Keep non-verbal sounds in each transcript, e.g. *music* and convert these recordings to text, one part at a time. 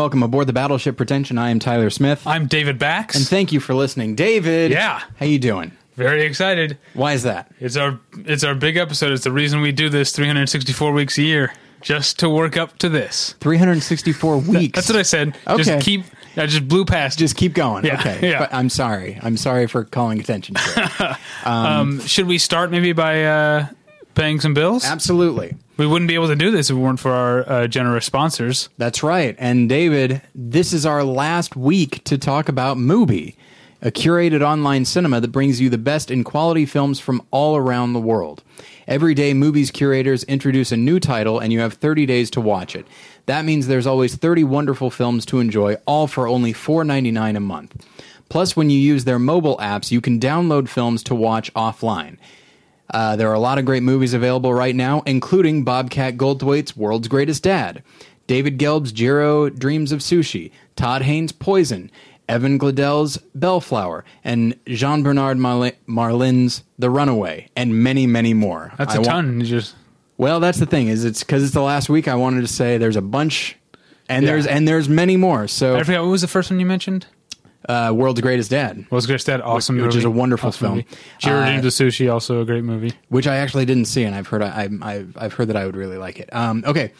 welcome aboard the Battleship Pretension. I am Tyler Smith, I'm David Bax. and thank you for listening, David. Yeah. how you doing? Very excited. Why is that? It's our it's our big episode. It's the reason we do this 364 weeks a year, just to work up to this. 364 weeks. That's what I said. Okay. Just keep. I just blew past. Just keep going. Yeah, okay. yeah. But I'm sorry. I'm sorry for calling attention to it. *laughs* um, should we start maybe by uh, paying some bills? Absolutely. We wouldn't be able to do this if it weren't for our uh, generous sponsors. That's right. And David, this is our last week to talk about Mubi, a curated online cinema that brings you the best in quality films from all around the world. Every day, Mubi's curators introduce a new title, and you have 30 days to watch it. That means there's always 30 wonderful films to enjoy, all for only $4.99 a month. Plus, when you use their mobile apps, you can download films to watch offline. Uh, there are a lot of great movies available right now, including Bobcat Goldthwait's World's Greatest Dad, David Gelb's Jiro Dreams of Sushi, Todd Haynes' Poison, Evan Glodell's Bellflower, and Jean Bernard Marli- Marlin's The Runaway, and many, many more. That's a ton. Just well, that's the thing is it's because it's the last week. I wanted to say there's a bunch, and Yeah. there's and there's many more. So, I forgot what was the first one you mentioned. Uh, World's Greatest Dad, Was Greatest Dad awesome Which movie. is a wonderful Awesome film. movie. Jiro Uh, Sushi also a great movie. which I actually didn't see, and I've heard I, I, I've, I've heard that I would really like it. Um, okay.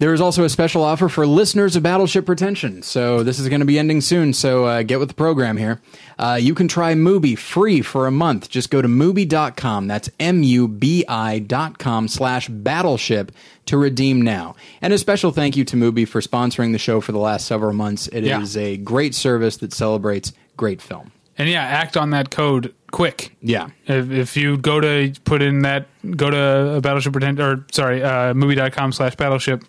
There is also a special offer for listeners of Battleship Pretension. So this is going to be ending soon. So uh, get with the program here. Uh, you can try Mubi free for a month. Just go to Mubi.com. That's M-U-B-I dot com slash battleship to redeem now. And a special thank you to Mubi for sponsoring the show for the last several months. It is Yeah. a great service that celebrates great film. And yeah, act on that code quick. Yeah. If, if you go to put in that, go to Battleship Pretend, or sorry, uh, Mubi.com slash battleship,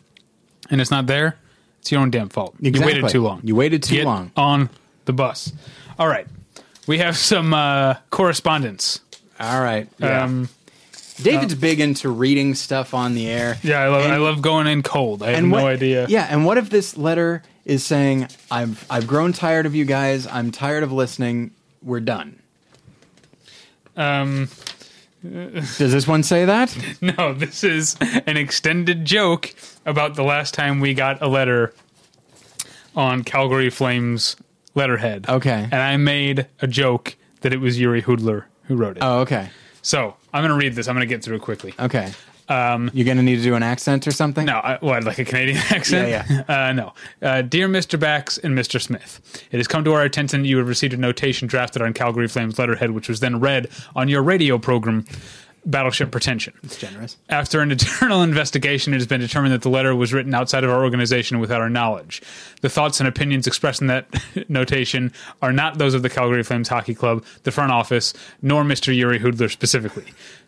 and it's not there, it's your own damn fault. You waited too long. You waited too Get long. on the bus. All right. We have some uh, correspondence. All right. Um, David's big into reading stuff on the air. yeah, I love, I love going in cold. I have no idea. Yeah, and what if this letter is saying, "I've I've grown tired of you guys. I'm tired of listening. We're done." Um, Does this one say that? *laughs* no, this is an extended joke about the last time we got a letter on Calgary Flames letterhead. Okay. And I made a joke that it was Jiri Hudler who wrote it. Oh, okay. So I'm going to read this. I'm going to get through it quickly. Okay. Um, You're gonna need to do an accent or something. no, I, what, like a Canadian *laughs* accent? Yeah, Uh, no. Uh, Dear Mr. Bax and Mr. Smith, it has come to our attention that you have received a notation drafted on Calgary Flames letterhead, which was then read on your radio program, Battleship Pretension. It's generous. After an *laughs* internal investigation, it has been determined that the letter was written outside of our organization without our knowledge. The thoughts and opinions expressed in that *laughs* notation are not those of the Calgary Flames Hockey Club, the front office, nor Mr. Jiri Hudler specifically.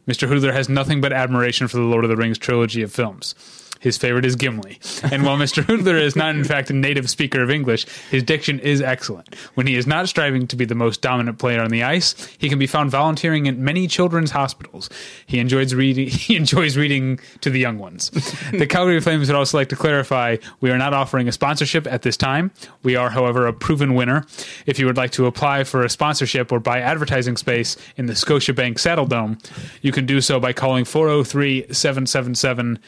Mr. Hudler has nothing but admiration for the Lord of the Rings trilogy of films. His favorite is Gimli. And while Mr. Hudler is not, in fact, a native speaker of English, his diction is excellent. When he is not striving to be the most dominant player on the ice, he can be found volunteering at many children's hospitals. He enjoys reading. *laughs* He enjoys reading to the young ones. the Calgary Flames would also like to clarify: we are not offering a sponsorship at this time. We are, however, a proven winner. If you would like to apply for a sponsorship or buy advertising space in the Scotiabank Saddledome, you can do so by calling 403 777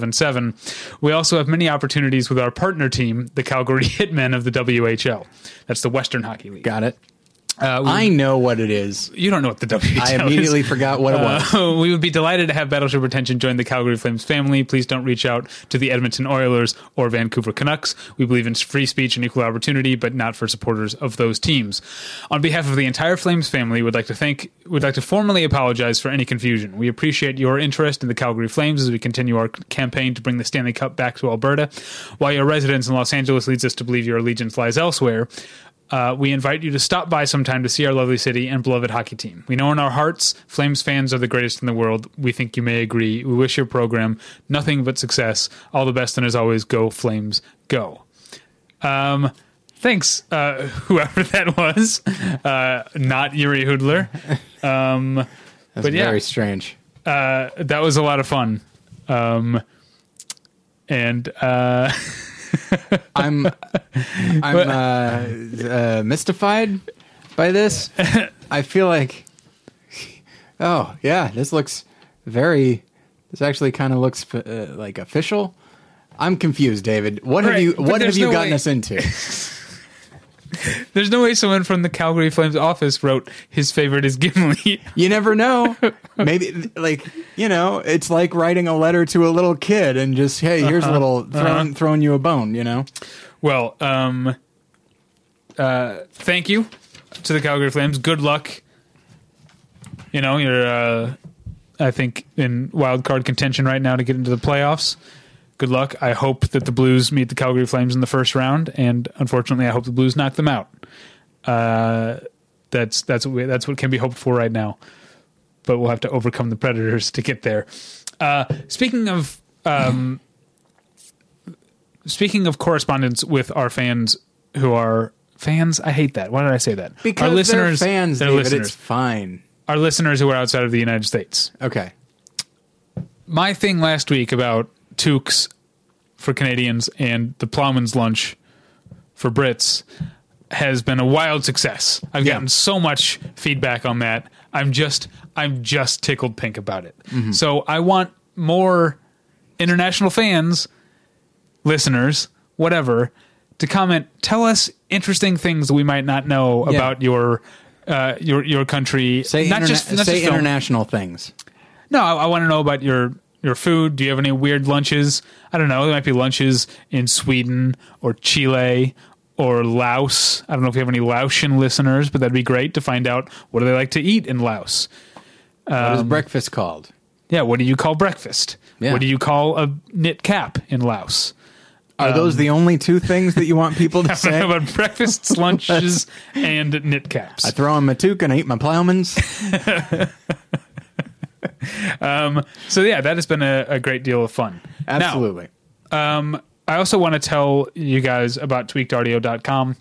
2177. We also have many opportunities with our partner team, the Calgary *laughs* Hitmen of the WHL. That's the Western Hockey League. Got it. Uh, we- I know what it is. you don't know what the WHL I is. immediately forgot what it was. Uh, *laughs* we would be delighted to have Battleship Pretension join the Calgary Flames family. Please don't reach out to the Edmonton Oilers or Vancouver Canucks. We believe in free speech and equal opportunity, but not for supporters of those teams. On behalf of the entire Flames family, would like to thank would like to formally apologize for any confusion. We appreciate your interest in the Calgary Flames as we continue our campaign to bring the Stanley Cup back to Alberta. While your residence in Los Angeles leads us to believe your allegiance lies elsewhere, uh, we invite you to stop by sometime to see our lovely city and beloved hockey team. We know in our hearts, Flames fans are the greatest in the world. We think you may agree. We wish your program nothing but success. All the best, and as always, go Flames, go. Um, thanks, uh, *laughs* whoever that was. Uh, not Jiri Hudler. Um, *laughs* That's but yeah. very strange. uh, that was a lot of fun. Um, and uh, *laughs* I'm I'm uh, uh, mystified by this. I feel like, oh yeah, this looks very. This actually kind of looks uh, like official. I'm confused, David. What have Right, you but What have there's you no gotten way- us into? *laughs* *laughs* There's no way someone from the Calgary Flames office wrote his favorite is Gimli. *laughs* You never know. *laughs* Maybe like you know, it's like writing a letter to a little kid and just hey, here's Uh-huh. a little throwing throwing you a bone. You know. well, um, uh, thank you to the Calgary Flames. Good luck. You know, you're, uh, I think, in wild card contention right now to get into the playoffs. Good luck. I hope that the Blues meet the Calgary Flames in the first round, and unfortunately, I hope the Blues knock them out. Uh, that's that's what we, that's what can be hoped for right now. But we'll have to overcome the Predators to get there. Uh, speaking of um, speaking of correspondence with our fans who are fans, I hate that. Why did I say that? Because our listeners, they're fans, they're David. listeners. It's fine. Our listeners who are outside of the United States. Okay. My thing last week about toques for Canadians and the plowman's lunch for Brits has been a wild success. I've Yeah. gotten so much feedback on that. I'm just I'm just tickled pink about it. Mm-hmm. So I want more international fans, listeners, whatever, to comment. Tell us interesting things that we might not know Yeah. about your uh, your your country. Say not interna- just not say just film. international things. No, I, I want to know about your your food. Do you have any weird lunches? I don't know. There might be lunches in Sweden or Chile or Laos. I don't know if you have any Laotian listeners, but that'd be great to find out what do they like to eat in Laos. what Um, is breakfast called? Yeah, what do you call breakfast? Yeah. What do you call a knit cap in Laos? Are those the only two things that you want people to *laughs* say? about breakfasts, lunches, *laughs* and knit caps. I throw on my toque and I eat my plowmans. *laughs* *laughs* So yeah, that has been a, a great deal of fun. Now, Absolutely. Um, I also want to tell you guys about tweakedaudio.com,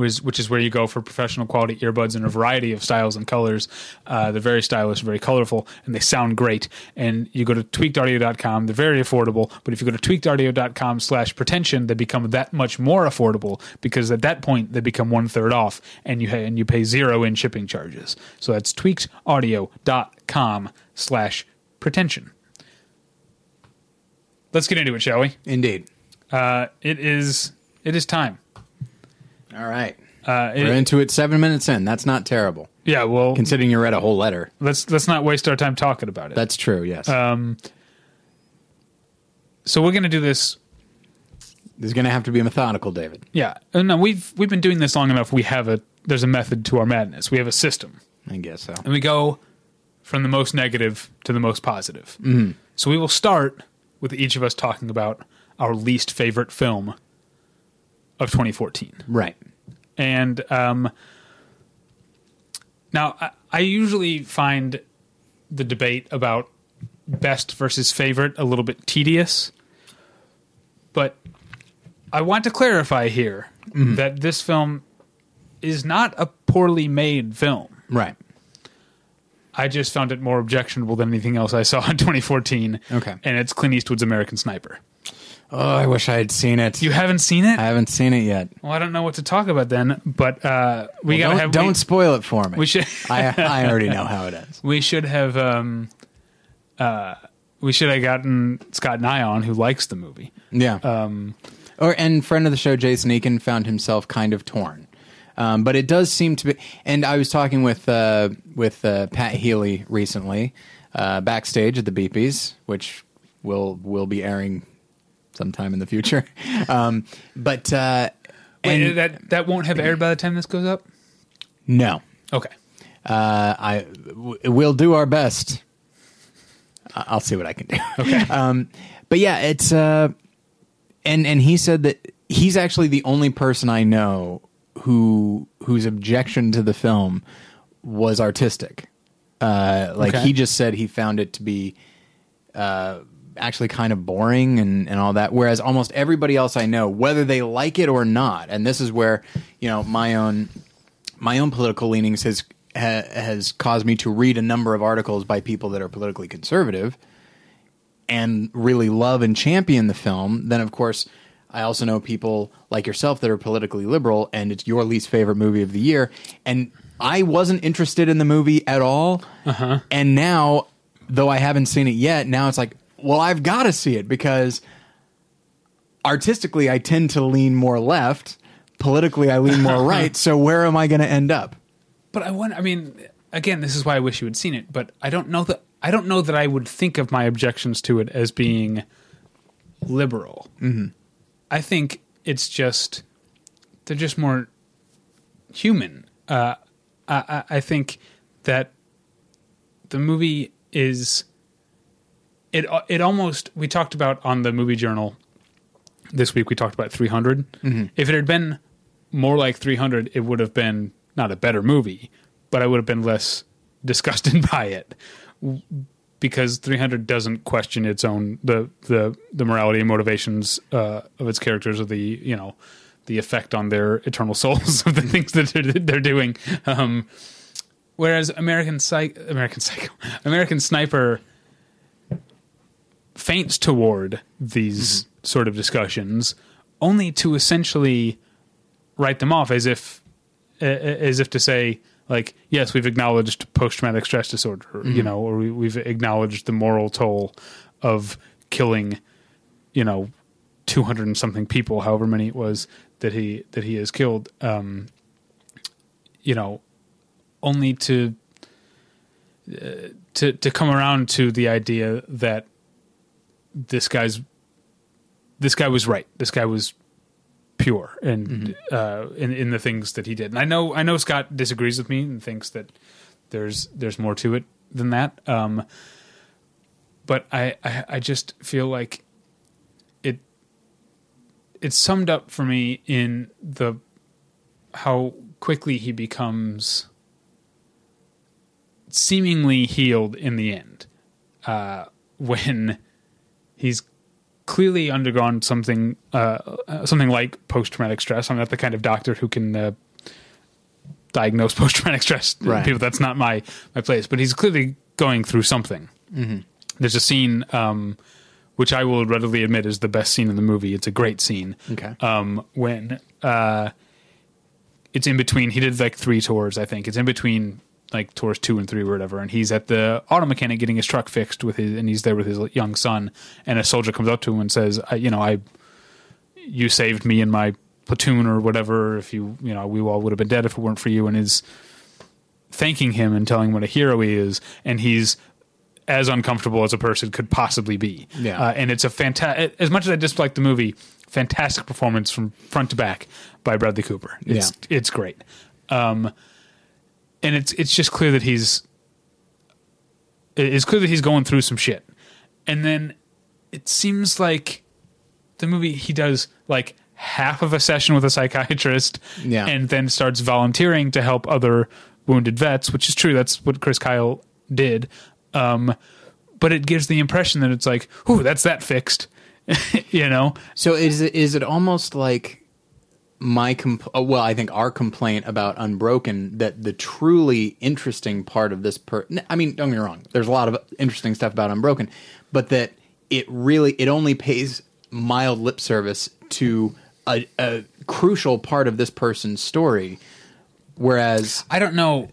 which, which is where you go for professional quality earbuds in a variety of styles and colors. Uh, they're very stylish, very colorful, and they sound great. And you go to tweakedaudio.com, they're very affordable. But if you go to tweakedaudio.com slash pretension, they become that much more affordable because at that point they become one third off and you, ha- and you pay zero in shipping charges. So that's tweakedaudio.com slash pretension. Let's get into it, shall we? Indeed. Uh, it is it is time. All right. Uh, it- We're into it seven minutes in. That's not terrible, yeah, well, considering you read a whole letter. let's let's not waste our time talking about it. That's true. Yes. Uh, so we're gonna do this. this is going to have to be methodical, David. Yeah, Uh, no, we've we've been doing this long enough. We have a there's a method to our madness. We have a system, I guess so. and we go from the most negative to the most positive. Mm-hmm. So we will start with each of us talking about our least favorite film of 2014. Right. And um, now I, I usually find the debate about best versus favorite a little bit tedious, but I want to clarify here that this film is not a poorly made film. Right. I just found it more objectionable than anything else I saw in 2014. Okay. And it's Clint Eastwood's American Sniper. Oh, I wish I had seen it. You haven't seen it? I haven't seen it yet. well, I don't know what to talk about then, but uh, we Well, gotta don't, have don't we- spoil it for me. we should I I *laughs* already know how it ends. we should have um uh we should have gotten Scott Nye on who likes the movie. Yeah. Um or and friend of the show Jason Eakin found himself kind of torn. Um, but it does seem to be. And I was talking with uh, with uh, Pat Healy recently uh, backstage at the Beepies, which will will be airing sometime in the future. *laughs* Um, but uh, wait, and that that won't have aired by the time this goes up? no, Okay. uh, I w- we'll do our best. I- I'll see what I can do. *laughs* Okay. Um, but yeah, it's uh, and and he said that he's actually the only person I know who whose objection to the film was artistic. Uh, like Okay. he just said he found it to be uh, actually kind of boring and, and all that. Whereas almost everybody else I know, whether they like it or not, and this is where you know my own my own political leanings has ha, has caused me to read a number of articles by people that are politically conservative and really love and champion the film. Then of course I also know people like yourself that are politically liberal and it's your least favorite movie of the year and I wasn't interested in the movie at all. Uh-huh. And now though I haven't seen it yet, now it's like, well I've got to see it because artistically, I tend to lean more left. Politically, I lean more *laughs* right. So where am I going to end up? But I want. I mean, again, this is why I wish you had seen it. But I don't know that. I don't know that I would think of my objections to it as being liberal. Mm-hmm. I think it's just they're just more human. Uh, I, I think that the movie is it. It almost we talked about on the movie journal this week. We talked about 300. If it had been more like 300, it would have been not a better movie, but I would have been less *laughs* disgusted by it because 300 doesn't question its own the the the morality and motivations uh, of its characters or the you know the effect on their eternal *laughs* souls of the things that they're, they're doing. Um, whereas American Psych American Psycho *laughs* American Sniper faints toward these sort of discussions only to essentially write them off as if as if to say like yes we've acknowledged post-traumatic stress disorder you know or we, we've acknowledged the moral toll of killing you know 200 and something people however many it was that he that he has killed um you know only to uh, to to come around to the idea that this guy's this guy was right. This guy was pure and uh in in the things that he did. And i know i know scott disagrees with me and thinks that there's there's more to it than that. Um but i i, I just feel like it it's summed up for me in the how quickly he becomes seemingly healed in the end uh, *laughs* when he's clearly undergone something uh, uh, something like post traumatic stress. I'm not the kind of doctor who can uh, diagnose *laughs* post traumatic stress. Right. People, that's not my my place. But he's clearly going through something. There's a scene um, which I will readily admit is the best scene in the movie. It's a great scene. Okay. Um, when uh, it's in between, he did like three tours, I think. It's in between like tours two and three or whatever, and he's at the auto mechanic getting his truck fixed with his, and he's there with his young son, and a soldier comes up to him and says, I, "You know, I, you saved me and my platoon or whatever. If you, you know, we all would have been dead if it weren't for you." And is thanking him and telling him what a hero he is, and he's as uncomfortable as a person could possibly be. Yeah. Uh, and it's a fantastic. As much as I dislike the movie, fantastic performance from front to back by Bradley Cooper. It's it's great. Um, and it's it's just clear that he's it's clear that he's going through some shit. And then it seems like the movie he does like half of a session with a psychiatrist Yeah. and then starts volunteering to help other wounded vets, which is true. That's what Chris Kyle did. Um, but it gives the impression that it's like, ooh, that's that fixed. *laughs* you know? So is it is it almost like my compl- uh, well, I think our complaint about Unbroken that the truly interesting part of this per I mean, don't get me wrong, there's a lot of interesting stuff about Unbroken, but that it really it only pays mild lip service to a, a crucial part of this person's story, whereas I don't know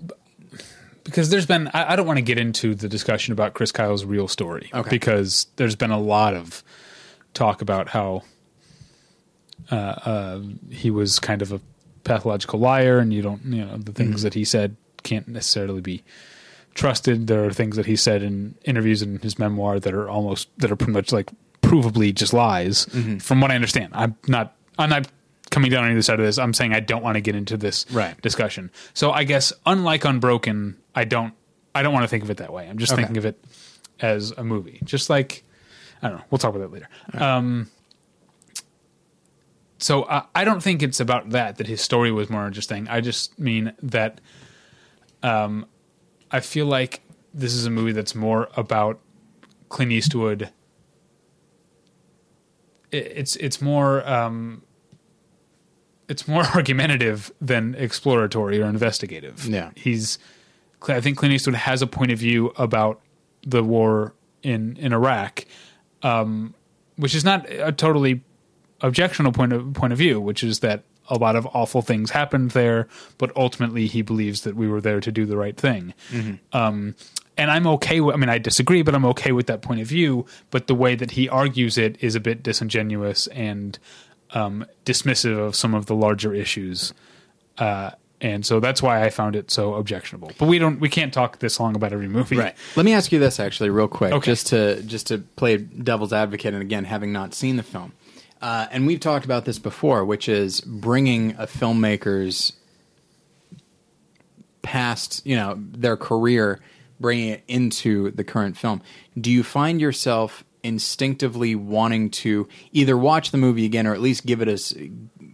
because there's been I, I don't want to get into the discussion about Chris Kyle's real story Okay. because there's been a lot of talk about how uh, uh, he was kind of a pathological liar and you don't you know the things that he said can't necessarily be trusted. There are things that he said in interviews in his memoir that are almost that are pretty much like provably just lies. From what i understand i'm not i'm not coming down on either side of this. I'm saying i don't want to get into this Right. discussion. So i guess unlike unbroken i don't i don't want to think of it that way. I'm just Okay. thinking of it as a movie. Just like i don't know we'll talk about that later. Um so I, I don't think it's about that that his story was more interesting. I just mean that um, I feel like this is a movie that's more about Clint Eastwood. It, it's it's more um, it's more *laughs* argumentative than exploratory or investigative. Yeah. he's. I think Clint Eastwood has a point of view about the war in in Iraq, um, which is not a totally objectionable point of point of view, which is that a lot of awful things happened there, but ultimately he believes that we were there to do the right thing. Um, and I'm okay with. I mean, I disagree, but I'm okay with that point of view. But the way that he argues it is a bit disingenuous and um, dismissive of some of the larger issues. Uh, and so that's why I found it so objectionable. But we don't, we can't talk this long about every movie, Right. Let me ask you this actually, real quick, Okay. just to just to play devil's advocate, and again, having not seen the film, uh, and we've talked about this before, which is bringing a filmmaker's past, you know, their career, bringing it into the current film. Do you find yourself instinctively wanting to either watch the movie again or at least give it a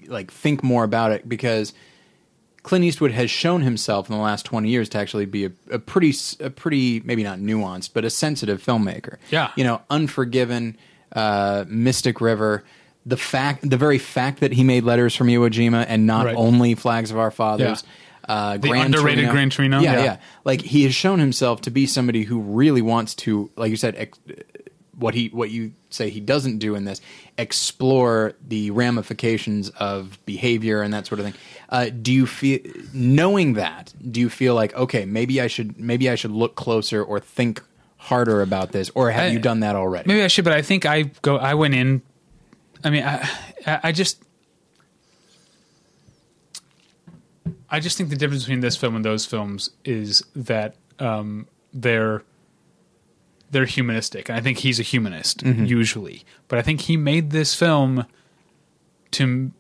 like think more about it because Clint Eastwood has shown himself in the last 20 years to actually be a, a pretty, a pretty, maybe not nuanced, but a sensitive filmmaker. Yeah. You know, Unforgiven, uh, Mystic River, the fact, the very fact that he made letters from Iwo Jima and not Right. only Flags of Our Fathers. Uh, The underrated Gran Torino, Yeah, yeah. yeah. Like he has shown himself to be somebody who really wants to, like you said, ex- what he, what you say he doesn't do in this, explore the ramifications of behavior and that sort of thing. Uh, do you feel, knowing that, do you feel like okay, maybe I should, maybe I should look closer or think harder about this, or have I- you done that already? Maybe I should, but I think I go. I went in. I mean, I, I just, I just think the difference between this film and those films is that um, they're they're humanistic, and I think he's a humanist usually. But I think he made this film to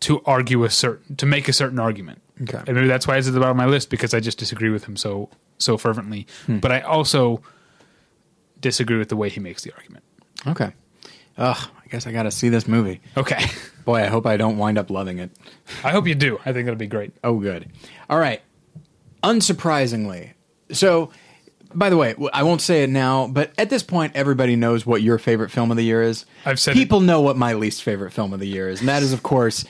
to argue a certain to make a certain argument. Okay. and maybe that's why it's at the bottom of my list because I just disagree with him so so fervently. But I also disagree with the way he makes the argument. Okay. Ugh, I guess I got to see this movie. Okay. Boy, I hope I don't wind up loving it. I hope you do. I think that'll be great. Oh, good. All right. Unsurprisingly, so. By the way, I won't say it now, but at this point, everybody knows what your favorite film of the year is. I've said people know what my least favorite film of the year is, and that is, of course,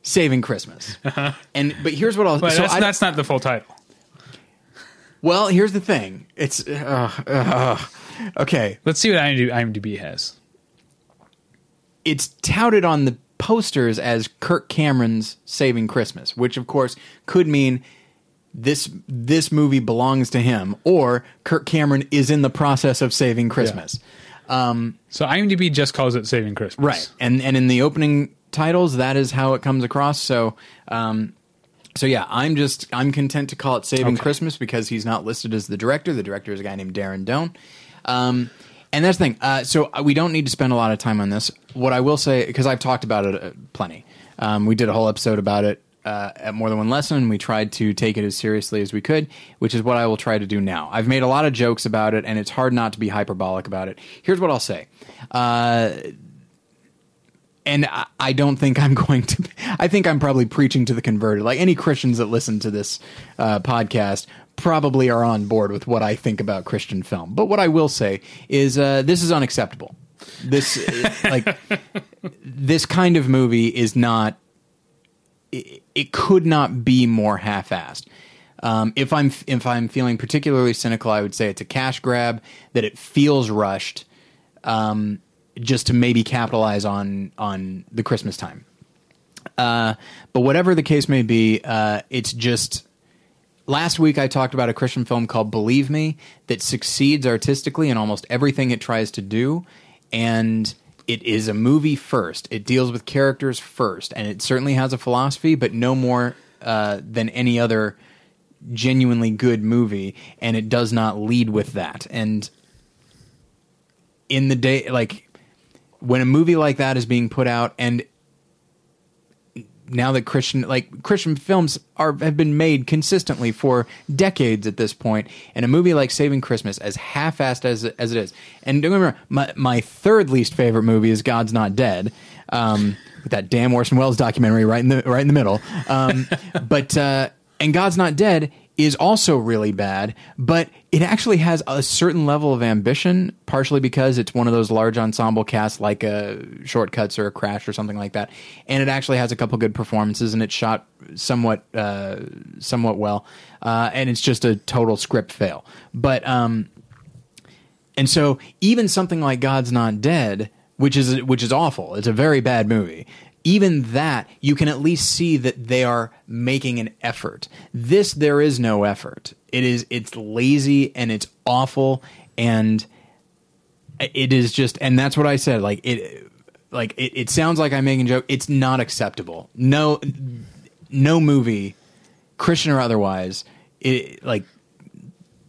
Saving Christmas. And but here's what I'll. But so that's, I, that's not the full title. well, here's the thing. It's uh, uh, okay. Let's see what IMDb has. It's touted on the posters as Kirk Cameron's Saving Christmas, which of course could mean this this movie belongs to him or Kirk Cameron is in the process of saving Christmas. So IMDb just calls it Saving Christmas. Right. And and in the opening titles that is how it comes across. So um so yeah, I'm just I'm content to call it Saving Okay. Christmas because he's not listed as the director. The director is a guy named Darren Doane. Um and that's the thing. Uh, so we don't need to spend a lot of time on this. What I will say, because I've talked about it uh, plenty. Um, we did a whole episode about it uh, at more than one lesson. We tried to take it as seriously as we could, which is what I will try to do now. I've made a lot of jokes about it, and it's hard not to be hyperbolic about it. Here's what I'll say. Uh, and I, I don't think I'm *laughs* going to. I think I'm probably preaching to the converted. Like any Christians that listen to this uh, podcast probably are on board with what I think about Christian film. But what I will say is uh, this is unacceptable. This uh, *laughs* like this kind of movie is not. It, it could not be more half-assed. Um, if I'm if I'm feeling particularly cynical, I would say it's a cash grab. That it feels rushed um, just to maybe capitalize on on the Christmas time. Uh, but whatever the case may be, uh, it's just. Last week, I talked about a Christian film called Believe Me that succeeds artistically in almost everything it tries to do, and it is a movie first. It deals with characters first, and it certainly has a philosophy, but no more uh, than any other genuinely good movie, and it does not lead with that. And in the day like when a movie like that is being put out and now that Christian like Christian films are have been made consistently for decades at this point, and a movie like Saving Christmas, as half-assed as as it is, and don't wrong, my my third least favorite movie is God's Not Dead, um, with that damn Orson Welles documentary right in the right in the middle, um, *laughs* but uh, and God's Not Dead is also really bad, but it actually has a certain level of ambition, partially because it's one of those large ensemble casts like a Shortcuts or a Crash or something like that, and it actually has a couple good performances and it's shot somewhat uh, somewhat well, uh, and it's just a total script fail. But um, and so even something like God's Not Dead, which is which is awful, it's a very bad movie. Even that you can at least see that they are making an effort. This there is no effort. It is it's lazy and it's awful and it is just and that's what I said like it like it, it sounds like I'm making a joke. It's not acceptable. No no movie Christian or otherwise it like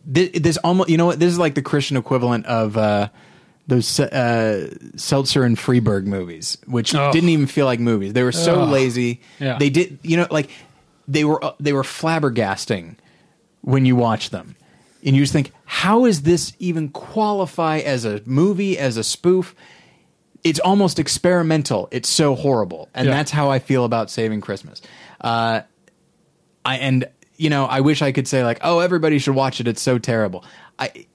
this, this almost you know what this is like the Christian equivalent of uh those uh, Seltzer and Friedberg movies, which Oh. didn't even feel like movies. They were so lazy. Yeah. They did, you know, like they were uh, they were flabbergasting when you watch them, and you just think, how is this even qualify as a movie, as a spoof? It's almost experimental. It's so horrible, and Yeah. that's how I feel about Saving Christmas. Uh, I and you know, I wish I could say like, oh, everybody should watch it. It's so terrible. I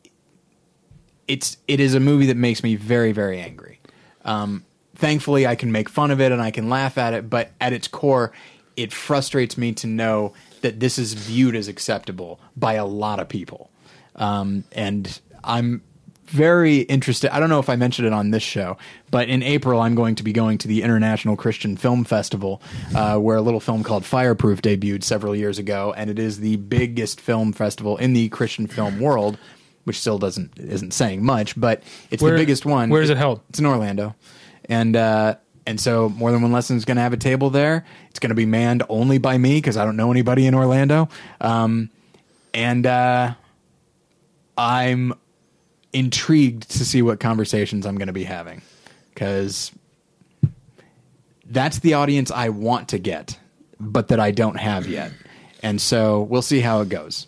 it's it is a movie that makes me very very angry. Um, thankfully, I can make fun of it and I can laugh at it, but at its core, it frustrates me to know that this is viewed as acceptable by a lot of people. Um, and I'm very interested. I don't know if I mentioned it on this show, but in April, I'm going to be going to the International Christian Film Festival, uh, where a little film called Fireproof debuted several years ago, and it is the biggest film festival in the Christian film world. Which still doesn't isn't saying much, but it's Where- the biggest one. where is it held? It's in Orlando, and uh, and so more than one lesson is going to have a table there. It's going to be manned only by me because I don't know anybody in Orlando, um, and uh, I'm intrigued to see what conversations I'm going to be having because that's the audience I want to get, but that I don't have yet, and so we'll see how it goes.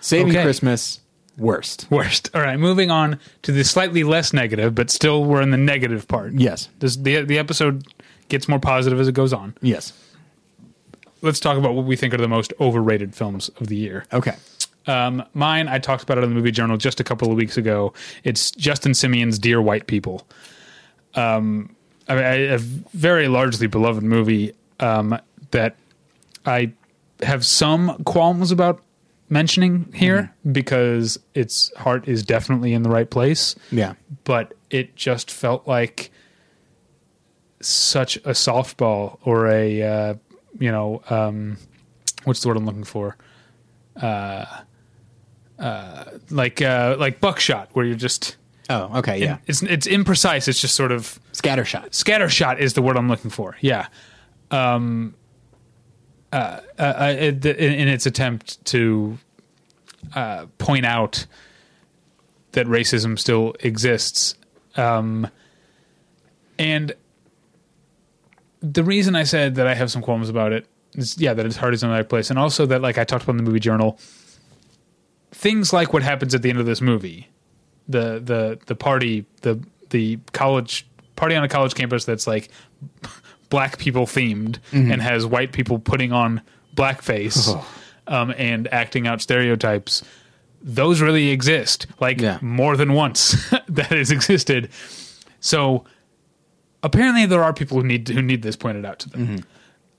Saving Okay. Christmas, worst. Worst. All right, moving on to the slightly less negative, but still we're in the negative part. Yes, This, the the episode gets more positive as it goes on. yes, Let's talk about what we think are the most overrated films of the year. okay. Um, mine, I talked about it in the movie journal just a couple of weeks ago. It's Justin Simien's Dear White People. Um, I mean, a very largely beloved movie um, that I have some qualms about mentioning here because its heart is definitely in the right place Yeah. but it just felt like such a softball or a uh, you know um, what's the word I'm looking for uh, uh, like uh, like buckshot where you're just Oh, okay. Yeah. it's it's imprecise it's just sort of Scattershot. scattershot is the word I'm looking for yeah um uh, uh, uh, in, in its attempt to uh, point out that racism still exists. Um and the reason I said that I have some qualms about it is yeah that its hard the right place and also that like I talked about in the movie journal things like what happens at the end of this movie the the the party the the college party on a college campus that's like black people themed and has white people putting on blackface *laughs* um, and acting out stereotypes those really exist like Yeah. more than once *laughs* that has existed so apparently there are people who need who need this pointed out to them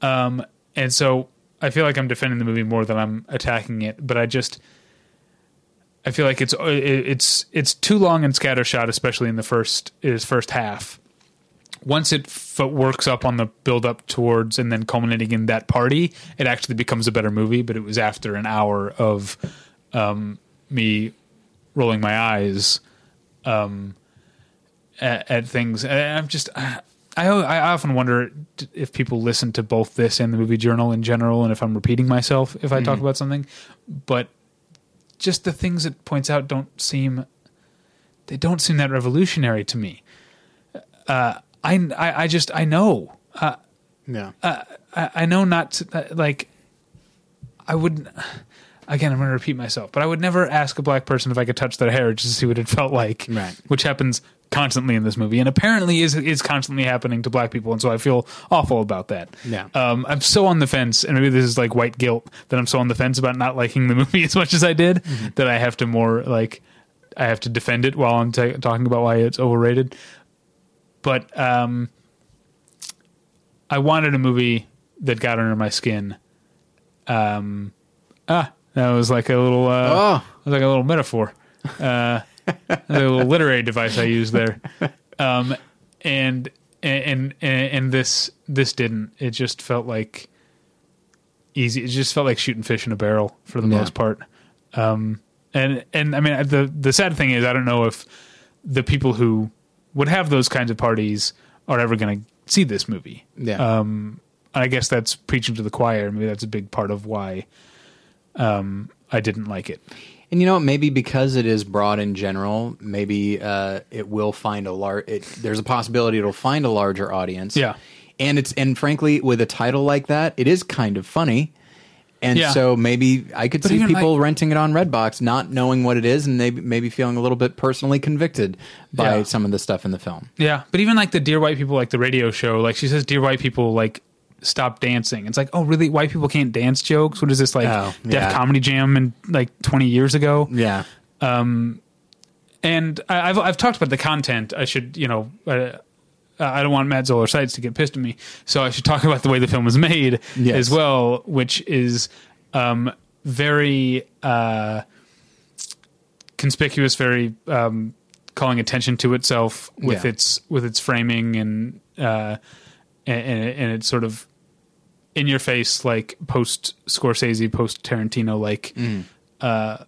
um, and so i feel like i'm defending the movie more than i'm attacking it but i just I feel like it's it's it's too long and scattershot, especially in the first its first half. Once it f- works up on the build up towards and then culminating in that party, it actually becomes a better movie. But it was after an hour of um, me rolling my eyes um, at, at things. And I'm just I, I I often wonder if people listen to both this and the movie journal in general, and if I'm repeating myself if I talk about something. But just the things it points out don't seem they don't seem that revolutionary to me. Uh, I, I I just I know Yeah. I, I know not to, uh, like I wouldn't, again I'm going to repeat myself, but I would never ask a black person if I could touch their hair just to see what it felt like, Right. Which happens constantly in this movie, and apparently is is constantly happening to black people, and so I feel awful about that. Yeah. um, I'm so on the fence, and maybe this is like white guilt that I'm so on the fence about not liking the *laughs* movie as much as I did that I have to more like I have to defend it while I'm ta talking about why it's overrated. But um, I wanted a movie that got under my skin. Um, ah, that was like a little, uh, Oh. was like a little metaphor, uh, *laughs* a little literary device I used there. Um, and and, and and this this didn't. It just felt like easy. It just felt like shooting fish in a barrel for the Yeah. most part. Um, and and I mean the the sad thing is I don't know if the people who would have those kinds of parties are ever going to see this movie. Yeah. Um, I guess that's preaching to the choir. Maybe that's a big part of why um, I didn't like it. And you know, maybe because it is broad in general, maybe uh, it will find a large. There's a possibility it'll find a larger audience. Yeah. and it's and frankly, with a title like that, it is kind of funny. And Yeah. so maybe I could But see people like- renting it on Redbox, not knowing what it is, and maybe maybe feeling a little bit personally convicted by Yeah. some of the stuff in the film. Yeah, but even like the Dear White People, like the radio show, like she says, Dear White People, like stop dancing. It's like, oh, really? White people can't dance jokes? What is this like? Oh, yeah. Comedy Jam and like twenty years ago? Yeah, And I, I've I've talked about the content. I should, you know. Uh, I don't want Matt Zoller Seitz to get pissed at me, so I should talk *laughs* about the way the film was made Yes. as well, which is um, very uh, conspicuous, very um, calling attention to itself with Yeah. its with its framing and uh, and, and, and it's sort of in your face, like post Scorsese, post Tarantino, like uh,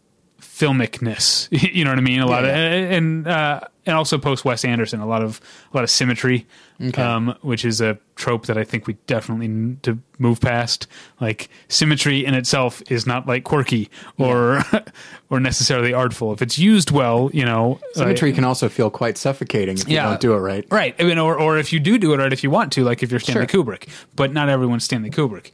filmicness. *laughs* you know what I mean? A lot Yeah, of yeah. and uh, and also post Wes Anderson, a lot of a lot of symmetry, Okay. um, which is a trope that I think we definitely need to move past. Like symmetry in itself is not like quirky or *laughs* or necessarily artful. If it's used well, you know, symmetry like- can also feel quite suffocating if you don't do it right. Right. I mean, or, or if you do do it right, if you want to, like if you're Stanley Sure. Kubrick, but not everyone's Stanley Kubrick.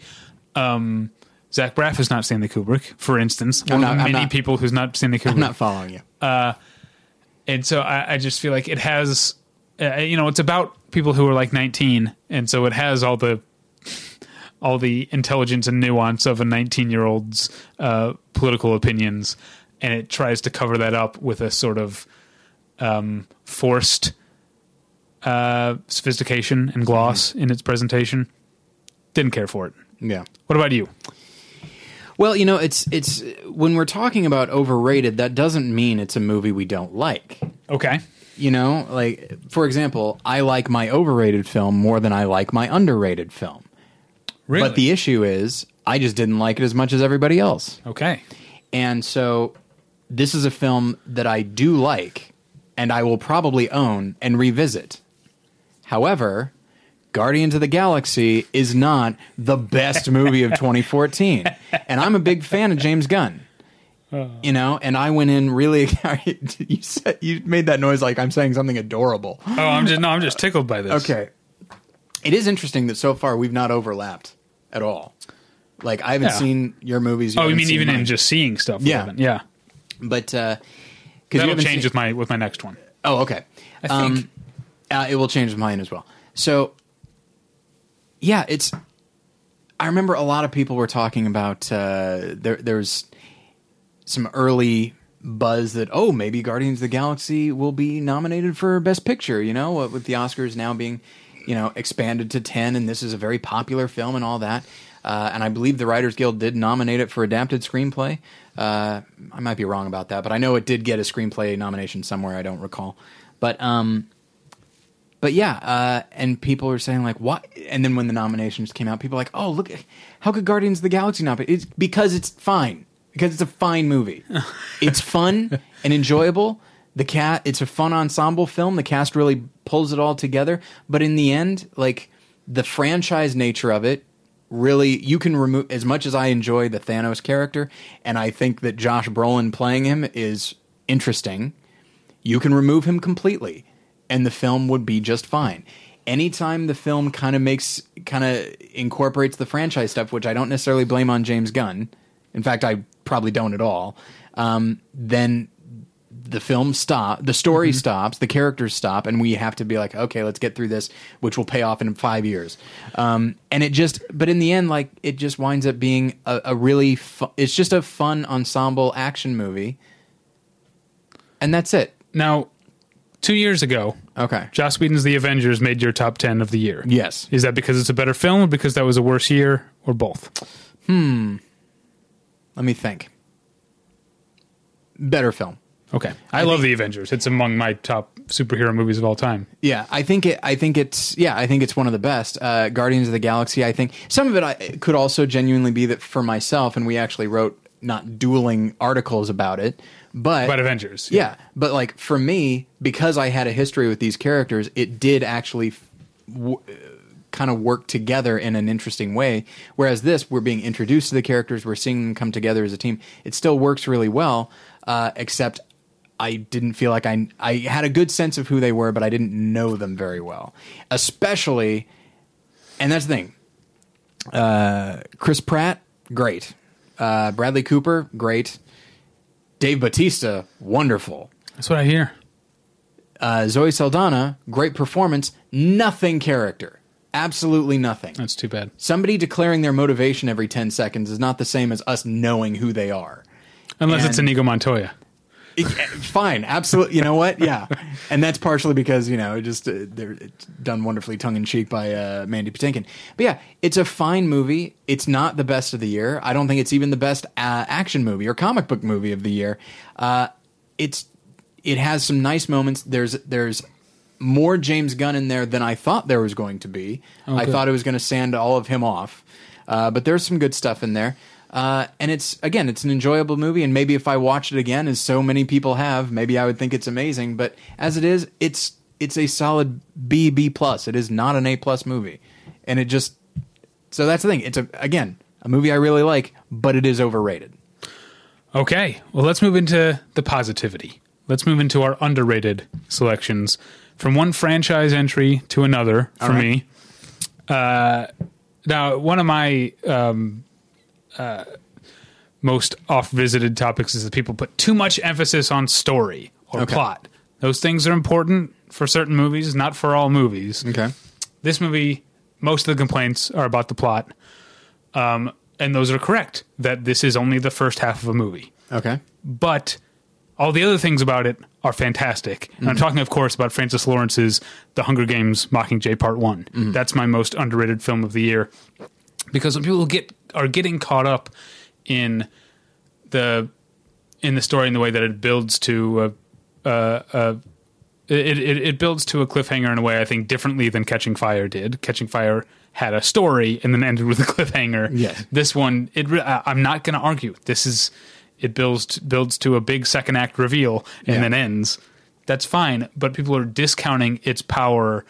Um, Zach Braff is not Stanley Kubrick, for instance. One not- of many not- people who's not Stanley Kubrick. I'm not following you. and so I, I just feel like it has, uh, you know, it's about people who are like 19, and so it has all the all the intelligence and nuance of a 19 year old's uh, political opinions, and it tries to cover that up with a sort of um, forced uh, sophistication and gloss in its presentation. Didn't care for it. yeah. What about you? Well, you know, it's it's when we're talking about overrated, that doesn't mean it's a movie we don't like. Okay. You know, like for example, I like my overrated film more than I like my underrated film. Really? But the issue is, I just didn't like it as much as everybody else. okay. And so this is a film that I do like and I will probably own and revisit. However, Guardians of the Galaxy is not the best movie of 2014. And I'm a big fan of James Gunn. You know, and I went in really *laughs* you said you made that noise like I'm saying something adorable. Oh, I'm just no, I'm just tickled by this. Okay. It is interesting that so far we've not overlapped at all. Like I haven't Yeah. seen your movies. Oh, you mean even in just seeing stuff? Yeah. Yeah. but uh you That'll change seen- with my with my next one. Oh, okay. I think. uh, it will change mine as well. So, yeah, it's. I remember a lot of people were talking about uh, there. There's some early buzz that oh maybe Guardians of the Galaxy will be nominated for Best Picture. You know, with the Oscars now being you know expanded to ten, and this is a very popular film and all that. Uh, and I believe the Writers Guild did nominate it for adapted screenplay. Uh, I might be wrong about that, but I know it did get a screenplay nomination somewhere. I don't recall, but um, but yeah, uh, and people were saying like, "What?" And then when the nominations came out, people were like, "Oh, look, how could Guardians of the Galaxy not be?" It's because it's fine. Because it's a fine movie. *laughs* it's fun and enjoyable. The cat, it's a fun ensemble film. The cast really pulls it all together. But in the end, like the franchise nature of it, really, you can remove as much as I enjoy the Thanos character, and I think that Josh Brolin playing him is interesting you can remove him completely and the film would be just fine. Anytime the film kind of makes kind of incorporates the franchise stuff which i don't necessarily blame on james gunn in fact i probably don't at all um, then the film stop the story stops the characters stop and we have to be like okay let's get through this which will pay off in five years. Um, and it just but in the end like it just winds up being a, a really fu- it's just a fun ensemble action movie. And that's it. Now, two years ago, okay Joss Whedon's The Avengers made your top ten of the year. yes Is that because it's a better film, or because that was a worse year, or both? Hmm. Let me think better film Okay, I, love the Avengers. It's among my top superhero movies of all time. Yeah, I think it. I think it's. Yeah, I think it's one of the best. Uh, Guardians of the Galaxy. I think some of it I, could also genuinely be that for myself, and we actually wrote not dueling articles about it, but About Avengers, Yeah, but like for me, because I had a history with these characters, it did actually. W- kind of work together in an interesting way whereas this we're being introduced to the characters we're seeing them come together as a team it still works really well uh, except I didn't feel like I I had a good sense of who they were, but I didn't know them very well. Especially, and that's the thing. Uh, Chris Pratt, great. Uh, Bradley Cooper, great. Dave Batista, wonderful. That's what I hear. Uh, Zoe Saldana, great performance. Nothing character. Absolutely nothing. That's too bad. Somebody declaring their motivation every 10 seconds is not the same as us knowing who they are. Unless it's And- Inigo Montoya. It- fine, absolutely. You know what? Yeah, and that's partially because you know it just uh, they're it's done wonderfully tongue in cheek by uh, Mandy Patinkin. But yeah, it's a fine movie. It's not the best of the year. I don't think it's even the best uh, action movie or comic book movie of the year. Uh, it's it has some nice moments. There's there's more James Gunn in there than I thought there was going to be. I thought it was going to sand all of him off, uh, but there's some good stuff in there. Uh, and it's again, it's an enjoyable movie. And maybe if I watched it again, as so many people have, maybe I would think it's amazing. But as it is, it's it's a solid B B plus. It is not an A plus movie, and it just so that's the thing. It's a again a movie I really like, but it is overrated. Okay, well, let's move into the positivity. Let's move into our underrated selections from one franchise entry to another for right. me. Uh, now, one of my um, uh, most oft visited topics is that people put too much emphasis on story or Okay. plot. Those things are important for certain movies, not for all movies Okay. this movie, most of the complaints are about the plot. Um, and those are correct that this is only the first half of a movie. Okay. But all the other things about it are fantastic. And I'm talking, of course, about Francis Lawrence's The Hunger Games Mockingjay Part One. That's my most underrated film of the year because when people get are getting caught up in the in the story and the way that it builds to a, a, a it, it it builds to a cliffhanger in a way I think differently than Catching Fire did. Catching Fire had a story and then ended with a *laughs* cliffhanger. Yes. This one, it re- I'm not going to argue. This is it builds builds to a big second act reveal and Yeah. then ends. That's fine, but people are discounting its power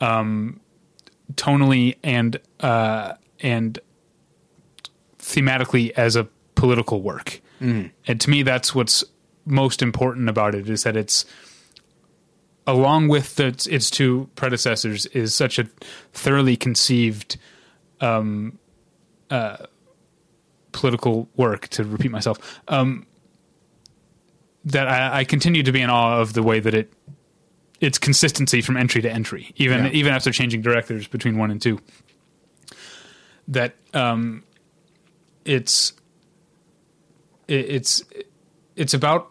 um, tonally and uh, and thematically as a political work. And to me, that's what's most important about it is that it's along with the, its two predecessors is such a thoroughly conceived um, uh, political work. To repeat myself, um, that I, I continue to be in awe of the way that it its consistency from entry to entry, even Yeah. even after changing directors between one and two. That um, it's it's it's about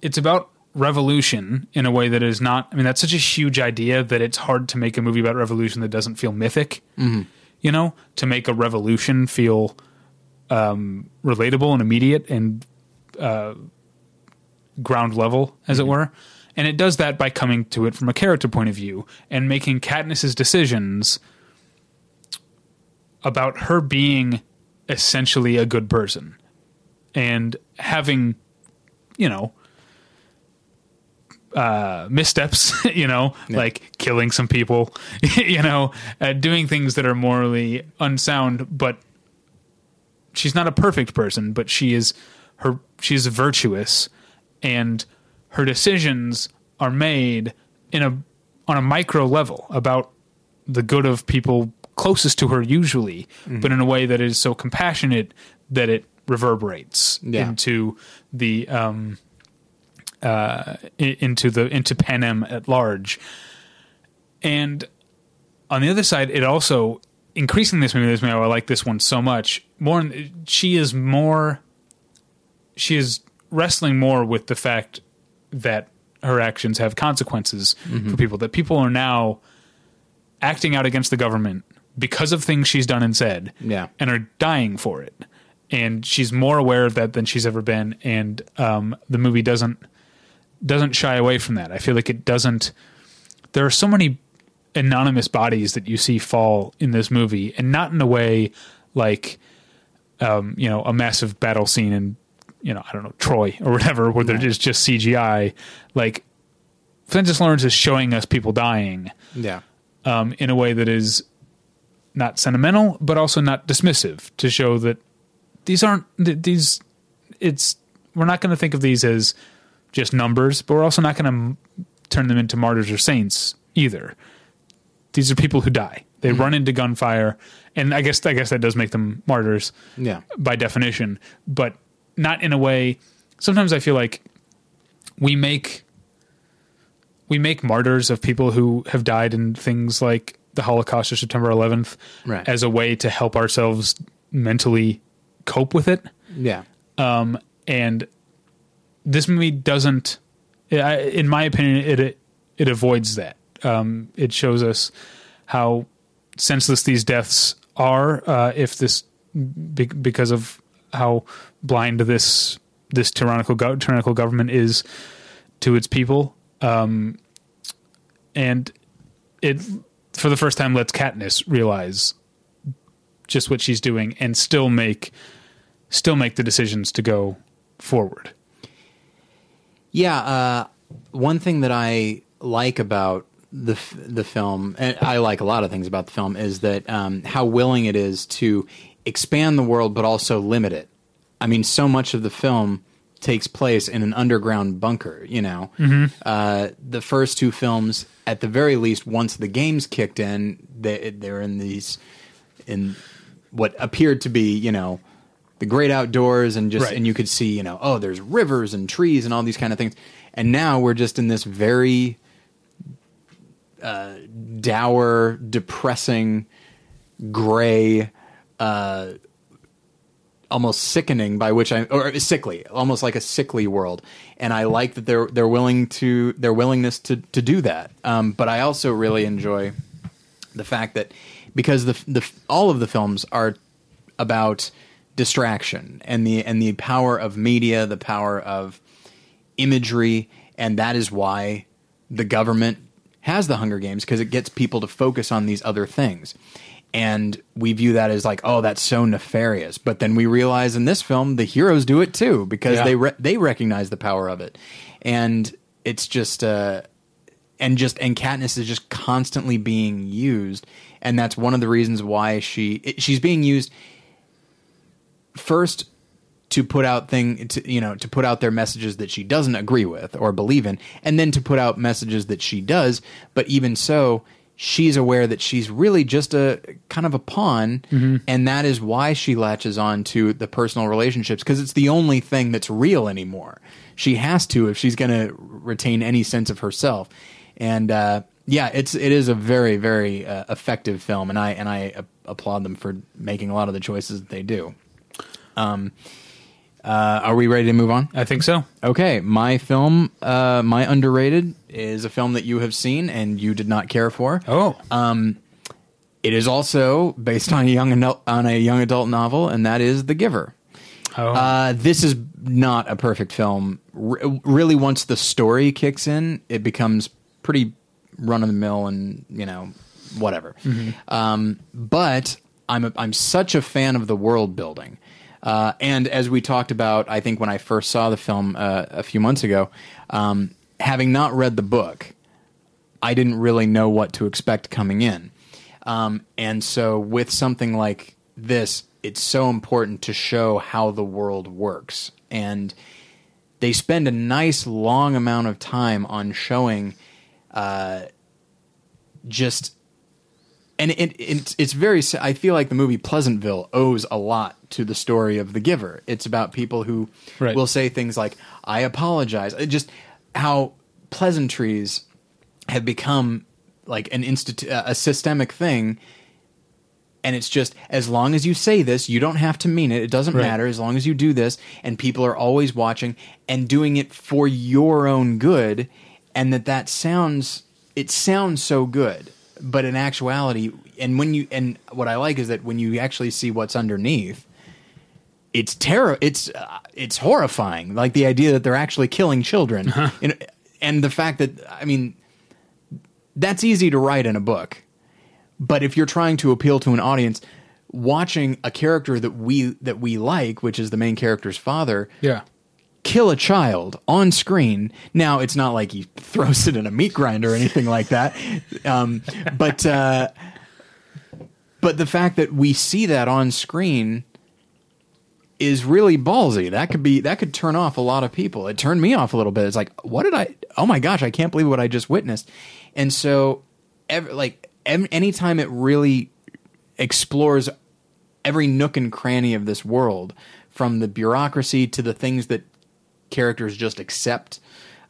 it's about revolution in a way that is not i mean that's such a huge idea that it's hard to make a movie about revolution that doesn't feel mythic you know? To make a revolution feel um, relatable and immediate and uh, ground level as it were. And it does that by coming to it from a character point of view and making katniss's decisions about her being essentially a good person. And having you know uh missteps *laughs* you know like killing some people *laughs* you know uh, doing things that are morally unsound but she's not a perfect person but she is her she's virtuous and her decisions are made in a on a micro level about the good of people closest to her usually but in a way that is so compassionate that it reverberates Yeah. into the um uh into the into panem at large and on the other side it also increasing this movie this movie i like this one so much more she is more she is wrestling more with the fact that her actions have consequences for people that people are now acting out against the government because of things she's done and said Yeah. and are dying for it and she's more aware of that than she's ever been. And um, the movie doesn't doesn't shy away from that. I feel like it doesn't. There are so many anonymous bodies that you see fall in this movie, and not in a way like um, you know a massive battle scene in you know I don't know Troy or whatever, where there is just CGI. Like Francis Lawrence is showing us people dying Yeah. um, in a way that is not sentimental, but also not dismissive to show that these aren't these. It's we're not going to think of these as just numbers, but we're also not going to m- turn them into martyrs or saints either. These are people who die. They mm-hmm. run into gunfire, and I guess I guess that does make them martyrs Yeah. by definition, but not in a way. Sometimes I feel like we make we make martyrs of people who have died in things like the Holocaust or September 11th Right. as a way to help ourselves mentally cope with it. Yeah. Um, and this movie doesn't, I- in my opinion, it it, it avoids that. Um, it shows us how senseless these deaths are uh, if this be, because of how blind this this tyrannical go- tyrannical government is to its people. Um, and it for the first time lets Katniss realize just what she's doing and still make still make the decisions to go forward. Yeah, uh, one thing that I like about the the film, and I like a lot of things about the film, is that um, how willing it is to expand the world, but also limit it. I mean, so much of the film takes place in an underground bunker. You know, uh, the first two films, at the very least, once the games kicked in, they, they're in these in what appeared to be, you know, the great outdoors and just Right. and you could see, you know, oh, there's rivers and trees and all these kind of things. And now we're just in this very uh, dour, depressing, gray, uh, almost sickening. By which I or sickly, almost like a sickly world. And I like that they're they're willing to their willingness to to do that. Um, but I also really enjoy the fact that because the the all of the films are about distraction and the and the power of media, the power of imagery, and that is why the government has the Hunger Games because it gets people to focus on these other things. And we view that as like, oh, that's so nefarious. But then we realize in this film, the heroes do it too because Yeah. they re- they recognize the power of it, and it's just uh, and just and Katniss is just constantly being used, and that's one of the reasons why she it, she's being used first to put out thing to you know to put out their messages that she doesn't agree with or believe in and then to put out messages that she does but even so she's aware that she's really just a kind of a pawn and that is why she latches on to the personal relationships because it's the only thing that's real anymore. She has to if she's going to retain any sense of herself. And uh, yeah it's it is a very very uh, effective film and i and i uh, applaud them for making a lot of the choices that they do. Um, uh, are we ready to move on? I think so. Okay, my film, uh, my underrated, is a film that you have seen and you did not care for. Oh, It is also based on a young adult, on a young adult novel, and that is The Giver. oh. Uh, this is not a perfect film. R- really, once the story kicks in, it becomes pretty run of the mill and you know whatever. Um, but I'm a, I'm such a fan of the world building. Uh, and as we talked about, I think when I first saw the film uh, a few months ago, um, having not read the book, I didn't really know what to expect coming in. Um, and so, with something like this, it's so important to show how the world works. And they spend a nice long amount of time on showing uh, just. And it, it's it's very. I feel like the movie Pleasantville owes a lot to the story of the giver. It's about people who Right. will say things like "I apologize." Just how pleasantries have become like an institute, a systemic thing. And it's just as long as you say this, you don't have to mean it. It doesn't Right. matter as long as you do this, and people are always watching and doing it for your own good. And that that sounds it sounds so good, but in actuality, and when you and what I like is that when you actually see what's underneath, it's terror. It's uh, it's horrifying. Like the idea that they're actually killing children, and, and the fact that I mean, that's easy to write in a book, but if you're trying to appeal to an audience, watching a character that we that we like, which is the main character's father, Yeah. Kill a child on screen. Now, it's not like he throws it in a meat grinder or anything like that. Um, but uh, but the fact that we see that on screen is really ballsy. That could be that could turn off a lot of people. It turned me off a little bit. It's like, what did I? Oh my gosh, I can't believe what I just witnessed. And so, like em- anytime it really explores every nook and cranny of this world, from the bureaucracy to the things that characters just accept.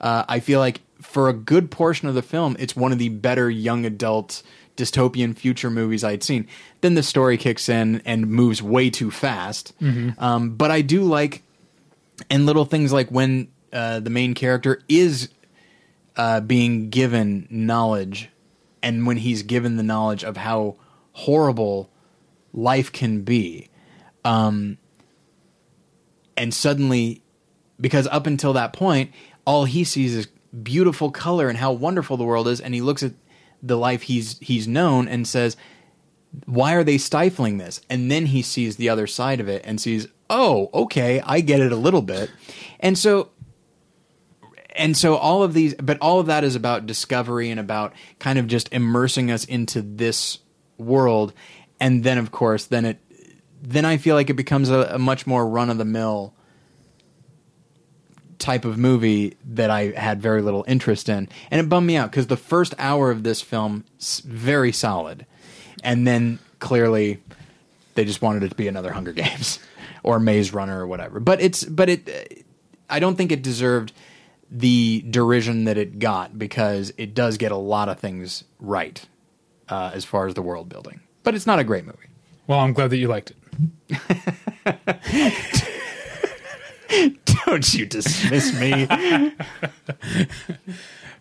Uh, I feel like for a good portion of the film, it's one of the better young adult dystopian future movies I'd seen. Then the story kicks in and moves way too fast. Um, but I do like, and little things like when uh, the main character is uh, being given knowledge, and when he's given the knowledge of how horrible life can be. Um, and suddenly, because up until that point, all he sees is beautiful color and how wonderful the world is, and he looks at the life he's he's known and says, "Why are they stifling this?" And then he sees the other side of it and sees, "Oh, okay, I get it a little bit," and so and so all of these but all of that is about discovery and about kind of just immersing us into this world and then of course then it then i feel like it becomes a, a much more run of the mill type of movie that i had very little interest in and it bummed me out because the first hour of this film very solid and then clearly they just wanted it to be another hunger games *laughs* or maze runner or whatever but it's but it i don't think it deserved the derision that it got because it does get a lot of things right uh, as far as the world building. But it's not a great movie. Well, I'm glad that you liked it. *laughs* Don't you dismiss me? *laughs*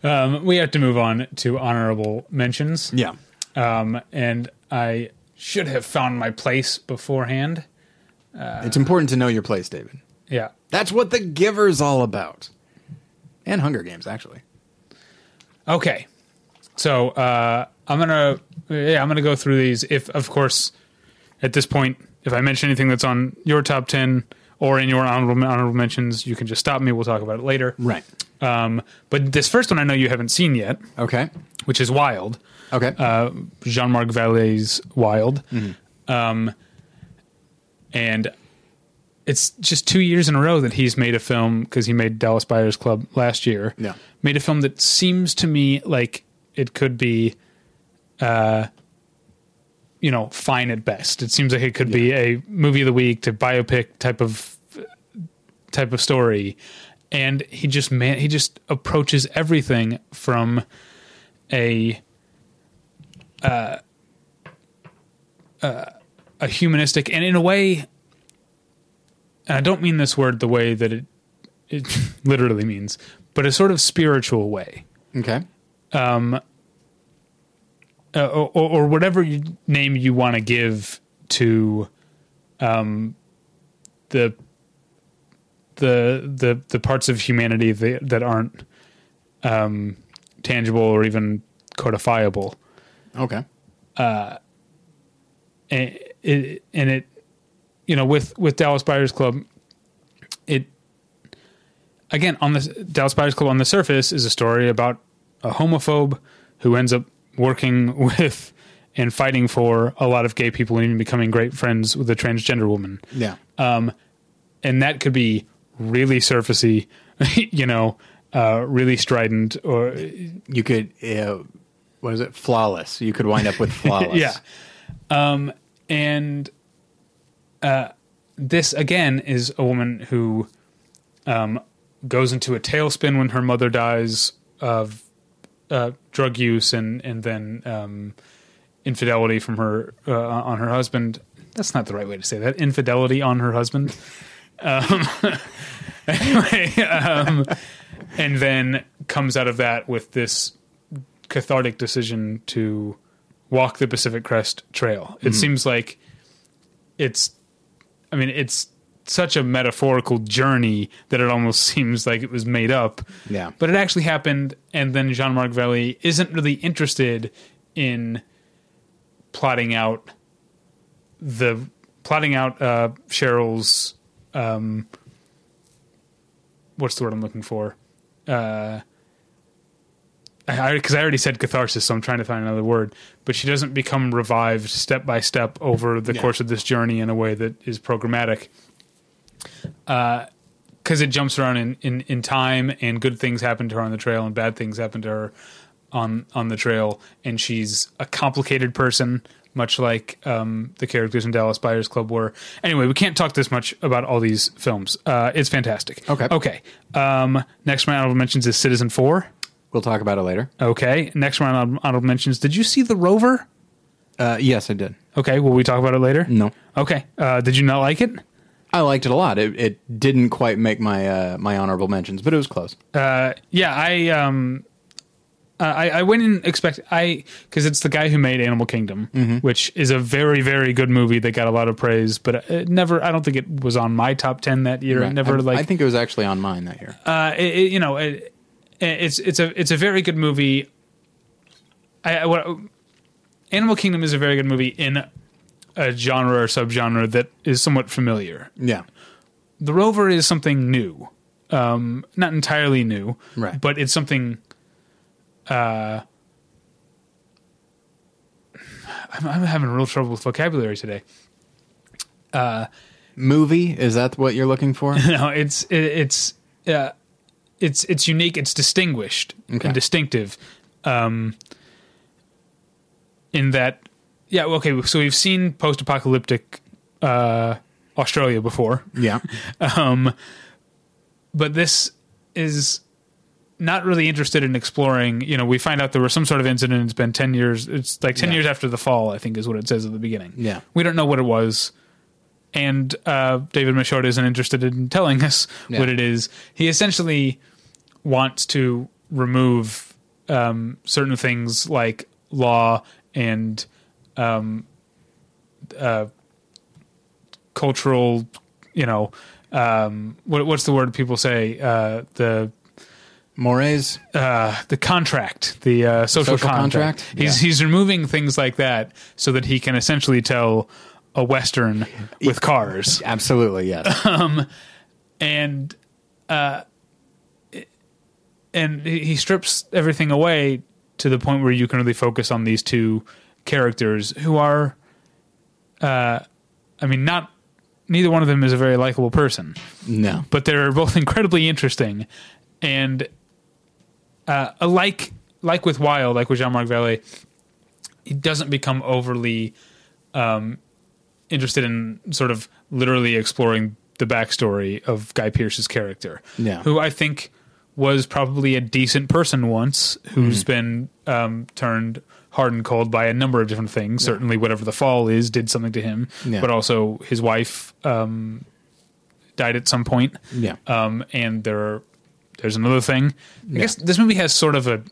Um, we have to move on to honorable mentions. yeah. Um, and I should have found my place beforehand. it's important to know your place, David. Yeah. That's what The Giver's all about. And Hunger Games, actually. Okay. So uh, I'm gonna yeah I'm gonna go through these. If of course at this point if I mention anything that's on your top ten or in your honorable honorable mentions, you can just stop me. We'll talk about it later. Right. Um, but this first one I know you haven't seen yet, Okay. which is Wild. Okay. Uh, Jean-Marc Vallée's Wild. Mm-hmm. Um, and it's just two years in a row that he's made a film because he made Dallas Buyers Club last year. Yeah. Made a film that seems to me like it could be, uh, you know, fine at best. It seems like it could be a movie of the week to biopic type of type of story, and he just man he just approaches everything from a uh a humanistic and in a way and I don't mean this word the way that it it *laughs* literally means, but a sort of spiritual way. okay. Uh, or, or whatever you, name you want to give to um the the the the parts of humanity that, that aren't um tangible or even codifiable. Okay. and it, and it you know with with Dallas Buyers Club it again on the Dallas Buyers Club on the surface is a story about a homophobe who ends up working *laughs* with and fighting for a lot of gay people and even becoming great friends with a transgender woman Yeah. and that could be really surfacey *laughs* you know uh, really strident or you could, uh, what is it? Flawless. You could wind up with *laughs* flawless. Yeah. Um, and uh, this again is a woman who um, goes into a tailspin when her mother dies of uh, drug use and and then um, infidelity from her uh, on her husband. That's not the right way to say that. Infidelity on her husband. *laughs* Um, *laughs* anyway, um, and then comes out of that with this cathartic decision to walk the Pacific Crest Trail. It seems like it's, I mean, it's such a metaphorical journey that it almost *laughs* seems like it was made up. Yeah. But it actually happened, and then Jean Marc Vallée isn't really interested in plotting out the plotting out uh, Cheryl's um, what's the word I'm looking for? Uh, because I, I, already said catharsis, so I'm trying to find another word. But she doesn't become revived step by step over the Yeah. course of this journey in a way that is programmatic. Because it jumps around in, in, in time, and good things happen to her on the trail, and bad things happen to her on on the trail, and she's a complicated person, much like um, the characters in Dallas Buyers Club were. Anyway, we can't talk this much about all these films. Uh, it's fantastic. Okay. Okay. Um, next round honorable mentions is Citizen Four. We'll talk about it later. Okay. Next round honorable mentions. Did you see The Rover? Uh, yes, I did. Okay. Will we talk about it later? No. Okay. Uh, did you not like it? I liked it a lot. It, it didn't quite make my uh, my honorable mentions, but it was close. Uh, yeah. I um, I, I went and expect I because it's the guy who made Animal Kingdom, Mm-hmm. which is a very very good movie that got a lot of praise, but it never. I don't think it was on my top ten that year. It never I, like I think it was actually on mine that year. uh, it, it- you know, it, it's it's a it's a very good movie. I, I what, Animal Kingdom is a very good movie in a genre or subgenre that is somewhat familiar. Yeah. The Rover is something new, um, not entirely new, Right. But it's something. Uh, I'm, I'm having real trouble with vocabulary today. Uh, Movie is that what you're looking for? *laughs* no, it's it, it's uh, it's it's unique. It's distinguished Okay. and distinctive. Um, in that, yeah, okay. So we've seen post-apocalyptic uh, Australia before, yeah. *laughs* um, but this is not really interested in exploring. You know, we find out there was some sort of incident. It's been ten years. It's like ten Yeah. years after the fall. I think is what it says at the beginning. Yeah. we don't know what it was, and uh, David Michôd isn't interested in telling us Yeah. what it is. He essentially wants to remove um, certain things like law and um, uh, cultural. You know, um, what, what's the word people say? Uh, the Mores. uh, the contract, the uh, social, Social contract. contract? He's Yeah. he's removing things like that so that he can essentially tell a western with cars, Absolutely, yes. *laughs* and uh, and he he strips everything away to the point where you can really focus on these two characters who are, uh, I mean, not neither one of them is a very likable person no. but they're both *laughs* incredibly interesting and uh, alike like with Wild, like with Jean-Marc Vallée, he doesn't become overly um, interested in sort of literally exploring the backstory of Guy Pearce's character, Yeah. who I think was probably a decent person once, who's been um, turned hard and cold by a number of different things. Certainly, whatever the fall is did something to him, Yeah. but also his wife um, died at some point. Yeah. Um, and there, there's another thing. I guess this movie has sort of a.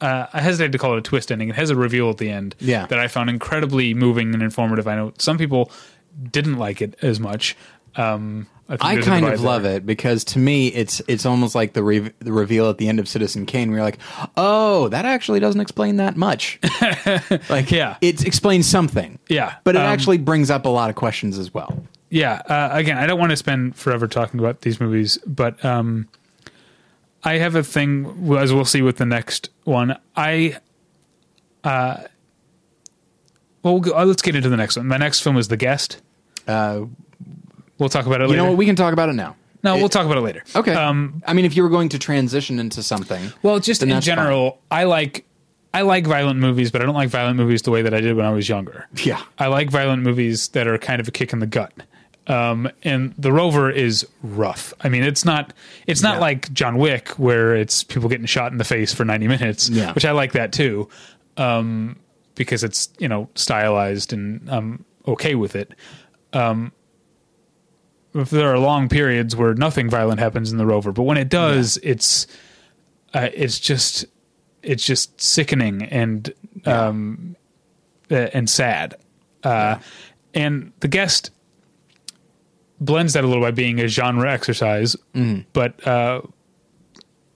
Uh, I hesitate to call it a twist ending. It has a reveal at the end Yeah. that I found incredibly moving and informative. I know some people didn't like it as much. Um, I kind of love it because to me it's it's almost like the re- the reveal at the end of Citizen Kane where you're like, "Oh, that actually doesn't explain that much." *laughs* like Yeah. it explains something. Yeah, But it um, actually brings up a lot of questions as well. yeah uh, again i don't want to spend forever talking about these movies but um i have a thing as we'll see with the next one i uh well we'll go, uh, let's get into the next one my next film is the guest Uh, we'll talk about it you know what? We can talk about it now. no we'll talk about it later Okay. um I mean, if you were going to transition into something, well just Then in that's general i like i like violent movies but i don't like violent movies the way that i did when i was younger yeah, I like violent movies that are kind of a kick in the gut. Um, and The Rover is rough. I mean, it's not it's not Yeah. like John Wick where it's people getting shot in the face for 90 minutes, Yeah. which I like that too. Um, because it's, you know, stylized and I'm okay with it. Um, if there are long periods where nothing violent happens in The Rover, but when it does, it's uh, it's just it's just sickening and um uh, and sad. Uh, And the guest, blends that a little by being a genre exercise, but uh,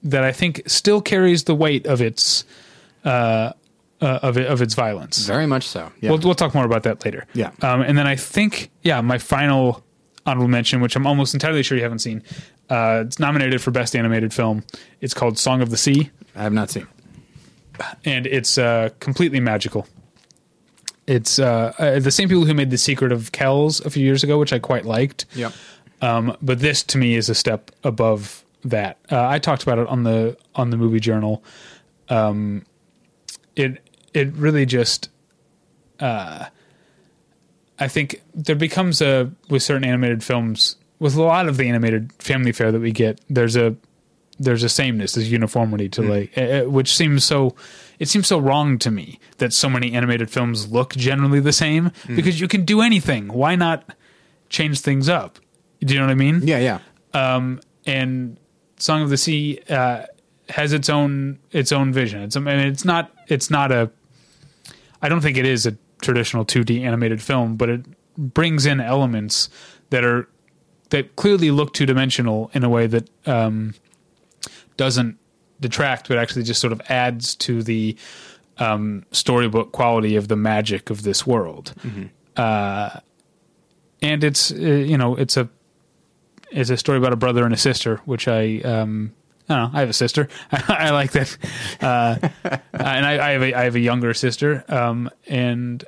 that I think still carries the weight of its uh, uh, of it, of its violence. Very much so. Yeah. We'll, we'll talk more about that later. Yeah. Um, and then I think, yeah, my final honorable mention, which I'm almost entirely sure you haven't seen, uh, it's nominated for Best Animated Film. It's called Song of the Sea, I have not seen. and it's uh, completely magical. It's uh, uh, the same people who made The Secret of Kells a few years ago, which I quite liked. Yep. Um, but this to me is a step above that. Uh, I talked about it on the on the movie journal. Um, it it really just, uh, I think there becomes a with certain animated films with a lot of the animated family fare that we get. There's a there's a sameness, there's uniformity to like, uh, uh, which seems so. It seems so wrong to me that so many animated films look generally the same because you can do anything. Why not change things up? Do you know what I mean? Yeah, yeah. um, and Song of the Sea uh, has its own its own vision. It's I mean, it's not it's not a I don't think it is a traditional 2D animated film, but it brings in elements that are that clearly look two dimensional in a way that um, doesn't detract, but actually just sort of adds to the um, storybook quality of the magic of this world. Uh, and it's uh, you know it's a it's a story about a brother and a sister, which I um I don't know. I have a sister. *laughs* I, like that, uh, *laughs* and I, I have a I have a younger sister, um, and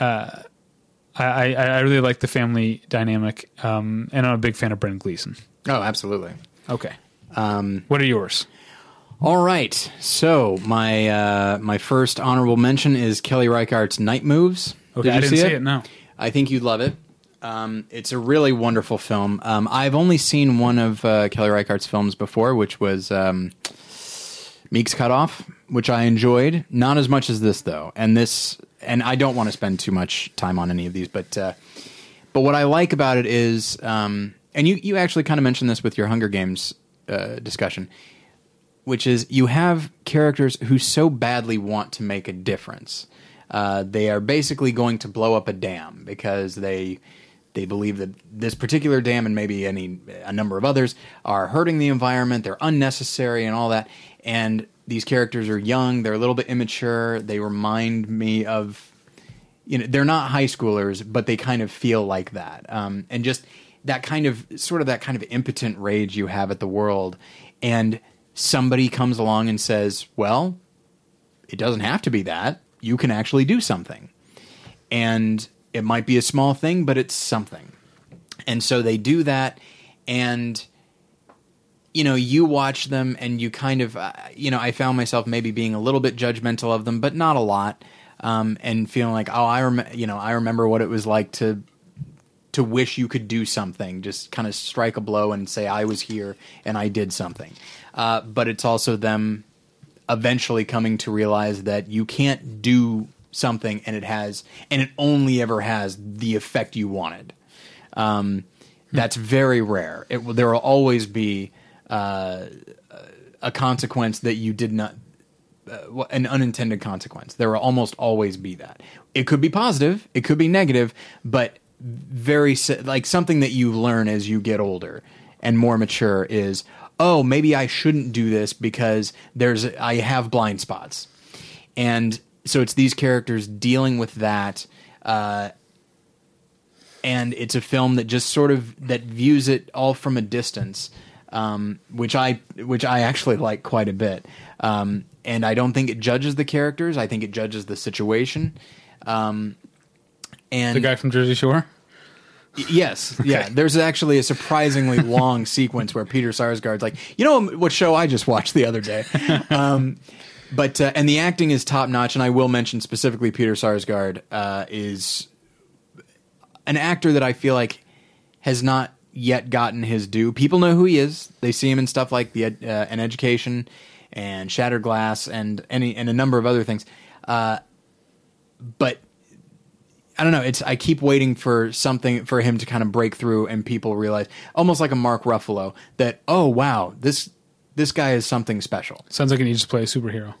uh, I I I really like the family dynamic, um, and I'm a big fan of Brendan Gleeson. Oh, absolutely. Okay, Um, what are yours? all right. So my uh, my first honorable mention is Kelly Reichardt's Night Moves. Okay, Did you I didn't see see it? it. No. I think you'd love it. Um, it's a really wonderful film. Um, I've only seen one of uh, Kelly Reichardt's films before, which was um, Meek's Cut Off, which I enjoyed. Not as much as this, though. And this, and I don't want to spend too much time on any of these, but uh, but what I like about it is, um, and you you actually kind of mentioned this with your Hunger Games uh, discussion, which is you have characters who so badly want to make a difference. Uh, they are basically going to blow up a dam because they they believe that this particular dam and maybe any a number of others are hurting the environment. They're unnecessary and all that. And these characters are young. They're a little bit immature. They remind me of you know they're not high schoolers, but they kind of feel like that. Um, and just that kind of sort of that kind of impotent rage you have at the world, and somebody comes along and says, "Well, it doesn't have to be that. You can actually do something." And it might be a small thing, but it's something. And so they do that, and you know, you watch them and you kind of, uh, you know, I found myself maybe being a little bit judgmental of them, but not a lot, um, and feeling like, oh, I rem- you know, I remember what it was like to to wish you could do something, just kind of strike a blow and say I was here and I did something. Uh, but it's also them eventually coming to realize that you can't do something and it has and it only ever has the effect you wanted. Um, that's very rare. It there will always be uh, a consequence that you did not uh, an unintended consequence. There will almost always be that. It could be positive, it could be negative, but very like something that you learn as you get older and more mature is, oh, maybe I shouldn't do this because there's I have blind spots, and so it's these characters dealing with that. Uh, and it's a film that just sort of that views it all from a distance, um, which I which I actually like quite a bit. Um, and I don't think it judges the characters. I think it judges the situation. Um, and The guy from Jersey Shore. Yes, *laughs* yeah. There's actually a surprisingly *laughs* long sequence where Peter Sarsgaard's like, you know what show I just watched the other day, *laughs* um, but uh, and the acting is top notch. And I will mention specifically Peter Sarsgaard uh, is an actor that I feel like has not yet gotten his due. People know who he is; they see him in stuff like the Ed- uh, an Education and Shattered Glass and any and a number of other things. Uh, but I don't know. It's I keep waiting for something for him to kind of break through and people realize, almost like a Mark Ruffalo, that oh wow, this this guy is something special. Sounds like he needs to play a superhero.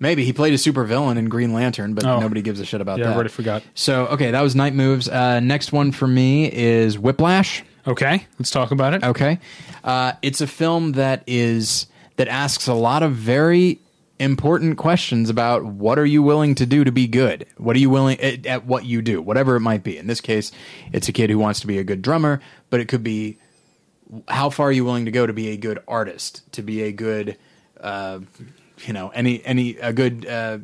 Maybe he played a supervillain in Green Lantern, but Oh. nobody gives a shit about Yeah, that. I already forgot. So okay, that was Night Moves. Uh, next one for me is Whiplash. Okay, let's talk about it. Okay, uh, it's a film that is that asks a lot of very important questions about what are you willing to do to be good. What are you willing at, at what you do, whatever it might be. In this case, it's a kid who wants to be a good drummer, but it could be how far are you willing to go to be a good artist, to be a good, uh, you know, any any a good uh,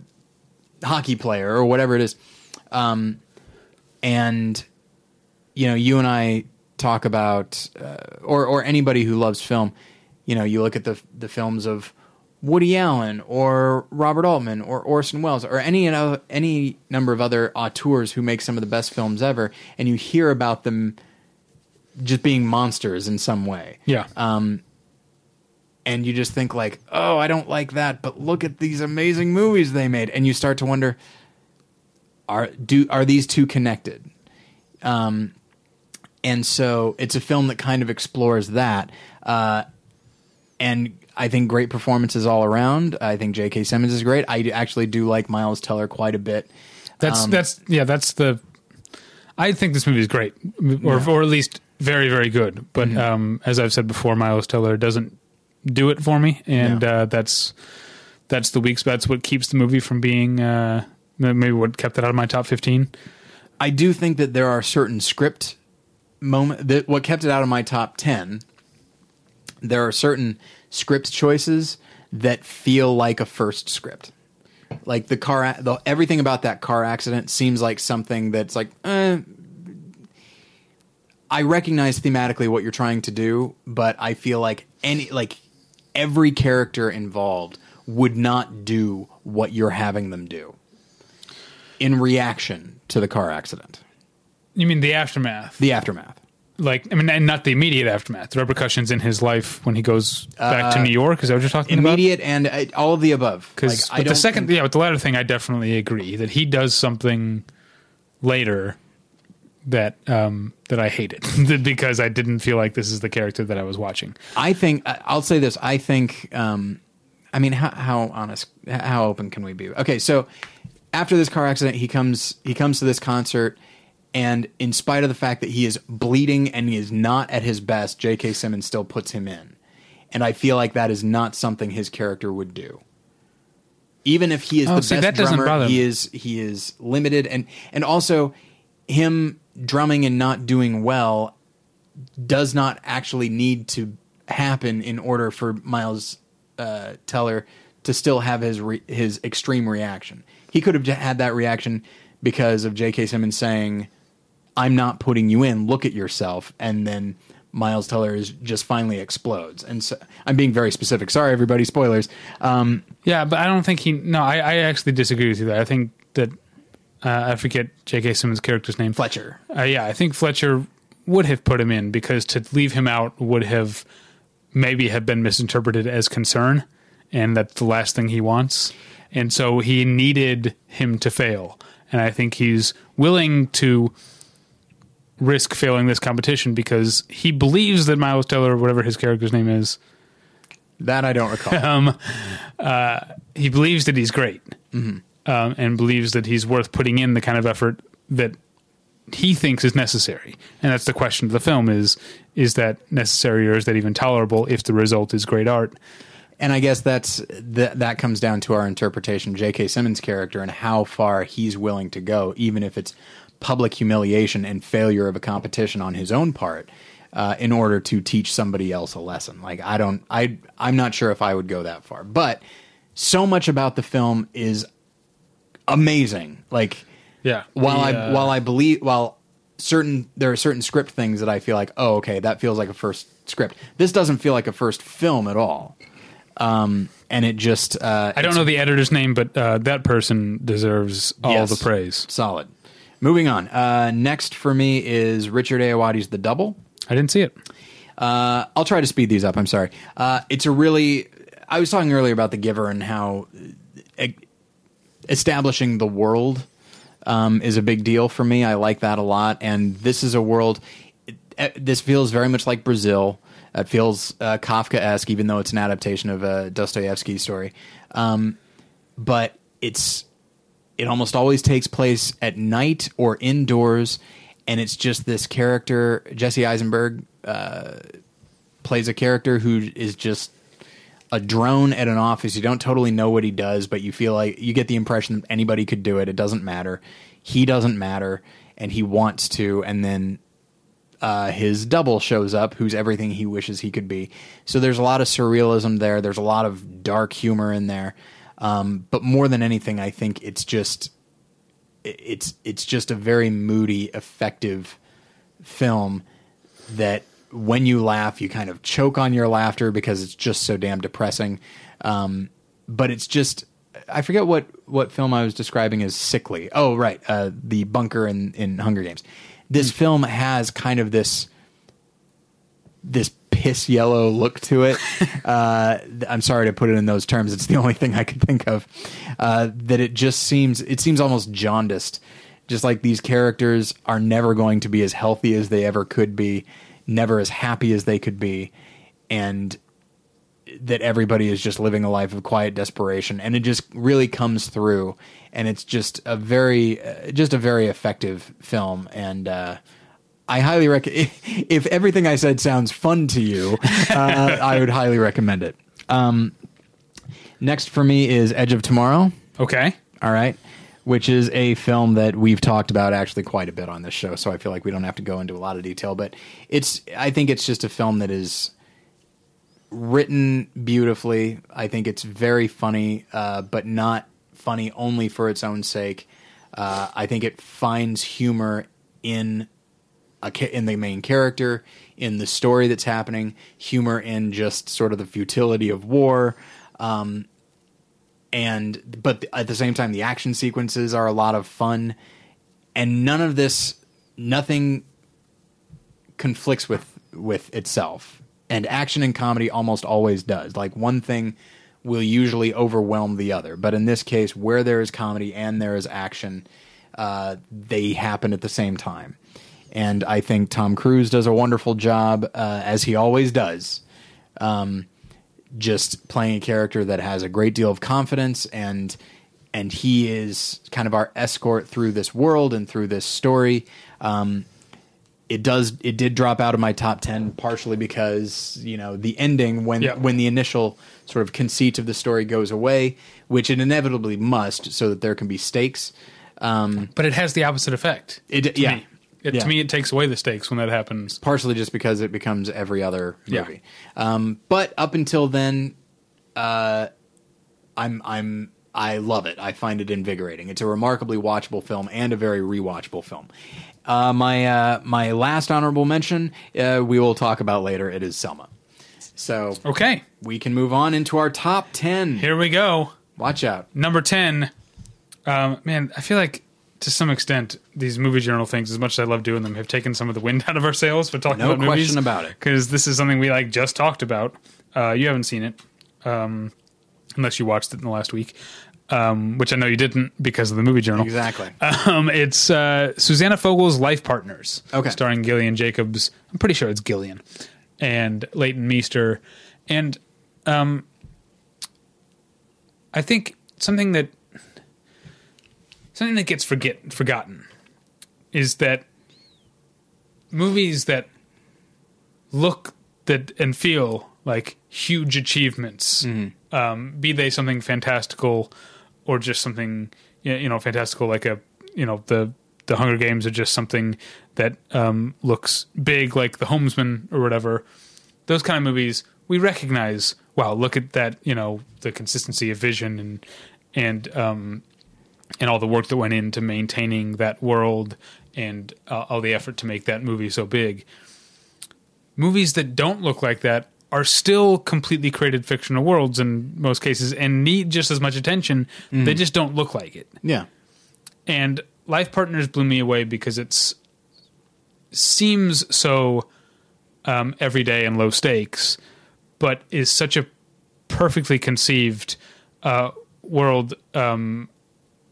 hockey player or whatever it is. Um, and you know, you and I talk about, uh, or or anybody who loves film, you know, you look at the the films of Woody Allen or Robert Altman or Orson Welles or any any number of other auteurs who make some of the best films ever, and you hear about them just being monsters in some way Yeah. Um, and you just think like, "Oh, I don't like that, but look at these amazing movies they made." And you start to wonder are do are these two connected? Um and so it's a film that kind of explores that. Uh and I think great performances all around. I think J.K. Simmons is great. I actually do like Miles Teller quite a bit. That's that's yeah. That's the. I think this movie is great, or or at least very very good. But Mm-hmm. um, as I've said before, Miles Teller doesn't do it for me, and No. uh, that's that's the weak. spot. That's what keeps the movie from being uh, maybe what kept it out of my top fifteen. I do think that there are certain script moment that what kept it out of my top 10 there are certain script choices that feel like a first script. Like the car the, everything about that car accident seems like something that's like eh, I recognize thematically what you're trying to do but I feel like any like every character involved would not do what you're having them do in reaction to the car accident You mean the aftermath? the aftermath. like I mean, and not the immediate aftermath. The repercussions in his life when he goes back to New York. Is that what you're talking about? Uh, Immediate and uh, all of the above. Because I with the don't second, think- yeah, with the latter thing, I definitely agree that he does something later that um, that I hated *laughs* because I didn't feel like this is the character that I was watching. I think I- I'll say this. I think. Um, I mean, how, how honest, how open can we be? Okay, so after this car accident, he comes he comes to this concert, and in spite of the fact that he is bleeding and he is not at his best, J.K. Simmons still puts him in, and I feel like that is not something his character would do. Even if he is Oh, the see, best drummer, he is he is limited, and and also him drumming and not doing well does not actually need to happen in order for Miles uh, Teller to still have his re- his extreme reaction. He could have had that reaction because of J.K. Simmons saying, "I'm not putting you in. Look at yourself," and then Miles Teller is just finally explodes. And so I'm being very specific. Sorry, everybody. Spoilers. Um, Yeah, but I don't think he. No, I, I actually disagree with you there. I think that uh, I forget J.K. Simmons' character's name. Fletcher. Uh, yeah, I think Fletcher would have put him in because to leave him out would have maybe have been misinterpreted as concern, and that's the last thing he wants. And so he needed him to fail, and I think he's willing to risk failing this competition because he believes that Miles Teller, whatever his character's name is, That I don't recall. *laughs* um, uh, he believes that he's great, um, and believes that he's worth putting in the kind of effort that he thinks is necessary. And that's the question of the film: is is that necessary, or is that even tolerable if the result is great art? And I guess that's that. That comes down to our interpretation of J.K. Simmons' character and how far he's willing to go, even if it's public humiliation and failure of a competition on his own part, uh, in order to teach somebody else a lesson. Like I don't, I, I'm not sure if I would go that far. But so much about the film is amazing. Like Yeah. while The, I uh, while I believe while certain there are certain script things that I feel like oh okay that feels like a first script. This doesn't feel like a first film at all. Um, and it just uh, I don't know the editor's name, but uh, that person deserves all Yes. the praise. solid. Moving on. Uh, next for me is Richard Ayoade's The Double. I didn't see it. Uh, I'll try to speed these up. I'm sorry. Uh, it's a really. I was talking earlier about The Giver and how uh, establishing the world um, is a big deal for me. I like that a lot. And this is a world. It, this feels very much like Brazil. It feels uh, Kafka esque, even though it's an adaptation of a Dostoevsky story. Um, but it's it almost always takes place at night or indoors, and it's just this character Jesse Eisenberg uh, plays a character who is just a drone at an office. You don't totally know what he does, but you feel like you get the impression that anybody could do it. It doesn't matter. He doesn't matter, and he wants to. And then uh, his double shows up, who's everything he wishes he could be. So there's a lot of surrealism there. There's a lot of dark humor in there. Um, but more than anything, I think it's just it's it's just a very moody, effective film that when you laugh, you kind of choke on your laughter because it's just so damn depressing. Um, but it's just I forget what what film I was describing as sickly. Oh, right, uh, the bunker in in Hunger Games. This film has kind of this this piss yellow look to it. *laughs* uh, I'm sorry to put it in those terms. It's the only thing I could think of. Uh, that it just seems it seems almost jaundiced. Just like these characters are never going to be as healthy as they ever could be, never as happy as they could be, and that everybody is just living a life of quiet desperation, and it just really comes through. And it's just a very, uh, just a very effective film, and uh, I highly recommend. *laughs* If everything I said sounds fun to you, uh, *laughs* I would highly recommend it. Um, next for me is Edge of Tomorrow. Okay. All right, which is a film that we've talked about actually quite a bit on this show, so I feel like we don't have to go into a lot of detail. But it's, I think it's just a film that is written beautifully. I think it's very funny, uh, but not funny only for its own sake. Uh, I think it finds humor in in the main character, in the story that's happening, humor in just sort of the futility of war. Um, and but at the same time, the action sequences are a lot of fun, and none of this, nothing conflicts with with itself. And action and comedy almost always does. Like one thing will usually overwhelm the other, but in this case, where there is comedy and there is action, uh, they happen at the same time. And I think Tom Cruise does a wonderful job, uh, as he always does. Um, just playing a character that has a great deal of confidence and and he is kind of our escort through this world and through this story. Um, it does it did drop out of my top 10 partially because you know the ending when Yeah. when the initial sort of conceit of the story goes away which it inevitably must so that there can be stakes um, But it has the opposite effect. It- yeah. Me. It, Yeah. To me, it takes away the stakes when that happens. partially just because it becomes every other Yeah. movie. Um, but up until then, uh, I'm I'm I love it. I find it invigorating. It's a remarkably watchable film and a very rewatchable film. Uh, my uh, my last honorable mention uh, we will talk about later. It is Selma. So Okay. we can move on into our top ten. Here we go. Watch out. Number 10. Um, man, I feel like to some extent, these movie journal things, as much as I love doing them, have taken some of the wind *laughs* out of our sails for talking No about movies. No question about it. Because this is something we like just talked about. Uh, you haven't seen it, um, unless you watched it in the last week, um, which I know you didn't because of the movie journal. Exactly. Um, it's uh, Susanna Fogel's Life Partners, Okay. starring Gillian Jacobs. I'm pretty sure it's Gillian and Leighton Meester, and um, I think something that something that gets forget forgotten is that movies that look that and feel like huge achievements, um, be they something fantastical or just something you you know fantastical like a you know the the Hunger Games are just something that um, looks big like the Homesman or whatever. Those kind of movies we recognize. Wow, look at that! You know the consistency of vision and and um, and all the work that went into maintaining that world and uh, all the effort to make that movie so big. Movies that don't look like that are still completely created fictional worlds in most cases and need just as much attention. They just don't look like it. Yeah. And Life Partners blew me away because it's seems so um, everyday and low stakes, but is such a perfectly conceived uh, world. Um,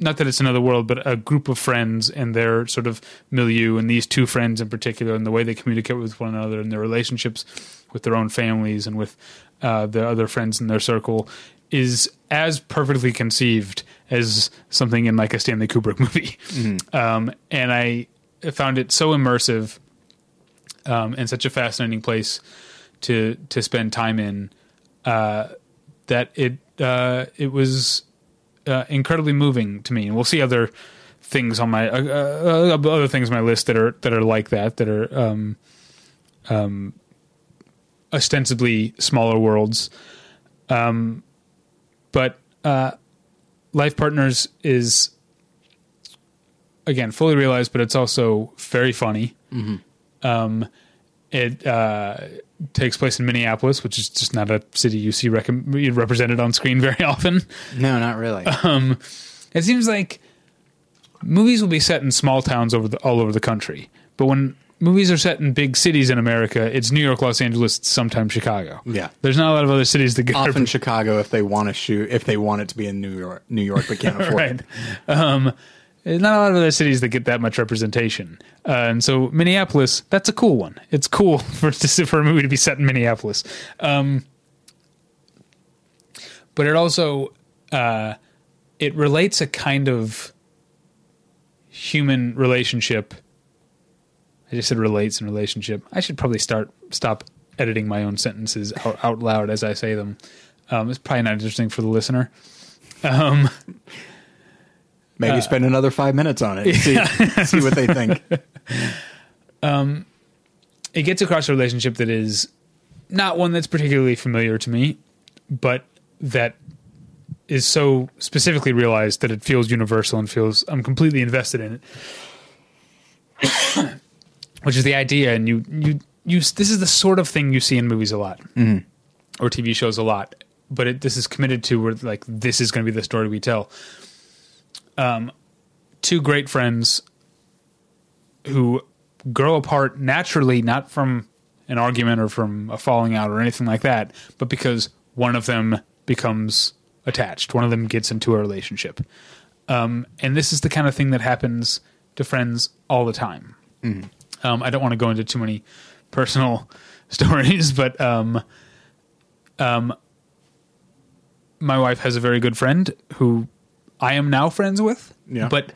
not that it's another world, but a group of friends and their sort of milieu, and these two friends in particular, and the way they communicate with one another, and their relationships with their own families and with uh, the other friends in their circle, is as perfectly conceived as something in like a Stanley Kubrick movie. *laughs* Um, and I found it so immersive um, and such a fascinating place to to spend time in uh, that it uh, it was uh, incredibly moving to me. And we'll see other things on my uh, uh, other things on my list that are that are like that that are um, um, ostensibly smaller worlds. Um, but uh, life partners is again fully realized, but it's also very funny. Um, it uh, takes place in Minneapolis, which is just not a city you see rec- represented on screen *laughs* very often. No, not really. Um, it seems like movies will be set in small towns over the, all over the country, but when movies are set in big cities in America, it's New York, Los Angeles, sometimes Chicago. Yeah. there's not a lot of other cities that get Often *laughs* Chicago if they want to shoot if they want it to be in New York, New York, but can't *laughs* afford right. it. Um, not a lot of other cities that get that much representation, uh, and so Minneapolis, that's a cool one. It's cool *laughs* for for a movie to be set in Minneapolis, um, but it also uh, it relates a kind of human relationship. I just said relates and relationship. I should probably start stop editing my own sentences out, out loud as I say them. Um, it's probably not interesting for the listener. Um, *laughs* Maybe uh, spend another five minutes on it. and See, *laughs* see what they think. *laughs* Um, it gets across a relationship that is not one that's particularly familiar to me, but that is so specifically realized that it feels universal and feels I'm completely invested in it. *coughs* Which is the idea, and you you you. This is the sort of thing you see in movies a lot, mm-hmm. or TV shows a lot. But it, this is committed to where like this is going to be the story we tell. Um, two great friends who grow apart naturally, not from an argument or from a falling out or anything like that, but because one of them becomes attached. One of them gets into a relationship. Um, and this is the kind of thing that happens to friends all the time. Um, I don't want to go into too many personal *laughs* stories, but um, um, my wife has a very good friend who I am now friends with, Yeah. but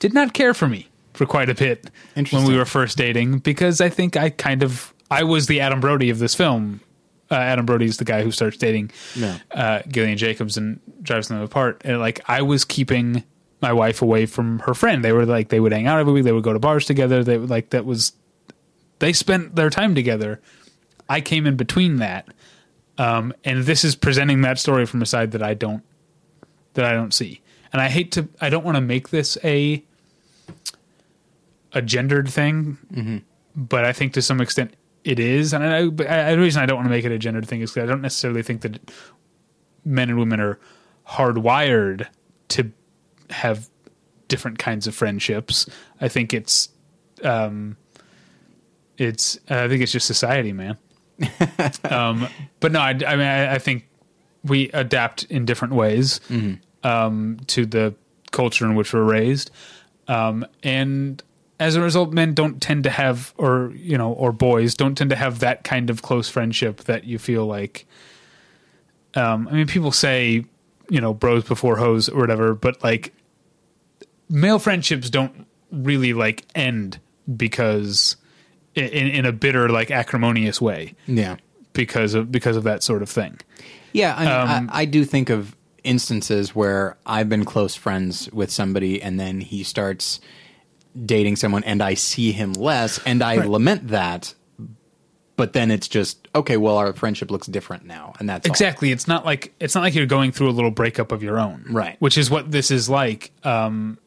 did not care for me for quite a bit when we were first dating because I think I kind of I was the Adam Brody of this film. Uh, Adam Brody is the guy who starts dating Yeah. uh, Gillian Jacobs and drives them apart. And like I was keeping my wife away from her friend. They were like they would hang out every week. They would go to bars together. They would like that was they spent their time together. I came in between that, um, and this is presenting that story from a side that I don't that I don't see. And I hate to. I don't want to make this a a gendered thing, but I think to some extent it is. And I, but I, the reason I don't want to make it a gendered thing is because I don't necessarily think that men and women are hardwired to have different kinds of friendships. I think it's, um, it's. I think it's just society, man. *laughs* um, but no, I, I mean, I, I think we adapt in different ways um, to the culture in which we're raised, um, and as a result, men don't tend to have, or you know, or boys don't tend to have that kind of close friendship that you feel like. Um, I mean, people say, you know, bros before hoes or whatever, but like, male friendships don't really like end because in in a bitter, like acrimonious way Yeah. because of because of that sort of thing. Yeah, I, mean, Um, I, I do think of instances where I've been close friends with somebody, and then he starts dating someone, and I see him less, and I Right. lament that. But then it's just okay. Well, our friendship looks different now, and that's all. Exactly. It's not like it's not like you're going through a little breakup of your own, Right. Which is what this is like. Um,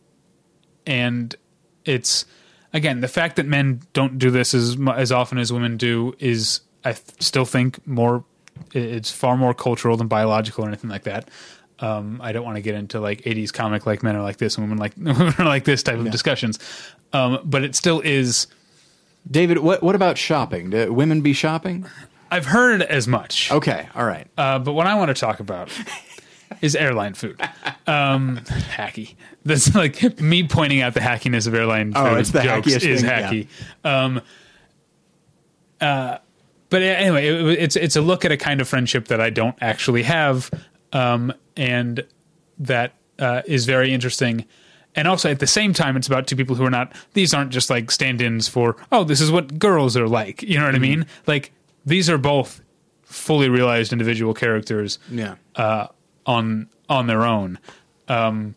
and it's again the fact that men don't do this as as often as women do is I th- still think more. It's far more cultural than biological or anything like that. Um, I don't want to get into like '80s comic like men are like this and women like *laughs* women are like this type of discussions, um, but it still is. David, what what about shopping? Do women be shopping? I've heard as much. Okay, all right. Uh, but what I want to talk about *laughs* is airline food. Um, hacky. That's like me pointing out the hackiness of airline Oh, food it's the jokes is thing, hacky. Um, uh, but anyway, it, it's it's a look at a kind of friendship that I don't actually have, um, and that uh, is very interesting. And also at the same time, it's about two people who are not. These aren't just like stand-ins for. Oh, this is what girls are like. You know what I mean? Like these are both fully realized individual characters Yeah. uh, on on their own. Um,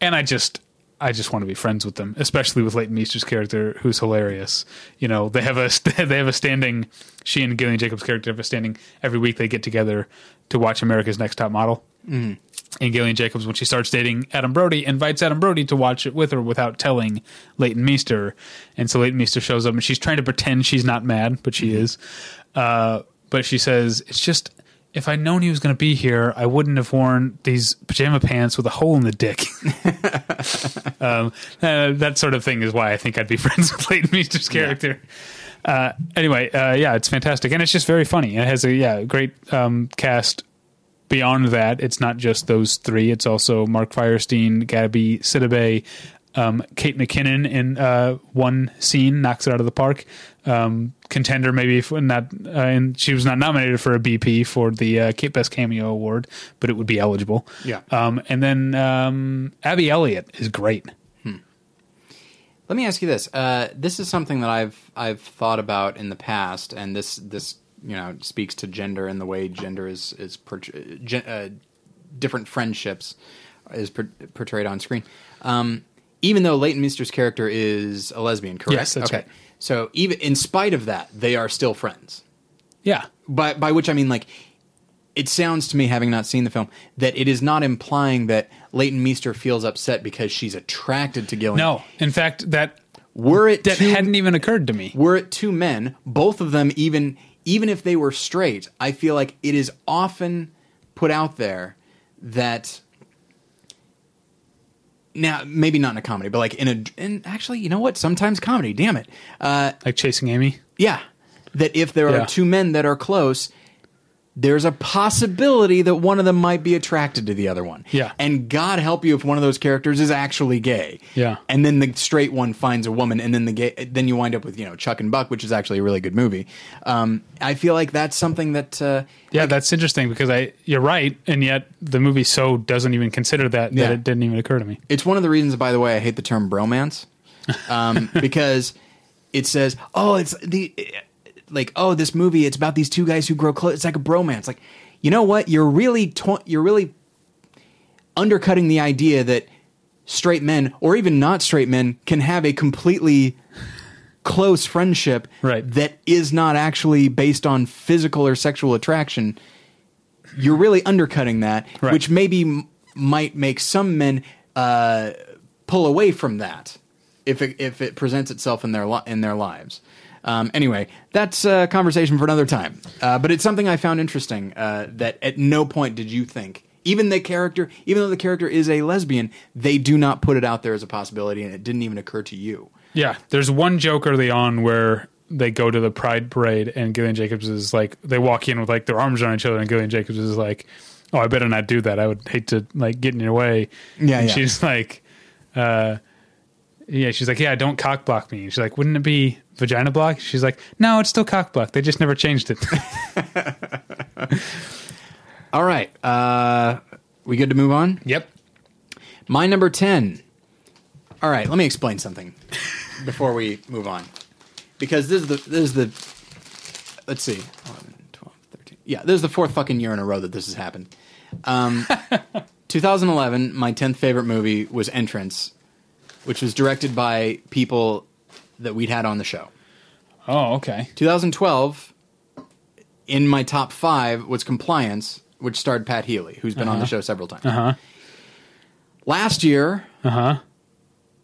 and I just I just want to be friends with them, especially with Leighton Meester's character, who's hilarious. You know, they have a *laughs* they have a standing. She and Gillian Jacobs' character have a standing every week. They get together to watch America's Next Top Model. Mm. And Gillian Jacobs, when she starts dating Adam Brody, invites Adam Brody to watch it with her without telling Leighton Meester. And so Leighton Meester shows up, and she's trying to pretend she's not mad, but she is. Uh, but she says, "It's just." If I'd known he was going to be here, I wouldn't have worn these pajama pants with a hole in the dick. *laughs* um, uh, that sort of thing is why I think I'd be *laughs* friends with Leighton Meester's character. Uh, anyway, uh, yeah, it's fantastic, and it's just very funny. It has a yeah great um, cast. Beyond that, it's not just those three. It's also Mark Feuerstein, Gabby Sidibe, um, Kate McKinnon in uh, one scene knocks it out of the park. Um, contender maybe if not, uh, and she was not nominated for a BP for the uh, Kate Best Cameo Award, but it would be eligible. Yeah. Um, and then um, Abby Elliott is great. Let me ask you this. Uh, this is something that I've I've thought about in the past, and this this you know speaks to gender and the way gender is is uh, different friendships is per- portrayed on screen. Um, even though Leighton Meester's character is a lesbian, correct? Yes, that's okay. right. So even in spite of that, they are still friends. Yeah. By by which I mean like it sounds to me, having not seen the film, that it is not implying that Leighton Meester feels upset because she's attracted to Gillian. No, in fact, that were it that hadn't even occurred to me. were it two men, both of them even even if they were straight, I feel like it is often put out there that now maybe not in a comedy, but like in a and actually, you know what? Sometimes comedy. Damn it. Uh, Like chasing Amy. yeah, that if there Yeah. are two men that are close, there's a possibility that one of them might be attracted to the other one. Yeah. And God help you if one of those characters is actually gay. Yeah. And then the straight one finds a woman, and then the gay, then you wind up with you know Chuck and Buck, which is actually a really good movie. Um, I feel like that's something that uh, Yeah, that's interesting because I you're right, and yet the movie so doesn't even consider that Yeah. that it didn't even occur to me. It's one of the reasons, by the way, I hate the term bromance, um, *laughs* because it says, "Oh, it's the like, oh, this movie, it's about these two guys who grow close. It's like a bromance." Like, you know what? You're really to- you're really undercutting the idea that straight men or even not straight men can have a completely close friendship Right. that is not actually based on physical or sexual attraction you're really undercutting that, Right. which maybe m- might make some men uh, pull away from that if it, if it presents itself in their li- in their lives. Um, anyway, that's a conversation for another time. Uh, but it's something I found interesting uh, that at no point did you think, even the character, even though the character is a lesbian, they do not put it out there as a possibility, and it didn't even occur to you. Yeah, there's one joke early on where they go to the Pride Parade, and Gillian Jacobs is like, they walk in with like their arms around each other, and Gillian Jacobs is like, "Oh, I better not do that. I would hate to like get in your way." Yeah, and yeah. she's like, uh, "Yeah," she's like, "Yeah, don't cock block me." She's like, "Wouldn't it be vagina block?" She's like, "No, it's still cock block. They just never changed it." *laughs* All right, uh, we good to move on? yep. My number 10. All right, let me explain something *laughs* before we move on. Because this is the this is the let's see. 11, 12, 13. Yeah, this is the fourth fucking year in a row that this has happened. Um, *laughs* 2011, my 10th favorite movie was Entrance, which was directed by people that we'd had on the show. Oh, okay. 2012, in my top 5 was Compliance, which starred Pat Healy, who's been on the show several times. Uh huh. Last year, Uh huh.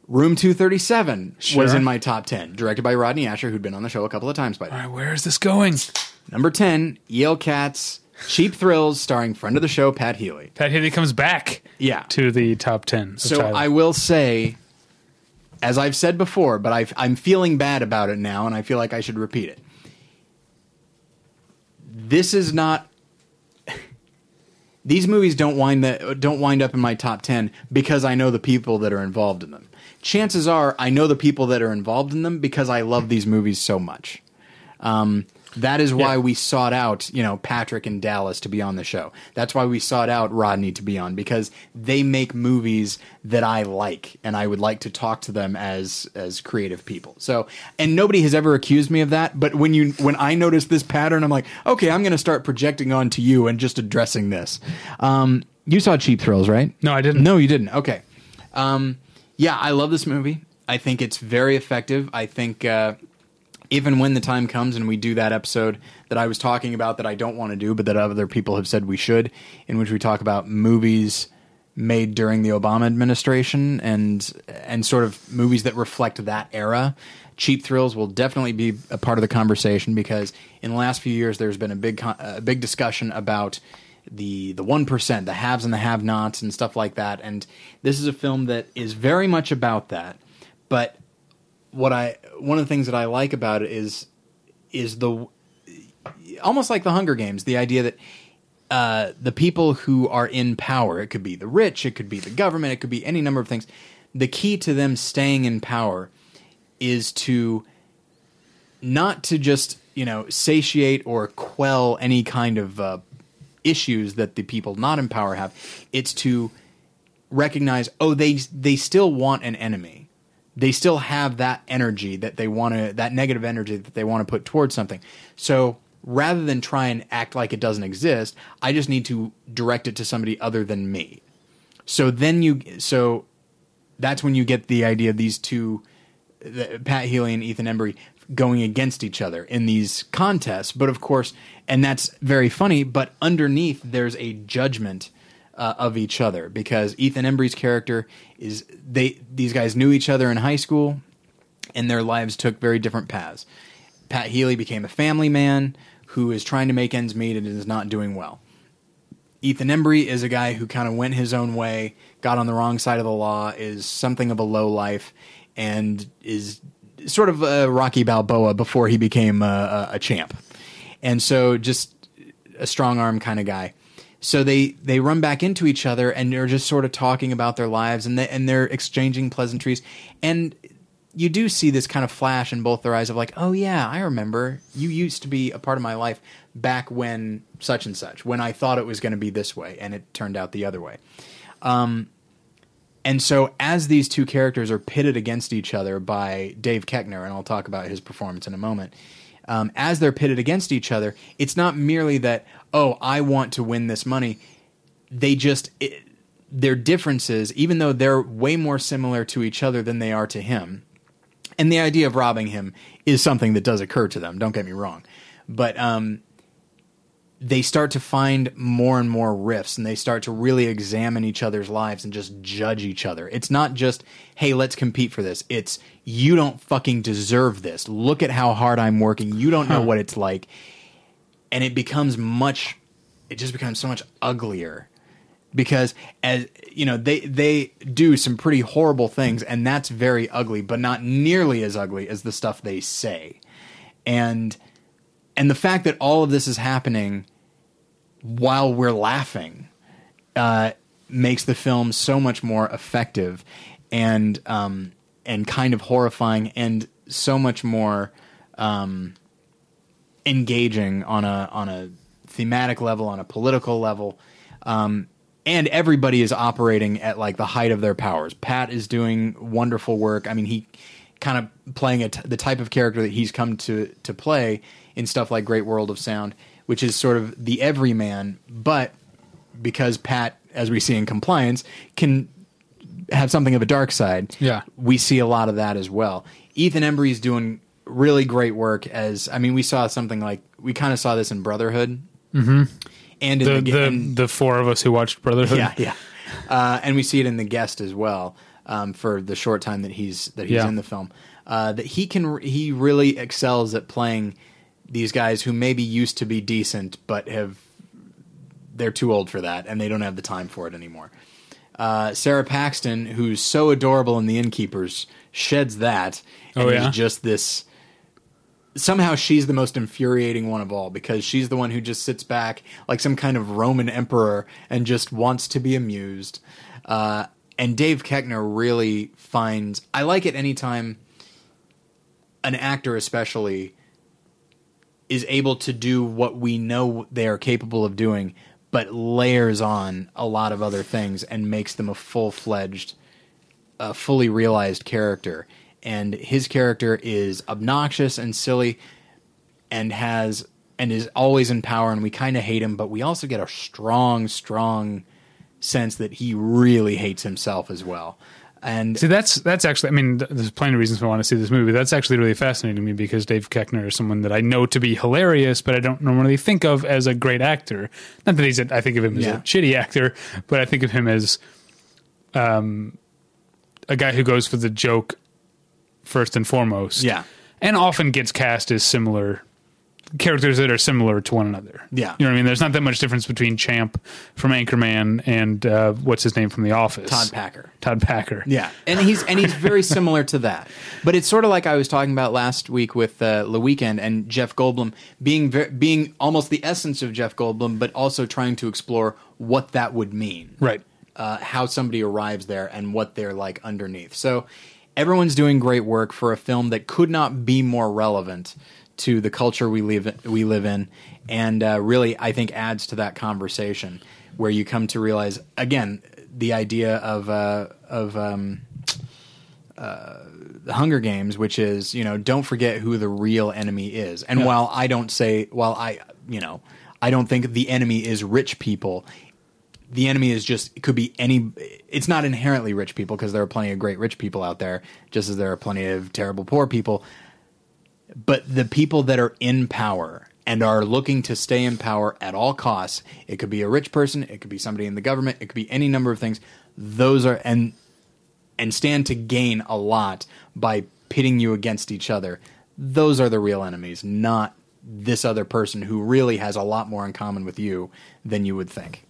Room 237 was Sure. in my top 10, directed by Rodney Ascher, who'd been on the show a couple of times by All then. right, where is this going? Number 10, E.L. Katz, Cheap Thrills, starring friend of the show, Pat Healy. Pat Healy comes back. Yeah. To the top ten. of So Tyler. I will say, as I've said before, but I've, I'm feeling bad about it now, and I feel like I should repeat it. This is not. *laughs* These movies don't wind that don't wind up in my top ten because I know the people that are involved in them. Chances are, I know the people that are involved in them because I love these movies so much. Um, that is why Yeah. we sought out, you know, Patrick and Dallas to be on the show. That's why we sought out Rodney to be on because they make movies that I like, and I would like to talk to them as as creative people. So, and nobody has ever accused me of that. But when you when I notice this pattern, I'm like, okay, I'm going to start projecting onto you and just addressing this. Um, you saw Cheap Thrills, right? No, I didn't. No, you didn't. Okay. Um, yeah, I love this movie. I think it's very effective. I think uh, even when the time comes and we do that episode that I was talking about that I don't want to do, but that other people have said we should, in which we talk about movies made during the Obama administration and and sort of movies that reflect that era. Cheap Thrills will definitely be a part of the conversation because in the last few years there's been a big a big discussion about the the one percent, the haves and the have-nots, and stuff like that. And this is a film that is very much about that. But what I one of the things that I like about it is is the almost like the Hunger Games, the idea that uh, the people who are in power, it could be the rich, it could be the government, it could be any number of things. The key to them staying in power is to not to just you know satiate or quell any kind of uh, issues that the people not in power have. It's to recognize oh they they still want an enemy. They still have that energy that they want to that negative energy that they want to put towards something. So rather than try and act like it doesn't exist, I just need to direct it to somebody other than me. So then you so that's when you get the idea of these two the, Pat Healy and Ethan Embry going against each other in these contests. But of course, and that's very funny. But underneath, there's a judgment uh, of each other because Ethan Embry's character is they these guys knew each other in high school, and their lives took very different paths. Pat Healy became a family man who is trying to make ends meet and is not doing well. Ethan Embry is a guy who kind of went his own way, got on the wrong side of the law, is something of a low life, and is sort of a Rocky Balboa before he became a, a, a champ. And so just a strong arm kind of guy. So they, they run back into each other and they're just sort of talking about their lives and they, and they're exchanging pleasantries. And you do see this kind of flash in both their eyes of like, oh yeah, I remember you used to be a part of my life back when such and such, when I thought it was going to be this way, and it turned out the other way. Um, and so as these two characters are pitted against each other by Dave Koechner, and I'll talk about his performance in a moment. Um, as they're pitted against each other, it's not merely that oh I want to win this money. They just it, their differences, even though they're way more similar to each other than they are to him, and the idea of robbing him is something that does occur to them. Don't get me wrong, but um, they start to find more and more rifts, and they start to really examine each other's lives and just judge each other. It's not just hey, let's compete for this. It's you don't fucking deserve this. Look at how hard I'm working. You don't know what it's like, and it becomes much. It just becomes so much uglier because as you know they they do some pretty horrible things and that's very ugly but not nearly as ugly as the stuff they say and and the fact that all of this is happening while we're laughing uh, makes the film so much more effective and um, and kind of horrifying and so much more um, engaging on a on a thematic level on a political level um, and everybody is operating at like the height of their powers. Pat is doing wonderful work. I mean, he kind of playing a t- the type of character that he's come to to play in stuff like Great World of Sound, which is sort of the everyman, but because Pat, as we see in Compliance, can have something of a dark side. Yeah. we see a lot of that as well. Ethan Embry is doing really great work. As I mean, we saw something like we kind of saw this in Brotherhood, mm-hmm. and in The the, the, and- the four of us who watched Brotherhood. yeah, yeah. Uh, and we see it in the guest as well um, for the short time that he's that he's Yeah. in the film. Uh, that he can he really excels at playing these guys who maybe used to be decent but have they're too old for that and they don't have the time for it anymore. Uh, Sara Paxton, who's so adorable in The Innkeepers, sheds that and Oh, yeah? is just this somehow she's the most infuriating one of all because she's the one who just sits back like some kind of Roman emperor and just wants to be amused. Uh, and Dave Koechner really finds I like it anytime an actor especially is able to do what we know they are capable of doing, but layers on a lot of other things and makes them a full fledged, uh, fully realized character. And his character is obnoxious and silly, and has and is always in power, and we kind of hate him, but we also get a strong, strong sense that he really hates himself as well. And See, that's that's actually. I mean, th- there's plenty of reasons I want to see this movie. That's actually really fascinating to me because Dave Koechner is someone that I know to be hilarious, but I don't normally think of as a great actor. Not that he's. A, I think of him as Yeah. a shitty actor, but I think of him as, um, a guy who goes for the joke first and foremost. Yeah. and often gets cast as similar characters that are similar to one another. Yeah. you know what I mean. There's not that much difference between Champ from Anchorman and uh, what's his name from The Office, Todd Packer. Todd Packer. Yeah, and he's and he's very similar to that. But it's sort of like I was talking about last week with uh, The Weekend and Jeff Goldblum being ver- being almost the essence of Jeff Goldblum, but also trying to explore what that would mean, Right. Uh, how somebody arrives there and what they're like underneath. So everyone's doing great work for a film that could not be more relevant to the culture we live we live in, and uh, really I think adds to that conversation where you come to realize again the idea of uh, of um, the Hunger Games, which is you know don't forget who the real enemy is. And Yeah. while I don't say, while I you know I don't think the enemy is rich people. The enemy is just it could be any. It's not inherently rich people because there are plenty of great rich people out there, just as there are plenty of terrible poor people. But the people that are in power and are looking to stay in power at all costs, it could be a rich person, it could be somebody in the government, it could be any number of things. Those are and and stand to gain a lot by pitting you against each other. Those are the real enemies, not this other person who really has a lot more in common with you than you would think.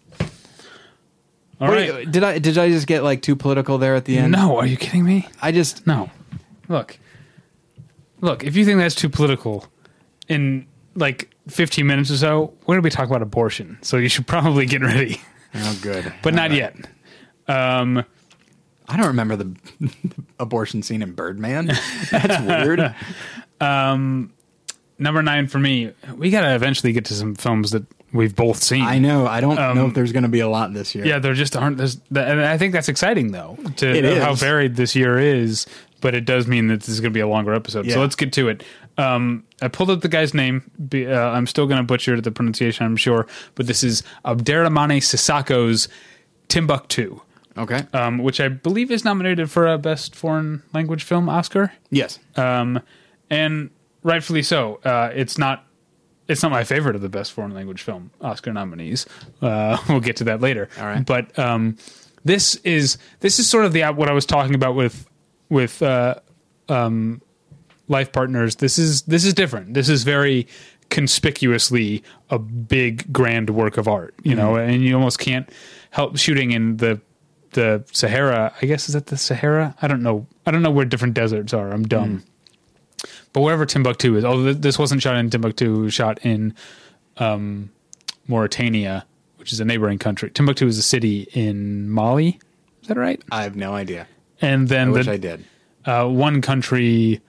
All Wait, right. did I did I just get like too political there at the end? No, are you kidding me? I just No. Look. Look, if you think that's too political, in like 15 minutes or so, we're going to be talking about abortion. So you should probably get ready. oh good, *laughs* But not All yet. Um, I don't remember the *laughs* abortion scene in Birdman. That's weird. *laughs* number nine for me, we got to eventually get to some films that we've both seen. I know. I don't know if there's going to be a lot this year. Yeah, there just aren't. There's, and I think that's exciting though to how varied this year is. But it does mean that this is going to be a longer episode. Yeah. So let's get to it. Um, I pulled up the guy's name. Uh, I'm still going to butcher the pronunciation, I'm sure. But this is Abderrahmane Sissako's Timbuktu, Okay. um, which I believe is nominated for a Best Foreign Language Film Oscar. yes. Um, and rightfully so. Uh, it's not. It's not my favorite of the best foreign language film Oscar nominees. Uh, *laughs* we'll get to that later. All right. But um, this is this is sort of the what I was talking about with with uh, um, life partners. This is this is different. This is very conspicuously a big grand work of art. You know, and you almost can't help shooting in the the Sahara. I guess is that the Sahara? I don't know. I don't know where different deserts are. I'm dumb. But wherever Timbuktu is, oh, this wasn't shot in Timbuktu. It was shot in um, Mauritania, which is a neighboring country. Timbuktu is a city in Mali. Is that right? I have no idea. And then I wish the, I did. uh, one country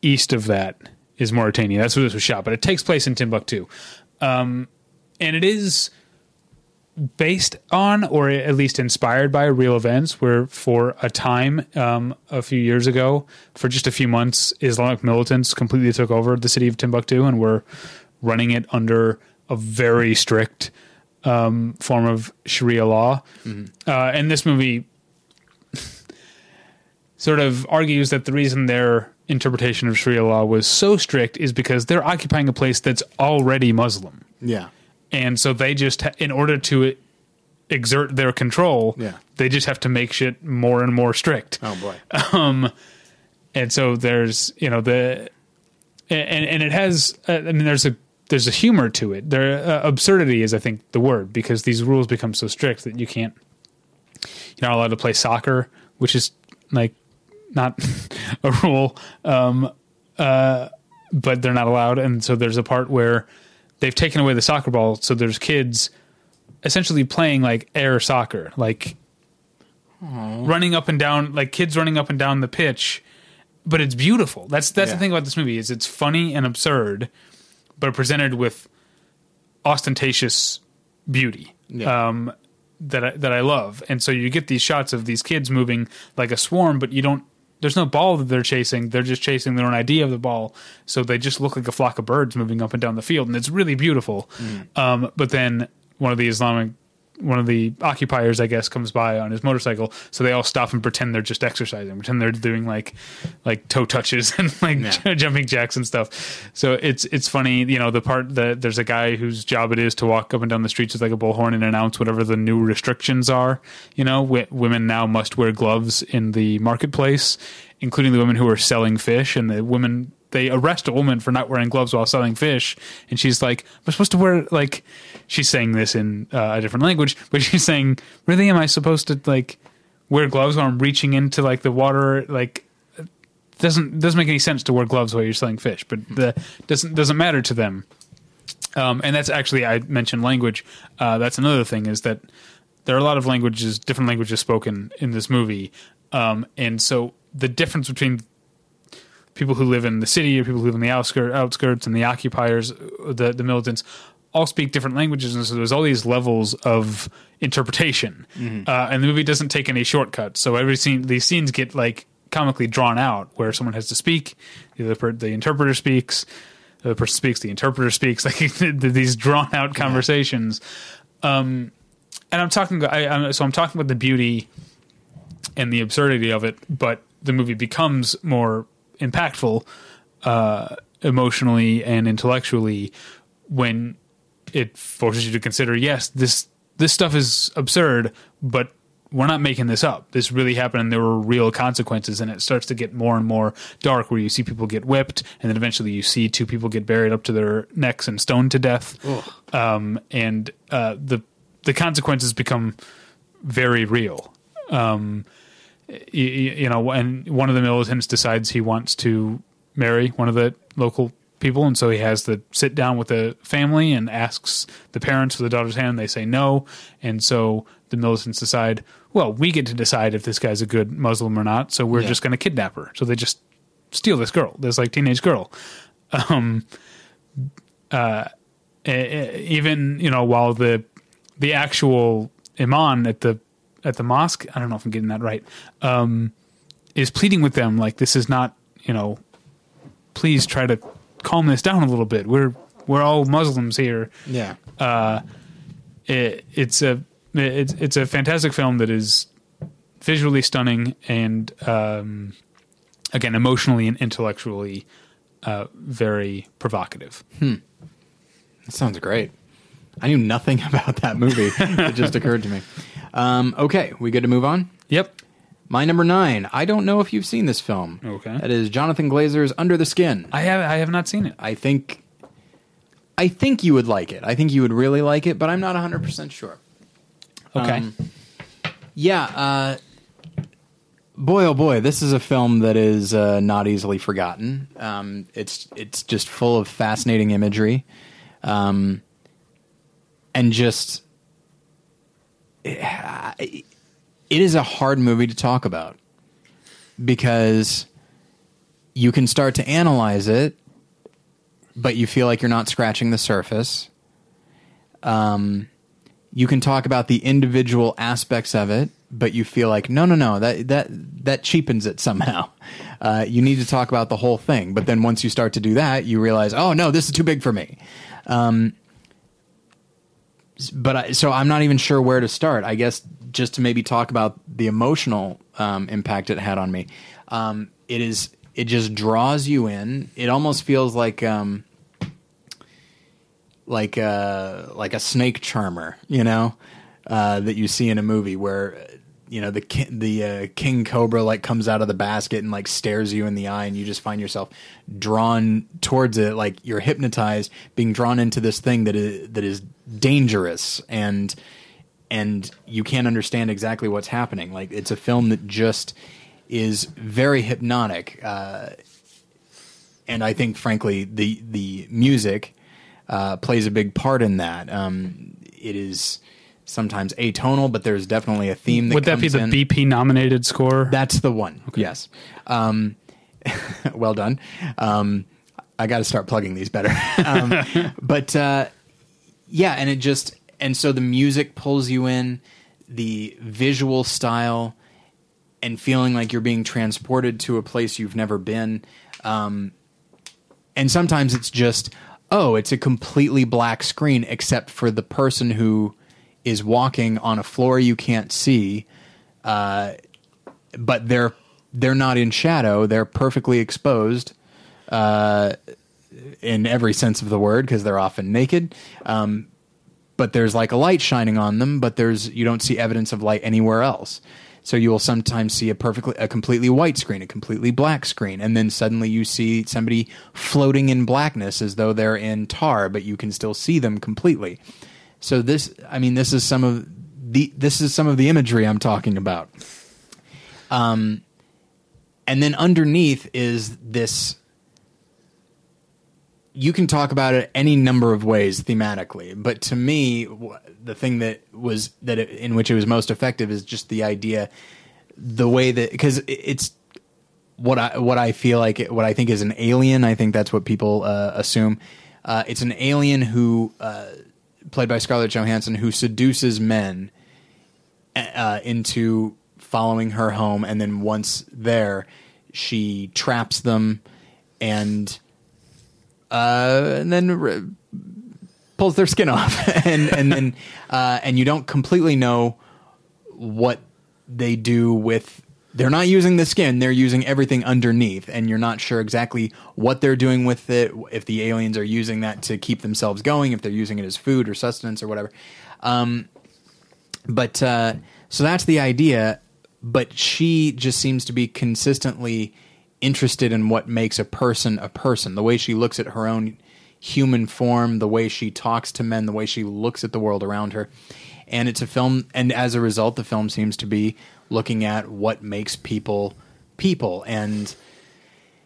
east of that is Mauritania. That's where this was shot, but it takes place in Timbuktu. Um, and it is based on, or at least inspired by, real events where, for a time, um, a few years ago, for just a few months, Islamic militants completely took over the city of Timbuktu and were running it under a very strict um, form of Sharia law. Uh, and this movie sort of argues that the reason their interpretation of Sharia law was so strict is because they're occupying a place that's already Muslim. Yeah. And so they just, ha- in order to exert their control, Yeah. they just have to make shit more and more strict. Oh boy. *laughs* And so there's, you know, the, and, and it has, uh, I mean, there's a, there's a humor to it. There, uh, absurdity is, I think, the word because these rules become so strict that you can't, you're not allowed to play soccer, which is like not *laughs* a rule. Um, uh, but they're not allowed. And so there's a part where they've taken away the soccer ball. So there's kids essentially playing like air soccer, like running up and down, like kids running up and down the pitch. But it's beautiful. That's that's Yeah. the thing about this movie is it's funny and absurd, but presented with ostentatious beauty. Yeah. Um, that I, that I love, and so you get these shots of these kids moving like a swarm, but you don't. There's no ball that they're chasing. They're just chasing their own idea of the ball, so they just look like a flock of birds moving up and down the field, and it's really beautiful. Um, but then one of the Islamic, one of the occupiers, I guess, comes by on his motorcycle, so they all stop and pretend they're just exercising, pretend they're doing like like toe touches *laughs* and like Yeah. *laughs* jumping jacks and stuff. So it's it's funny, you know, the part that there's a guy whose job it is to walk up and down the streets with like a bullhorn and announce whatever the new restrictions are. You know, w- women now must wear gloves in the marketplace, including the women who are selling fish, and the women they arrest a woman for not wearing gloves while selling fish, and she's like, "I'm supposed to wear like." She's saying this in uh, a different language, but *laughs* she's saying, "Really, am I supposed to like wear gloves while I'm reaching into like the water like?" doesn't doesn't make any sense to wear gloves while you're selling fish, but the doesn't doesn't matter to them. Um, and that's actually I mentioned language. Uh, that's another thing is that there are a lot of languages, different languages spoken in this movie, um, and so the difference between people who live in the city or people who live in the outskirts, outskirts and the occupiers, the the militants, all speak different languages, and so there's all these levels of interpretation. Uh, and the movie doesn't take any shortcuts, so every scene, these scenes get like comically drawn out, where someone has to speak, the other per- the interpreter speaks, the other person speaks, the interpreter speaks, *laughs* like these drawn out conversations. Um, and I'm talking, I, I'm, so I'm talking about the beauty and the absurdity of it, but the movie becomes more impactful uh, emotionally and intellectually when it forces you to consider yes this this stuff is absurd but we're not making this up. This really happened and there were real consequences and it starts to get more and more dark where you see people get whipped and then eventually you see two people get buried up to their necks and stoned to death. Um, and uh, the the consequences become very real. Um, you, you know, and one of the militants decides he wants to marry one of the local people, and so he has to sit down with the family and asks the parents for the daughter's hand. They say no, and so the militants decide, well, we get to decide if this guy's a good Muslim or not, so we're Yeah. just going to kidnap her. So they just steal this girl, this like teenage girl. Um, uh, even you know, while the the actual imam at the at the mosque, I don't know if I'm getting that right, um, is pleading with them like this is not, you know, please try to calm this down a little bit. We're we're all Muslims here. Yeah. It, it's a it's it's a fantastic film that is visually stunning and um, again emotionally and intellectually uh, very provocative. That sounds great. I knew nothing *laughs* about that movie. it just occurred to me. Um, okay, we good to move on? Yep. My number nine. I don't know if you've seen this film. Okay. That is Jonathan Glazer's Under the Skin. I have I have not seen it. I think I think you would like it. I think you would really like it, but I'm not 100% sure. Okay. Um, yeah, uh boy oh boy, this is a film that is uh, not easily forgotten. Um it's it's just full of fascinating imagery. Um and just it is a hard movie to talk about because you can start to analyze it, but you feel like you're not scratching the surface. Um, you can talk about the individual aspects of it, but you feel like no, no, no, that that that cheapens it somehow. *laughs* Uh, you need to talk about the whole thing, but then once you start to do that, you realize, oh no, this is too big for me. Um, but I, so I'm not even sure where to start. I guess just to maybe talk about the emotional um, impact it had on me. Um, it is it just draws you in. It almost feels like um, like a like a snake charmer, you know, uh, that you see in a movie where you know the ki- the uh, king cobra like comes out of the basket and like stares you in the eye, and you just find yourself drawn towards it, like you're hypnotized, being drawn into this thing that is that is dangerous and and you can't understand exactly what's happening. Like it's a film that just is very hypnotic, uh, and I think, frankly, the the music uh, plays a big part in that. Um, it is sometimes atonal, but there's definitely a theme. That Would that be the in. BP nominated score? That's the one. Yes. Um, *laughs* well done. Um, I got to start plugging these better. *laughs* um, but uh, yeah, and it just and so the music pulls you in, the visual style, and feeling like you're being transported to a place you've never been. Um, and sometimes it's just oh, it's a completely black screen except for the person who is walking on a floor you can't see, uh, but they're they're not in shadow; they're perfectly exposed. Uh, in every sense of the word, because they're often naked. Um, but there's like a light shining on them, but there's you don't see evidence of light anywhere else. So you will sometimes see a perfectly a completely white screen, a completely black screen, and then suddenly you see somebody floating in blackness as though they're in tar, but you can still see them completely. So this, I mean, this is some of the this is some of the imagery I'm talking about. Um, and then underneath is this. You can talk about it any number of ways thematically, but to me, the thing that was that it, in which it was most effective is just the idea, the way that because it's what I what I feel like it, what I think is an alien. I think that's what people uh, assume. Uh, it's an alien who, uh, played by Scarlett Johansson, who seduces men uh, into following her home, and then once there, she traps them and uh, and then pulls their skin off, *laughs* and and then uh, and you don't completely know what they do with. They're not using the skin; they're using everything underneath, and you're not sure exactly what they're doing with it. If the aliens are using that to keep themselves going, if they're using it as food or sustenance or whatever. Um, but uh, so that's the idea. But she just seems to be consistently interested in what makes a person a person. The way she looks at her own human form, the way she talks to men, the way she looks at the world around her. And it's a film, and as a result, the film seems to be looking at what makes people people. And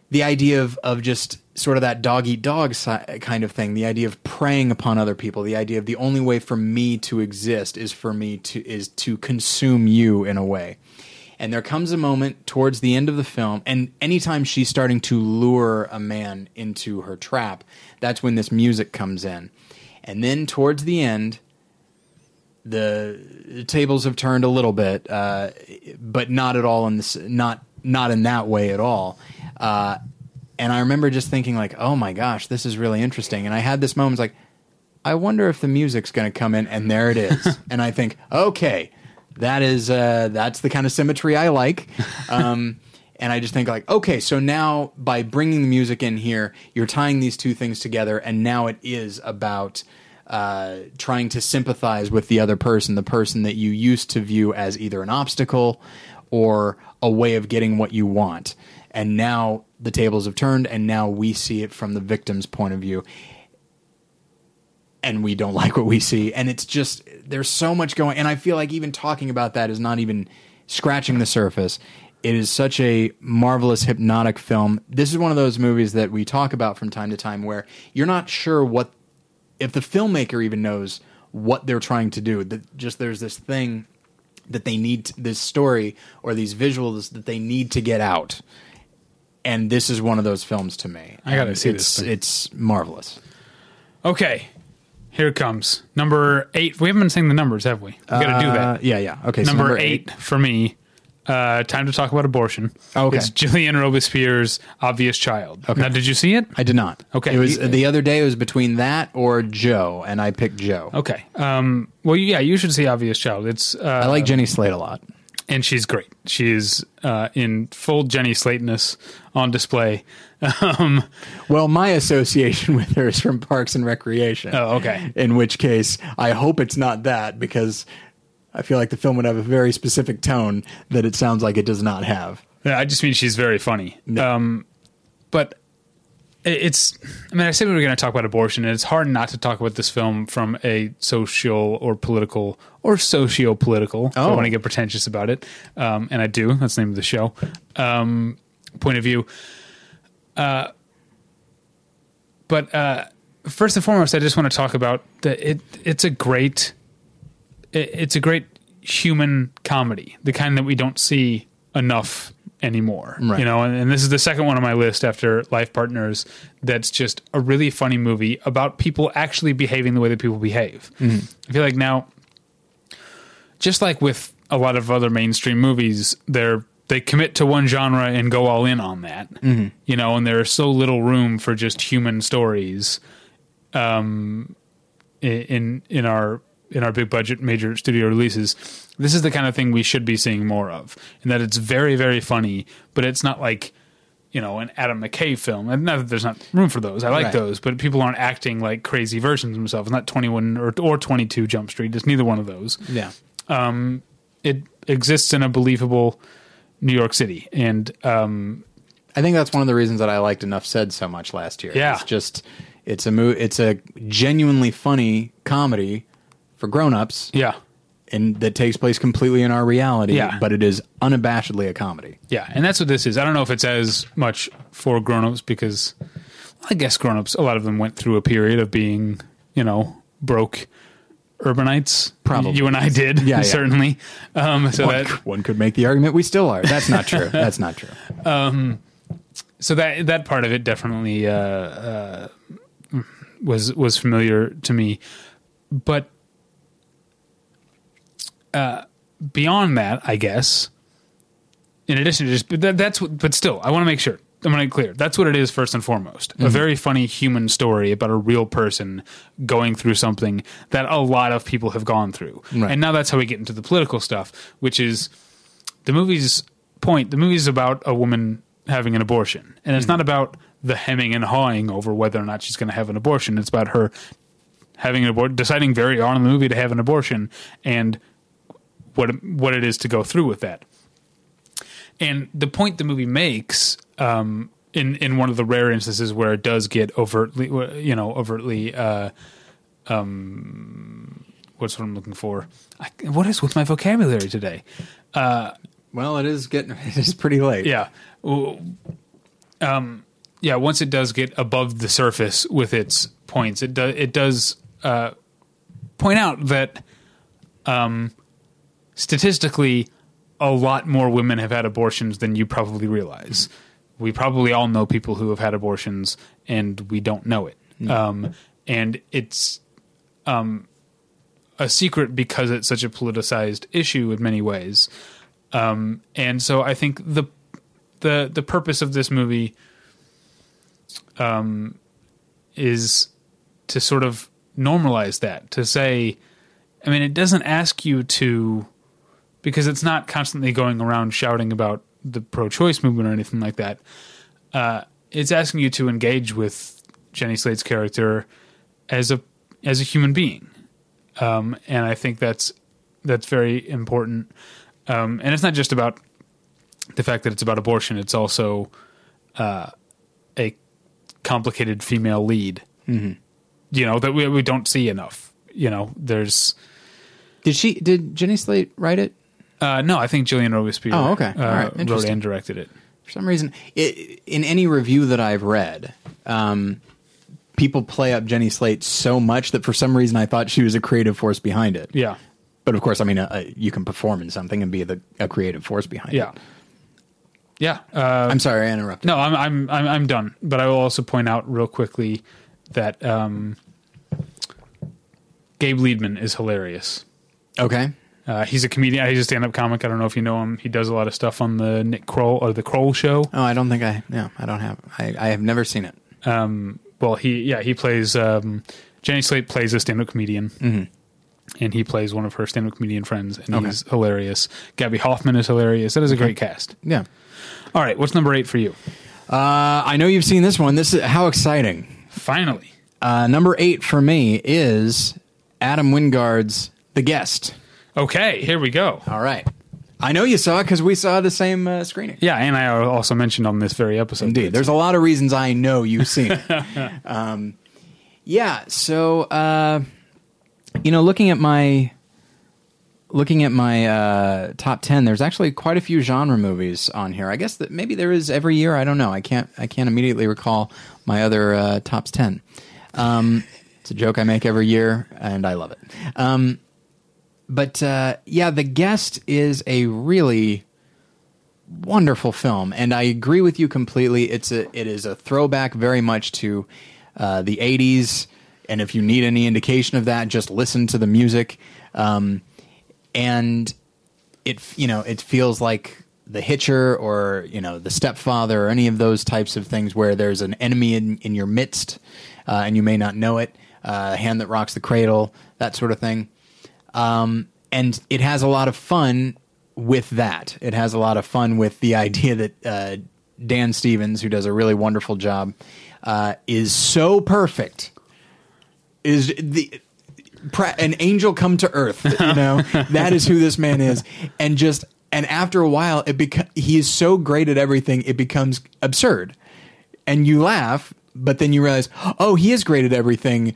the idea of, of just sort of that dog eat dog kind of thing, the idea of preying upon other people, the idea of the only way for me to exist is for me to is to consume you in a way. And there comes a moment towards the end of the film, and anytime she's starting to lure a man into her trap, that's when this music comes in. And then towards the end, the, tables have turned a little bit, uh, but not at all in this, not not in that way at all. Uh, and I remember just thinking like, oh my gosh, this is really interesting. And I had this moment like, I wonder if the music's going to come in, and there it is. *laughs* and I think, okay, that is uh, that's the kind of symmetry I like. *laughs* Um, and I just think like, okay, so now by bringing the music in here, you're tying these two things together, and now it is about uh, trying to sympathize with the other person, the person that you used to view as either an obstacle or a way of getting what you want. And now the tables have turned, and now we see it from the victim's point of view and we don't *laughs* like what we see. And it's just there's so much going and i feel like even talking about that is not even scratching the surface. It is such a marvelous hypnotic film. This is one of those movies that we talk about from time to time where you're not sure what if the filmmaker even knows what they're trying to do that just there's this thing that they need to, this story or these visuals that they need to get out. And this is one of those films to me. I gotta see it's, this thing. it's marvelous. Okay, here it comes. Number eight. We haven't been saying the numbers, have we? We got to do Uh, that. yeah yeah okay so number, eight, for me. Uh, time to talk about abortion. Okay. It's Gillian Robespierre's Obvious Child. Now, did you see it? I did not. Okay. It was the other day. It was between that or Joe, and I picked Joe. Okay. Um, well, yeah, you should see Obvious Child. It's uh, I like Jenny Slate a lot. and she's great. She's uh, in full Jenny Slateness on display. Um, Well, my association *laughs* with her is from Parks and Recreation. Oh, okay. In which case, I hope it's not that because I feel like the film would have a very specific tone that it sounds like it does not have. yeah, I just mean she's very funny. Um, but it's. I mean, I said we were going to talk about abortion, and it's hard not to talk about this film from a social or political or socio-political. If I Oh. want to get pretentious about it, um, and I do. That's the name of the show. Um, point of view. Uh, but uh, first and foremost, I just want to talk about that. It it's a great, it, it's a great human comedy, the kind that we don't see enough anymore. Right. You know, and, and this is the second one on my list after Life Partners that's just a really funny movie about people actually behaving the way that people behave. I feel like now just like with a lot of other mainstream movies, they're they commit to one genre and go all in on that. You know, and there's so little room for just human stories um in in our in our big budget major studio releases. This is the kind of thing we should be seeing more of. And that it's very very funny, but it's not like you know, an Adam McKay film. And not that there's not room for those. I like Right. those, but people aren't acting like crazy versions of themselves. Not 21 or, or 22 Jump Street. It's neither one of those Yeah. Um, it exists in a believable New York City, and um, I think that's one of the reasons that I liked Enough Said so much last year. Yeah. It's just it's a mo- it's a genuinely funny comedy for grown-ups yeah, and that takes place completely in our reality, Yeah. but it is unabashedly a comedy. yeah, and that's what this is. I don't know if it's as much for grown-ups because I guess grown-ups, a lot of them went through a period of being, you know, broke urbanites. Probably. you and I did, Yeah, yeah. *laughs* certainly. Um, so One, that one could make the argument we still are. That's not true. That's not true. *laughs* so that that part of it definitely uh, uh, was was familiar to me, but uh, beyond that, I guess, in addition to just but that, that's what, but still, I want to make sure I'm going to be clear. That's what it is first and foremost. A mm-hmm. very funny human story about a real person going through something that a lot of people have gone through, Right. and now that's how we get into the political stuff, which is the movie's point. The movie's about a woman having an abortion, and it's mm-hmm. not about the hemming and hawing over whether or not she's going to have an abortion. It's about her having an abortion, deciding very on in the movie to have an abortion, and what what it is to go through with that. And the point the movie makes, um, in in one of the rare instances where it does get overtly, you know, overtly, uh, um, what's what I'm looking for? I, what is with my vocabulary today? Well, it is getting *laughs* it is pretty late. Yeah. Um, yeah, once it does get above the surface with its points, it does it does uh, point out that um, statistically, a lot more women have had abortions than you probably realize. We probably all know people who have had abortions, and we don't know it. Um, and it's um, a secret because it's such a politicized issue in many ways. Um, and so I think the the the purpose of this movie um, is to sort of normalize that to say i mean it doesn't ask you to because it's not constantly going around shouting about the pro-choice movement or anything like that uh, it's asking you to engage with jenny slate's character as a as a human being um, and i think that's that's very important um, and it's not just about the fact that it's about abortion it's also uh, a complicated female lead you know that we, we don't see enough you know there's Did she? Did Jenny Slate write it? Uh, no i think gillian robespierre Oh, okay. uh, All right. wrote and directed it For some reason, it, in any review that I've read, um, people play up Jenny Slate so much that for some reason I thought she was a creative force behind it. yeah But of course, I mean, uh, you can perform in something and be the a creative force behind yeah it. yeah uh, I'm sorry, I interrupted. no I'm, I'm i'm i'm done but i will also point out real quickly that um gabe liedman is hilarious Okay. Uh, he's a comedian. He's a stand-up comic. I don't know if you know him. He does a lot of stuff on the Nick Kroll or the Kroll Show. Oh, I don't think I. Yeah, I don't have. I, I have never seen it. um, well, he yeah he plays um, Jenny Slate plays a stand-up comedian, and he plays one of her stand-up comedian friends, and Okay. he's hilarious. Gaby Hoffmann is hilarious. That is a great cast. Yeah. All right, what's number eight for you? Uh, I know you've seen this one. This is how exciting. Finally, Uh, number eight for me is Adam Wingard's The Guest. Okay, here we go. All right. I know you saw it because we saw the same uh, screening. Yeah, and I also mentioned on this very episode. Indeed. There's a lot of reasons I know you've seen it. *laughs* um, yeah. So, uh, you know, looking at my looking at my uh, top ten, there's actually quite a few genre movies on here. I guess that maybe there is every year. I don't know. I can't. I can't immediately recall my other uh, tops ten. Um, it's a joke I make every year, and I love it. Um, but uh, yeah, the guest is a really wonderful film, and I agree with you completely. It's a it is a throwback very much to uh, the '80s, and if you need any indication of that, just listen to the music. Um, and it you know it feels like the Hitcher or you know the Stepfather or any of those types of things where there's an enemy in in your midst, uh, and you may not know it. Uh, Hand that rocks the cradle, that sort of thing. Um, and it has a lot of fun with that. It has a lot of fun with the idea that uh, Dan Stevens, who does a really wonderful job, uh, is so perfect. Is the an angel come to earth? You *laughs* know that is who this man is, and just and after a while, it beca- he is so great at everything, it becomes absurd, and you laugh, but then you realize, oh, he is great at everything,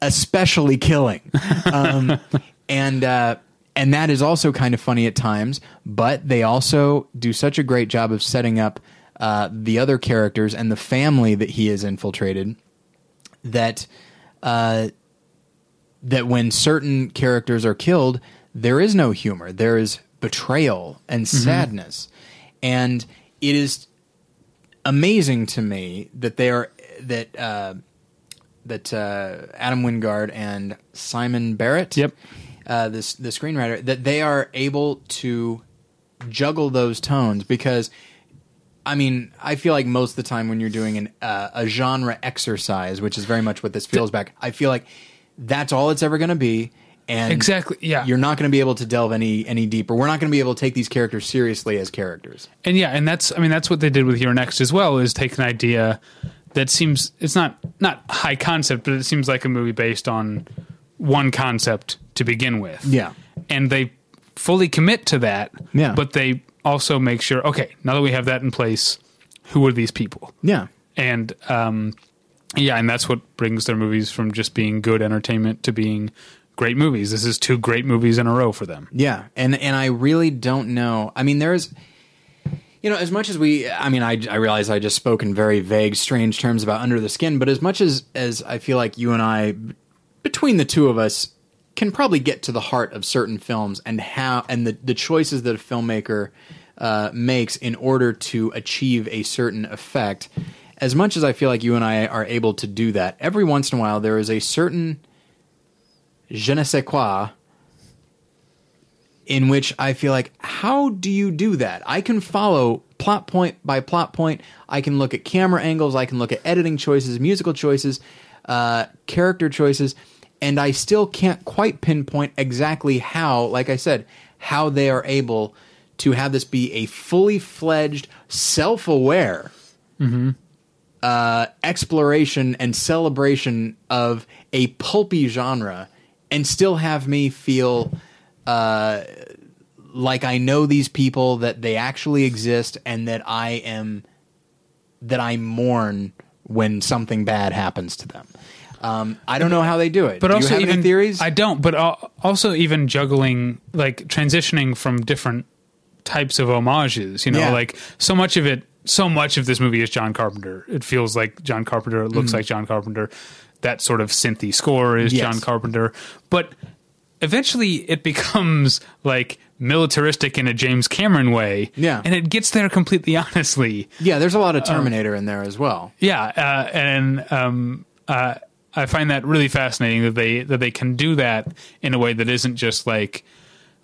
especially killing. *laughs* Um, and uh, and that is also kind of funny at times. But they also do such a great job of setting up uh, the other characters and the family that he has infiltrated that uh, that when certain characters are killed, there is no humor. There is betrayal and sadness, and it is amazing to me that they are that uh, that uh, Adam Wingard and Simon Barrett, Yep. Uh, this the screenwriter, that they are able to juggle those tones because. I mean, I feel like most of the time when you're doing an, uh, a genre exercise, which is very much what this feels back, I feel like that's all it's ever going to be, and Exactly, yeah. you're not going to be able to delve any any deeper. We're not going to be able to take these characters seriously as characters. And yeah, and that's I mean that's what they did with You're Next as well is take an idea that seems it's not not high concept, but it seems like a movie based on one concept to begin with. Yeah. And they fully commit to that. Yeah. But they also make sure, okay, now that we have that in place, who are these people? Yeah, And um yeah, and that's what brings their movies from just being good entertainment to being great movies. This is two great movies in a row for them. Yeah, and and I really don't know. I mean, there's, you know, as much as we, I mean, I I realize I just spoke in very vague, strange terms about Under the Skin, but as much as as I feel like you and I, between the two of us, can probably get to the heart of certain films and how and the the choices that a filmmaker uh, makes in order to achieve a certain effect. As much as I feel like you and I are able to do that, every once in a while there is a certain je ne sais quoi in which I feel like, how do you do that? I can follow plot point by plot point. I can look at camera angles. I can look at editing choices, musical choices, uh, character choices, and I still can't quite pinpoint exactly how, like I said, how they are able to have this be a fully fledged, self aware uh, exploration and celebration of a pulpy genre and still have me feel uh, like I know these people, that they actually exist, and that I am that I mourn when something bad happens to them. Um, I don't know how they do it. but do also you have even any theories? I don't, but also even juggling like transitioning from different types of homages. You know, Yeah. like so much of it, so much of this movie is John Carpenter. It feels like John Carpenter. It looks like John Carpenter. That sort of synthy score is Mm. Yes. John Carpenter, but eventually it becomes like militaristic in a James Cameron way. Yeah. and it gets there completely *laughs* honestly. yeah, there's a lot of Um, Terminator in there as well. Yeah, uh, and um, uh, I find that really fascinating that they that they can do that in a way that isn't just like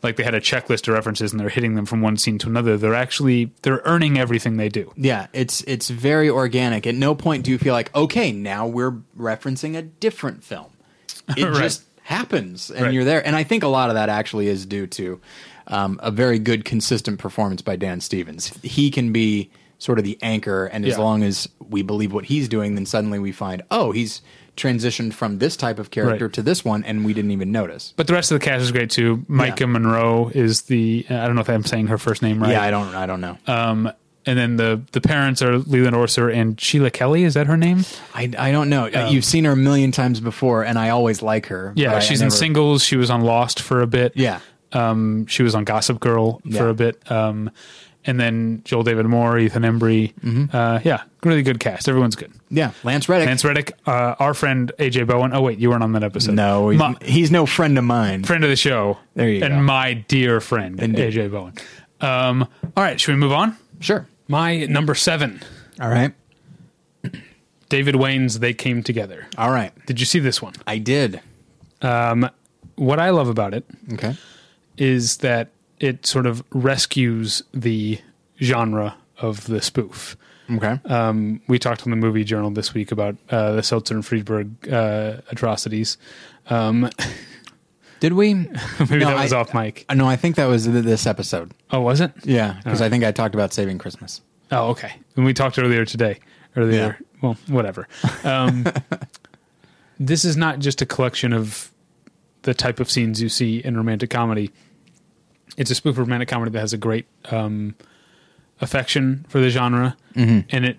like they had a checklist of references and they're hitting them from one scene to another. They're actually they're earning everything they do. Yeah, it's it's very organic. At no point do you feel like, okay, now we're referencing a different film. *laughs* It Right. just happens, and Right. you're there. And I think a lot of that actually is due to um, a very good, consistent performance by Dan Stevens. He can be sort of the anchor, and as Yeah. long as we believe what he's doing, then suddenly we find, oh, he's transitioned from this type of character Right. to this one, and we didn't even notice. But the rest of the cast is great too. Maika Yeah. Monroe is the I don't know if I'm saying her first name right. Yeah, I don't, I don't know. um, and then the the parents are Leland Orser and Sheila Kelley. Is that her name? I, I don't know. You've seen her a million times before, and I always like her. Um, Yeah, but I- I she's in never- Singles. She was on Lost for a bit. Yeah. Um, she was on Gossip Girl for a bit. Um, and then Joel David Moore, Ethan Embry. Uh, yeah, really good cast. Everyone's good. Yeah, Lance Reddick. Lance Reddick, uh, our friend AJ Bowen. Oh wait, you weren't on that episode. No, he's, My- he's no friend of mine. friend of the show. There you and go. And my dear friend Indeed. AJ Bowen. Um, all right, should we move on? Sure. My number seven, All right. David Wain's They Came Together. All right. Did you see this one? I did. Um, what I love about it Okay. is that it sort of rescues the genre of the spoof. Okay. Um, we talked on the movie journal this week about uh, the Seltzer and Friedberg uh, atrocities. Um, *laughs* did we? *laughs* maybe No, that was I- off mic. Uh, No, I think that was this episode. Oh, was it? Yeah, because I think I talked about saving Christmas. Oh, okay. And we talked earlier today. Earlier, well, whatever. Um, *laughs* this is not just a collection of the type of scenes you see in romantic comedy. It's a spoof of romantic comedy that has a great um, affection for the genre, and it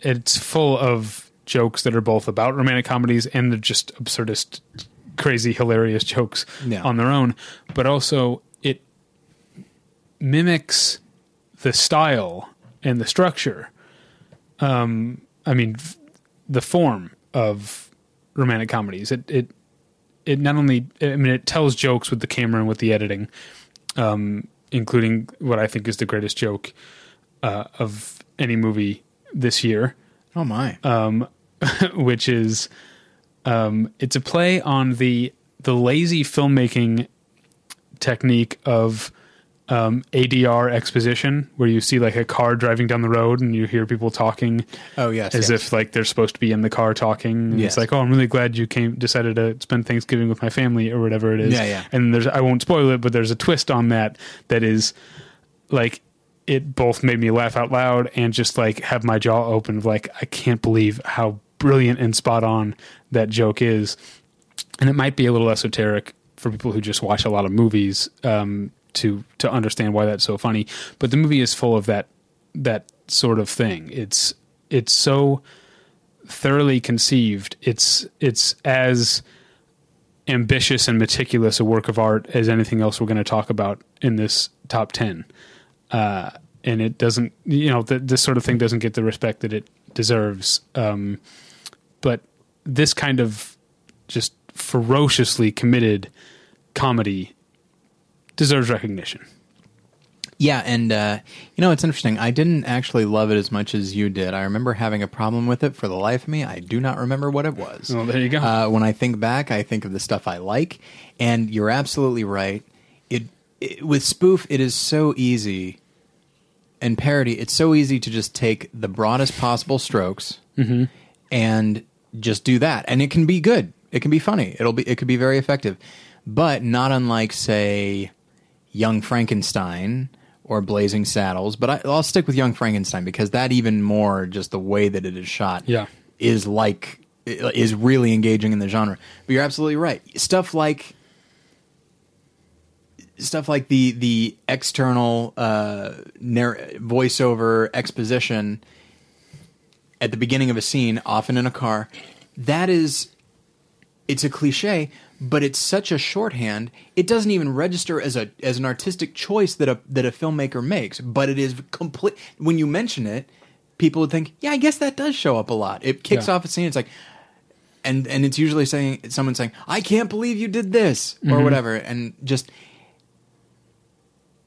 it's full of jokes that are both about romantic comedies and they're just absurdist, crazy, hilarious jokes Yeah. on their own. But also, it mimics the style and the structure. Um, I mean, the form of romantic comedies. It it it not only I mean it tells jokes with the camera and with the editing, um, including what I think is the greatest joke uh, of any movie this year Oh my. um, *laughs* which is um, it's a play on the the lazy filmmaking technique of um, ADR exposition, where you see like a car driving down the road and you hear people talking oh yes. as yes. if like they're supposed to be in the car talking. And Yes. It's like, oh, I'm really glad you came, decided to spend Thanksgiving with my family or whatever it is. Yeah, yeah. And there's, I won't spoil it, but there's a twist on that that is like, it both made me laugh out loud and just like have my jaw open. Like, I can't believe how brilliant and spot on that joke is. And it might be a little esoteric for people who just watch a lot of movies um, to to understand why that's so funny. But the movie is full of that that sort of thing. It's it's so thoroughly conceived. It's it's as ambitious and meticulous a work of art as anything else we're going to talk about in this top ten. Uh, and it doesn't, you know, th- this sort of thing doesn't get the respect that it deserves. Um, but this kind of just ferociously committed comedy deserves recognition. Yeah, and uh, you know it's interesting. I didn't actually love it as much as you did. I remember having a problem with it for the life of me. I do not remember what it was. Well, there you go. Uh, when I think back, I think of the stuff I like, and you're absolutely right. It, it with spoof, it is so easy, and parody, it's so easy to just take the broadest possible strokes and just do that, and it can be good. It can be funny. It'll be. It could be very effective, but not unlike say, Young Frankenstein or Blazing Saddles. But I, I'll stick with Young Frankenstein because that even more just the way that it is shot Yeah. is like is really engaging in the genre. But you're absolutely right. Stuff like stuff like the the external uh, narr- voiceover exposition at the beginning of a scene, often in a car, that is it's a cliche, but it's such a shorthand. It doesn't even register as a as an artistic choice that a that a filmmaker makes. But it is complete. When you mention it, people would think, "Yeah, I guess that does show up a lot." It kicks Yeah. off a scene. It's like, and and it's usually saying someone saying, "I can't believe you did this" or mm-hmm. whatever, and just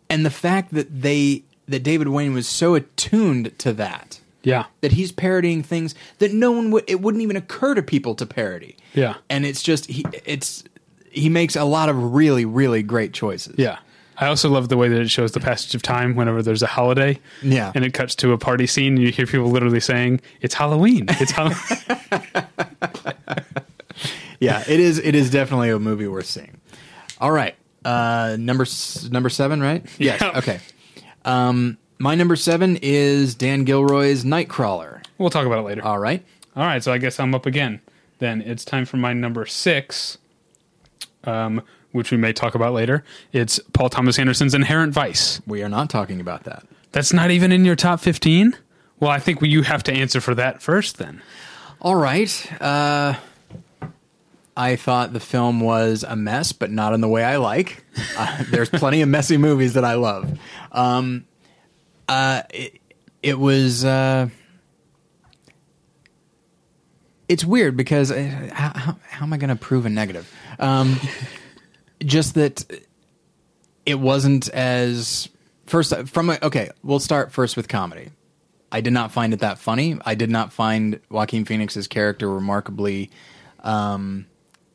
and the fact that they that David Wain was so attuned to that Yeah. that he's parodying things that no one would it wouldn't even occur to people to parody. Yeah. And it's just he it's he makes a lot of really really great choices. Yeah. I also love the way that it shows the passage of time whenever there's a holiday. Yeah. And it cuts to a party scene and you hear people literally saying, It's Halloween. It's Halloween. *laughs* *laughs* Yeah, it is it is definitely a movie worth seeing. All right. Uh number number 7, right? Yes. Yeah. Okay. Um my number 7 is Dan Gilroy's Nightcrawler. we'll talk about it later. All right. All right, so I guess I'm up again. Then it's time for my number six, um, which we may talk about later. It's Paul Thomas Anderson's Inherent Vice. We are not talking about that. That's not even in your top 15? Well, I think you have to answer for that first then. All right. Uh, I thought the film was a mess, but not in the way I like. Uh, there's plenty of messy movies that I love. Um, uh, it, it was. Uh, it's weird because uh, how, how, am I going to prove a negative? Um, *laughs* just that it wasn't as first from a, okay, we'll start first with comedy. I did not find it that funny. I did not find Joaquin Phoenix's character remarkably um,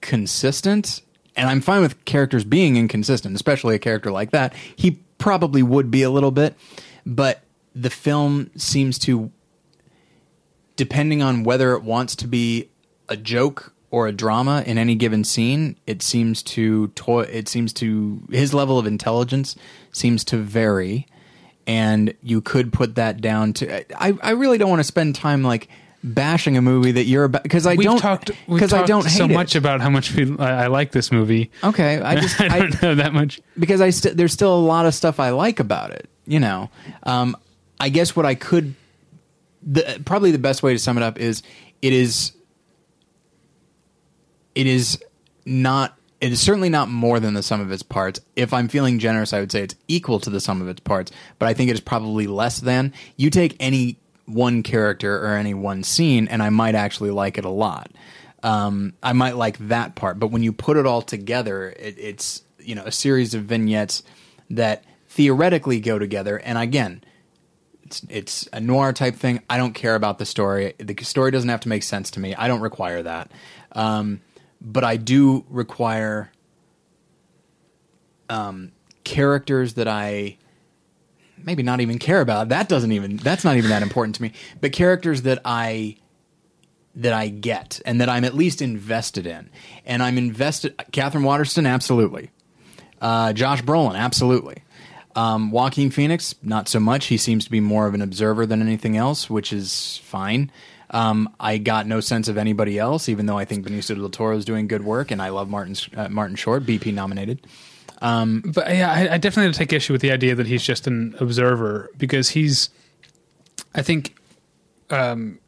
consistent, and I'm fine with characters being inconsistent, especially a character like that. He probably would be a little bit, but the film seems to, depending on whether it wants to be a joke or a drama in any given scene, it seems to to- it seems to his level of intelligence seems to vary, and you could put that down to. I I really don't want to spend time like bashing a movie that you're about because I We've don't because I don't hate so it. much about how much we, I, I like this movie. Okay, I *laughs* just I I, don't know that much. because I st- there's still a lot of stuff I like about it. You know, um, I guess what I could, the probably the best way to sum it up is it is, it is not. It is certainly not more than the sum of its parts. If I'm feeling generous, I would say it's equal to the sum of its parts, but I think it is probably less than. You take any one character or any one scene, and I might actually like it a lot. Um, I might like that part, but when you put it all together, it, it's you know a series of vignettes that theoretically go together. And again, it's it's a noir type thing. I don't care about the story. The story doesn't have to make sense to me. I don't require that. Um, but I do require um, characters that I maybe not even care about. That doesn't even that's not even that important to me. But characters that I that I get and that I'm at least invested in. And I'm invested Katherine Waterston, absolutely. Uh, Josh Brolin, absolutely. Um, Joaquin Phoenix, not so much. He seems to be more of an observer than anything else, which is fine. Um, I got no sense of anybody else, even though I think Benicio del Toro is doing good work, and I love Martin uh, Martin Short, BP nominated. But yeah, I, I definitely take issue with the idea that he's just an observer because he's. I think, um,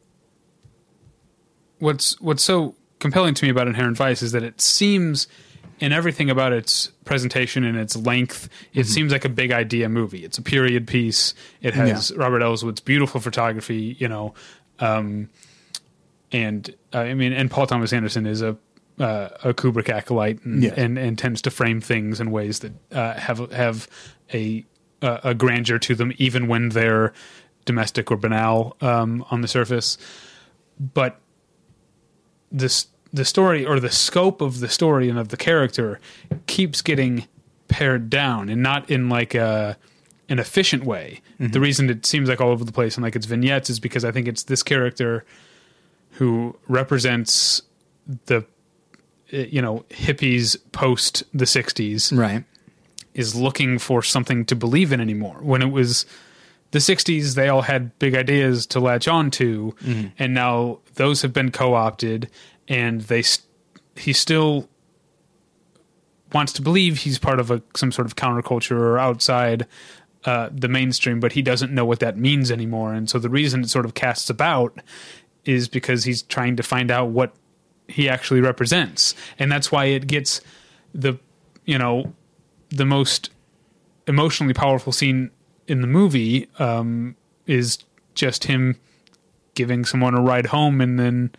what's what's so compelling to me about Inherent Vice is that it seems, in everything about its presentation and its length, it seems like a big idea movie. It's a period piece. It has Robert Elswit's beautiful photography. You know, um, and uh, I mean, and Paul Thomas Anderson is a uh, a Kubrick acolyte and, Yeah. and and tends to frame things in ways that uh, have have a a a grandeur to them, even when they're domestic or banal um, on the surface. But this the story or the scope of the story and of the character keeps getting pared down, and not in like a an efficient way. The reason it seems like all over the place and like it's vignettes is because I think it's this character who represents the uh, you know hippies post the 60s Right. is looking for something to believe in anymore when it was the 60s they all had big ideas to latch on to and now those have been co-opted and they he still wants to believe he's part of a some sort of counterculture or outside uh, the mainstream, but he doesn't know what that means anymore. And so the reason it sort of casts about is because he's trying to find out what he actually represents, and that's why it gets the you know the most emotionally powerful scene in the movie um, is just him giving someone a ride home and then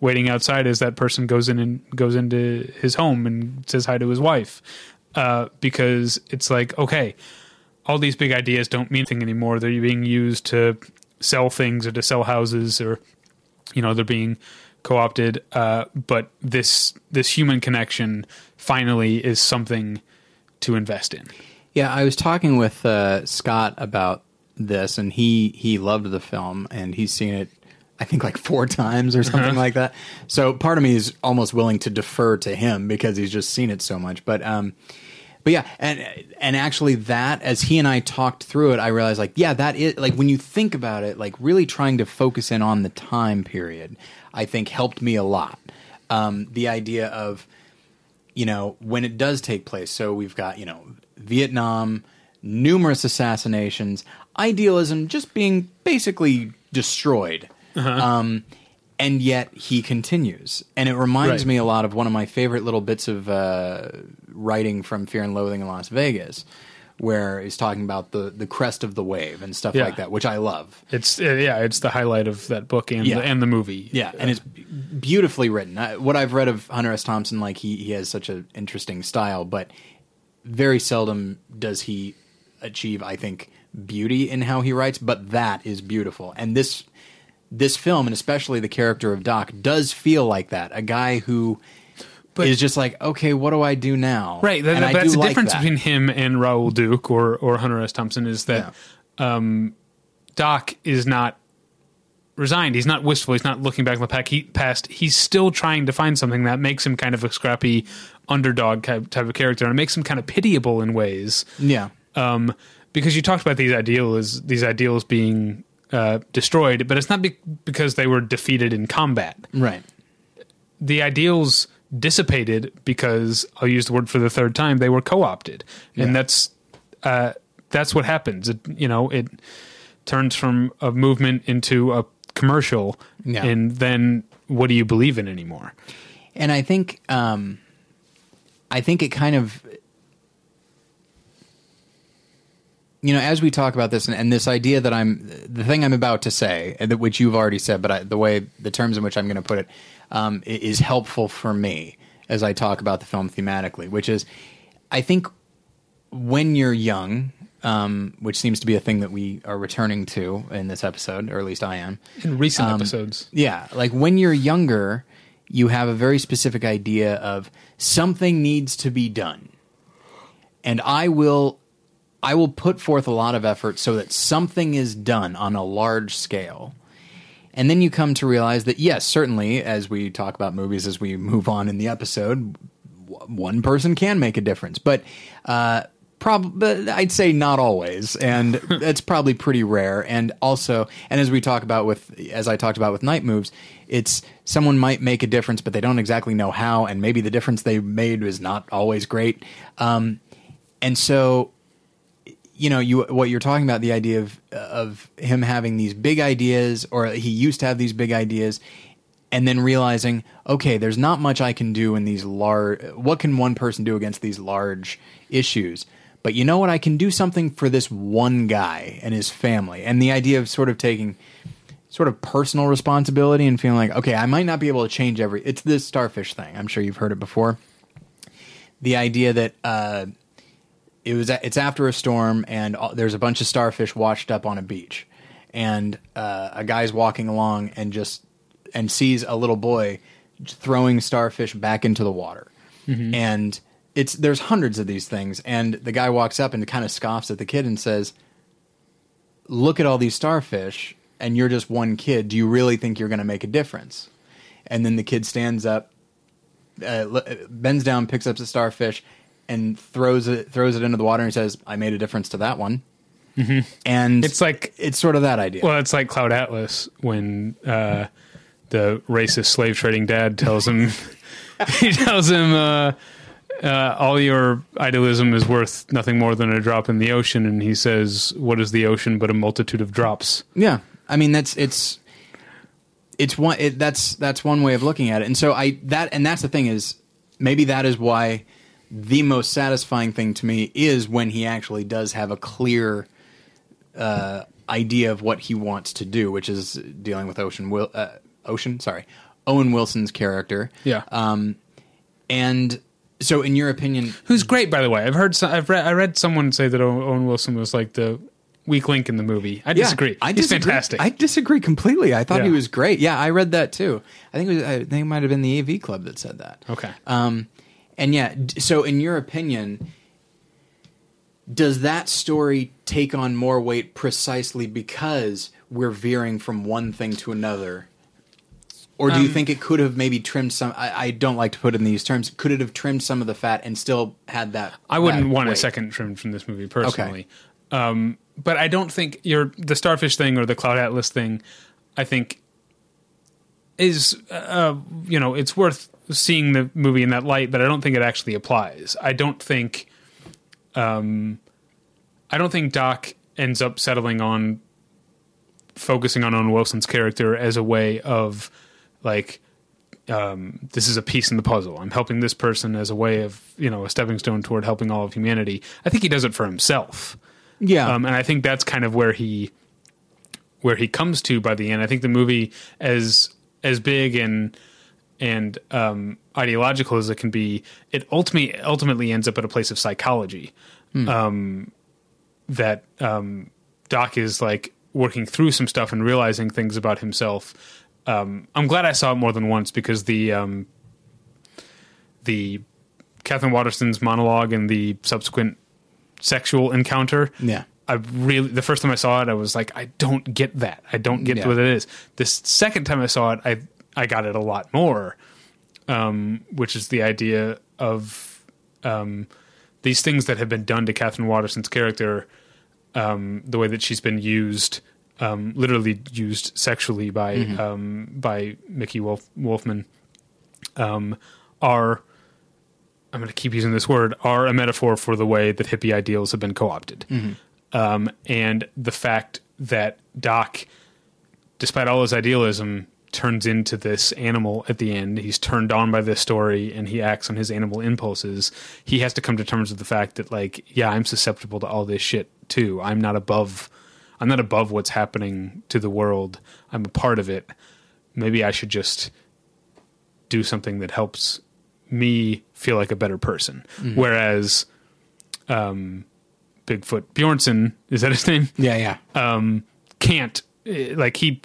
waiting outside as that person goes in and goes into his home and says hi to his wife. Uh, because it's like okay all these big ideas don't mean anything anymore. They're being used to sell things or to sell houses or you know they're being co-opted. Uh, but this this human connection finally is something to invest in. Yeah, I was talking with uh, Scott about this, and he he loved the film, and he's seen it, I think, like four times or something like that. So part of me is almost willing to defer to him because he's just seen it so much. But um, but yeah, and and actually, that as he and I talked through it, I realized like, yeah, that is like when you think about it, like really trying to focus in on the time period, I think helped me a lot. Um, the idea of you know, when it does take place. So we've got, you know, Vietnam, numerous assassinations, idealism just being basically destroyed. Um, and yet he continues. And it reminds Right. me a lot of one of my favorite little bits of uh, writing from Fear and Loathing in Las Vegas, where he's talking about the, the crest of the wave and stuff Yeah. like that, which I love. it's uh, yeah it's the highlight of that book and Yeah. the, and the movie Yeah, and it's beautifully written. I, what I've read of Hunter S. Thompson, like he he has such an interesting style, but very seldom does he achieve, I think, beauty in how he writes, but that is beautiful. And this this film, and especially the character of Doc, does feel like that. A guy who is But- just like, okay, what do I do now? Right. That, And I that's the like difference that. between him and Raoul Duke or, or Hunter S. Thompson is that um, Doc is not resigned. He's not wistful. He's not looking back in the pack- he, past. He's still trying to find something that makes him kind of a scrappy underdog type, type of character and it makes him kind of pitiable in ways. Yeah. Um, because you talked about these ideals, these ideals being uh, destroyed, but it's not be- because they were defeated in combat Right. the ideals dissipated because I'll use the word for the third time they were co-opted and Yeah. that's uh, that's what happens it, you know it turns from a movement into a commercial Yeah. and then what do you believe in anymore And I think um, I think it kind of you know as we talk about this and, and this idea that I'm the thing I'm about to say and that which you've already said but I, the way the terms in which I'm going to put it um, is helpful for me as I talk about the film thematically which is I think when you're young um, which seems to be a thing that we are returning to in this episode or at least I am in recent Um, episodes yeah, like when you're younger, you have a very specific idea of something needs to be done. And I will I will put forth a lot of effort so that something is done on a large scale. And then you come to realize that yes, certainly as we talk about movies as we move on in the episode, w- one person can make a difference, but uh Prob- but I'd say not always, and *laughs* that's probably pretty rare. And also, and as we talk about with, as I talked about with night moves, it's someone might make a difference, but they don't exactly know how, and maybe the difference they made is not always great. Um, and so, you know, you what you're talking about the idea of of him having these big ideas, or he used to have these big ideas, and then realizing, okay, there's not much I can do in these large. What can one person do against these large issues? But you know what? I can do something for this one guy and his family. And the idea of sort of taking sort of personal responsibility and feeling like, okay, I might not be able to change every. It's this starfish thing. I'm sure you've heard it before. The idea that uh, it was it's after a storm and there's a bunch of starfish washed up on a beach, and uh, a guy's walking along and just and sees a little boy throwing starfish back into the water, and it's there's hundreds of these things, and the guy walks up and kind of scoffs at the kid and says, "Look at all these starfish, and you're just one kid. Do you really think you're going to make a difference?" And then the kid stands up, uh, bends down, picks up the starfish, and throws it throws it into the water and says, "I made a difference to that one." And It's like- it's sort of that idea. well it's like cloud atlas when uh, the racist slave trading dad tells him *laughs* he tells him uh, uh, all your idealism is worth nothing more than a drop in the ocean. And he says what is the ocean but a multitude of drops? Yeah, I mean that's it's it's one it, that's that's one way of looking at it, and so I that and that's the thing is maybe that is why the most satisfying thing to me is when he actually does have a clear uh, idea of what he wants to do, which is dealing with Ocean Will uh, Ocean sorry Owen Wilson's character, yeah um, and so in your opinion, who's great by the way i've heard some, i've read i read someone say that Owen wilson was like the weak link in the movie i disagree I he's disagree. fantastic I disagree completely. I thought he was great. Yeah, I read that too. I think it was, I think it might have been the AV Club that said that. okay Um, and yeah, so in your opinion, does that story take on more weight precisely because we're veering from one thing to another? Or do you Um, think it could have maybe trimmed some? I, I don't like to put it in these terms. Could it have trimmed some of the fat and still had that? I wouldn't that want a second trim from this movie personally. Um, but I don't think your the starfish thing or the cloud atlas thing. I think is uh, you know it's worth seeing the movie in that light, but I don't think it actually applies. I don't think um, I don't think Doc ends up settling on focusing on Owen Wilson's character as a way of like um, this is a piece in the puzzle. I'm helping this person as a way of you know a stepping stone toward helping all of humanity. I think he does it for himself, Yeah, um, and I think that's kind of where he where he comes to by the end. I think the movie as as big and and um, ideological as it can be, it ultimately ultimately ends up at a place of psychology. Um, that um, Doc is like working through some stuff and realizing things about himself. Um, I'm glad I saw it more than once because the um, the Katherine Waterston's monologue and the subsequent sexual encounter. Yeah. I really the first time I saw it, I was like, I don't get that. I don't get Yeah. what it is. The second time I saw it, I I got it a lot more, um, which is the idea of um, these things that have been done to Katherine Waterston's character, um, the way that she's been used, um, literally used sexually by um, by Mickey Wolf, Wolfmann, um, are I'm going to keep using this word are a metaphor for the way that hippie ideals have been co-opted, um, and the fact that Doc, despite all his idealism, turns into this animal at the end. He's turned on by this story, and he acts on his animal impulses. He has to come to terms with the fact that, like, yeah, I'm susceptible to all this shit too. I'm not above. I'm not above what's happening to the world. I'm a part of it. Maybe I should just do something that helps me feel like a better person. Whereas um, Bigfoot Bjornsen is that his name? Yeah, yeah. Um, can't eh, like he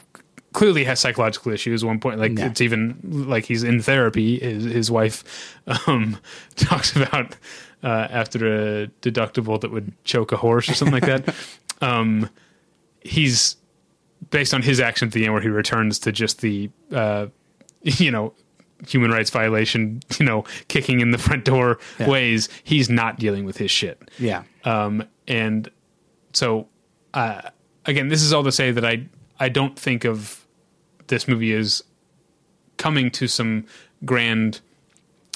clearly has psychological issues. At one point, like Yeah. it's even like he's in therapy. His his wife *laughs* um, *laughs* talks about uh, after a deductible that would choke a horse or something like that. *laughs* Um, he's based on his action at the end where he returns to just the uh, you know human rights violation you know kicking in the front door Yeah. ways he's not dealing with his shit yeah. um, and so uh, again this is all to say that i i don't think of this movie is coming to some grand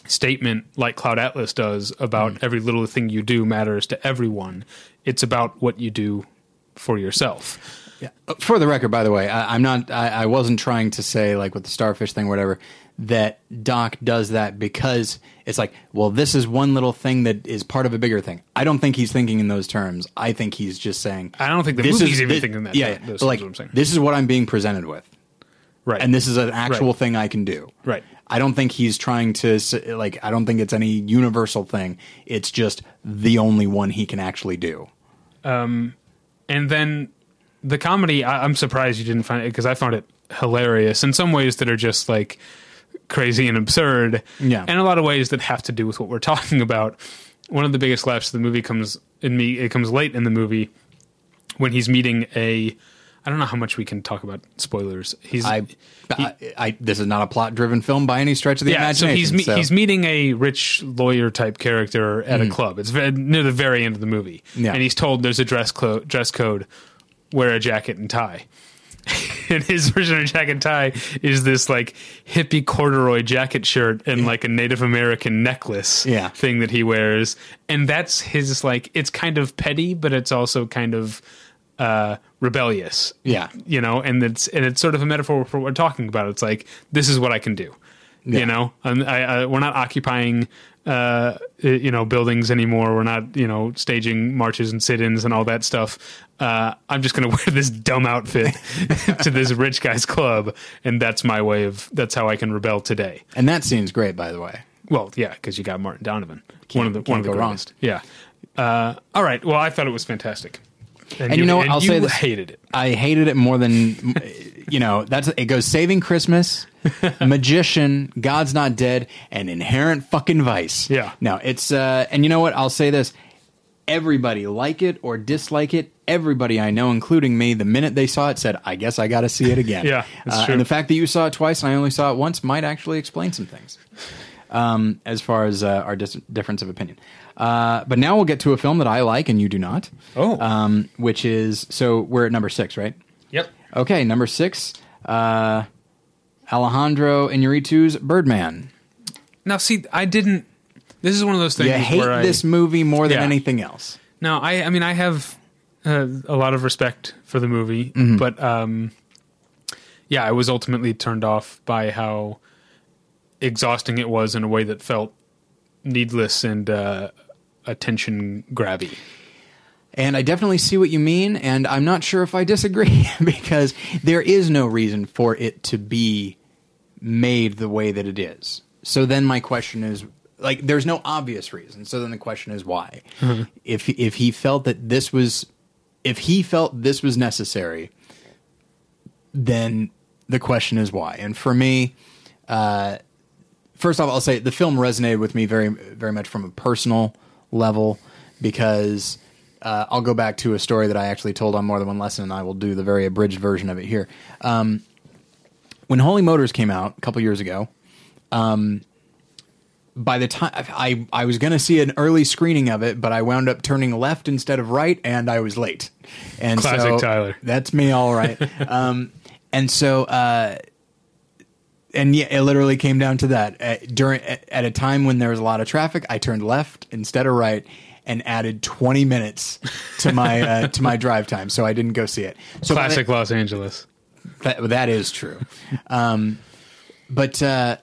statement like cloud atlas does about every little thing you do matters to everyone it's about what you do for yourself Yeah. Uh, For the record, by the way, I, I'm not. I, I wasn't trying to say like with the starfish thing, or whatever. That Doc does that because it's like, well, this is one little thing that is part of a bigger thing. I don't think he's thinking in those terms. I think he's just saying. I don't think the this movie's is- even thi- thinking that- Yeah, yeah. like what I'm saying. this is what I'm being presented with, right and this is an actual Right. thing I can do. Right. I don't think he's trying to like. I don't think it's any universal thing. It's just the only one he can actually do. Um, and then the comedy I, i'm surprised you didn't find it because i found it hilarious in some ways that are just like crazy and absurd Yeah. and a lot of ways that have to do with what we're *laughs* talking about one of the biggest laughs of the movie comes in me it comes late in the movie when he's meeting a i don't know how much we can talk about spoilers he's I, I, I this is not a plot driven film by any stretch of the yeah, so imagination. he's me- so- he's meeting a rich lawyer type character at a hmm. club. It's ve- near the very end of the movie, Yeah. and he's told there's a dress clo- dress code, wear a jacket and tie. *laughs* and his version of jacket and tie is this like hippie corduroy jacket shirt and like a Native American necklace Yeah. thing that he wears, and that's his like. It's kind of petty, but it's also kind of uh, rebellious yeah. you know, and it's and it's sort of a metaphor for what we're talking about. It's like this is what I can do, Yeah. you know. And I, I, we're not occupying, uh, you know, buildings anymore. We're not, you know, staging marches and sit-ins and all that stuff. Uh, I'm just going *laughs* to wear this dumb outfit *laughs* to this rich guy's club, and that's my way of. That's how I can rebel today. And that scene's great, by the way. Well, yeah, because you got Martin Donovan, one of the one of the go wrong. Yeah. Uh, all right. Well, I thought it was fantastic. And you know what? I'll you say this. hated it. I hated it more than you know. That's it goes Saving Christmas, *laughs* Magician, God's Not Dead, and Inherent Fucking Vice. Yeah. No, it's uh, and you know what? I'll say this: everybody like it or dislike it. Everybody I know, including me, the minute they saw it, said, "I guess I got to see it again." *laughs* Yeah, Uh. And the fact that you saw it twice and I only saw it once might actually explain some things. Um, as far as uh, our dis- difference of opinion. Uh, but now we'll get to a film that I like and you do not. Oh. Um, which is so we're at number six, right? Yep. Okay, number six, uh, Alejandro Inarritu's Birdman. Now, see, I didn't. This is one of those things You hate where I, hate this movie more than Yeah. anything else. No, I. I mean, I have uh, a lot of respect for the movie, Mm-hmm. but um, yeah, I was ultimately turned off by how exhausting it was in a way that felt needless and uh, attention grabby. And I definitely see what you mean, and I'm not sure if I disagree *laughs* because there is no reason for it to be made the way that it is. So then my question is like there's no obvious reason. So then the question is why? If if he felt that this was if he felt this was necessary, then the question is why. And for me, uh, first off, I'll say the film resonated with me very, very much from a personal level because uh, I'll go back to a story that I actually told on more than one lesson, and I will do the very abridged version of it here. Um, when Holy Motors came out a couple years ago, um, by the time I I was going to see an early screening of it, but I wound up turning left instead of right, and I was late. And Classic so Tyler. That's me, all right. *laughs* um, and so, uh, and yeah, it literally came down to that. At, during at, a time when there was a lot of traffic, I turned left instead of right, and added twenty minutes to my uh, *laughs* to my drive time, so I didn't go see it. So Classic Los Angeles. that, that is true. Um, but uh,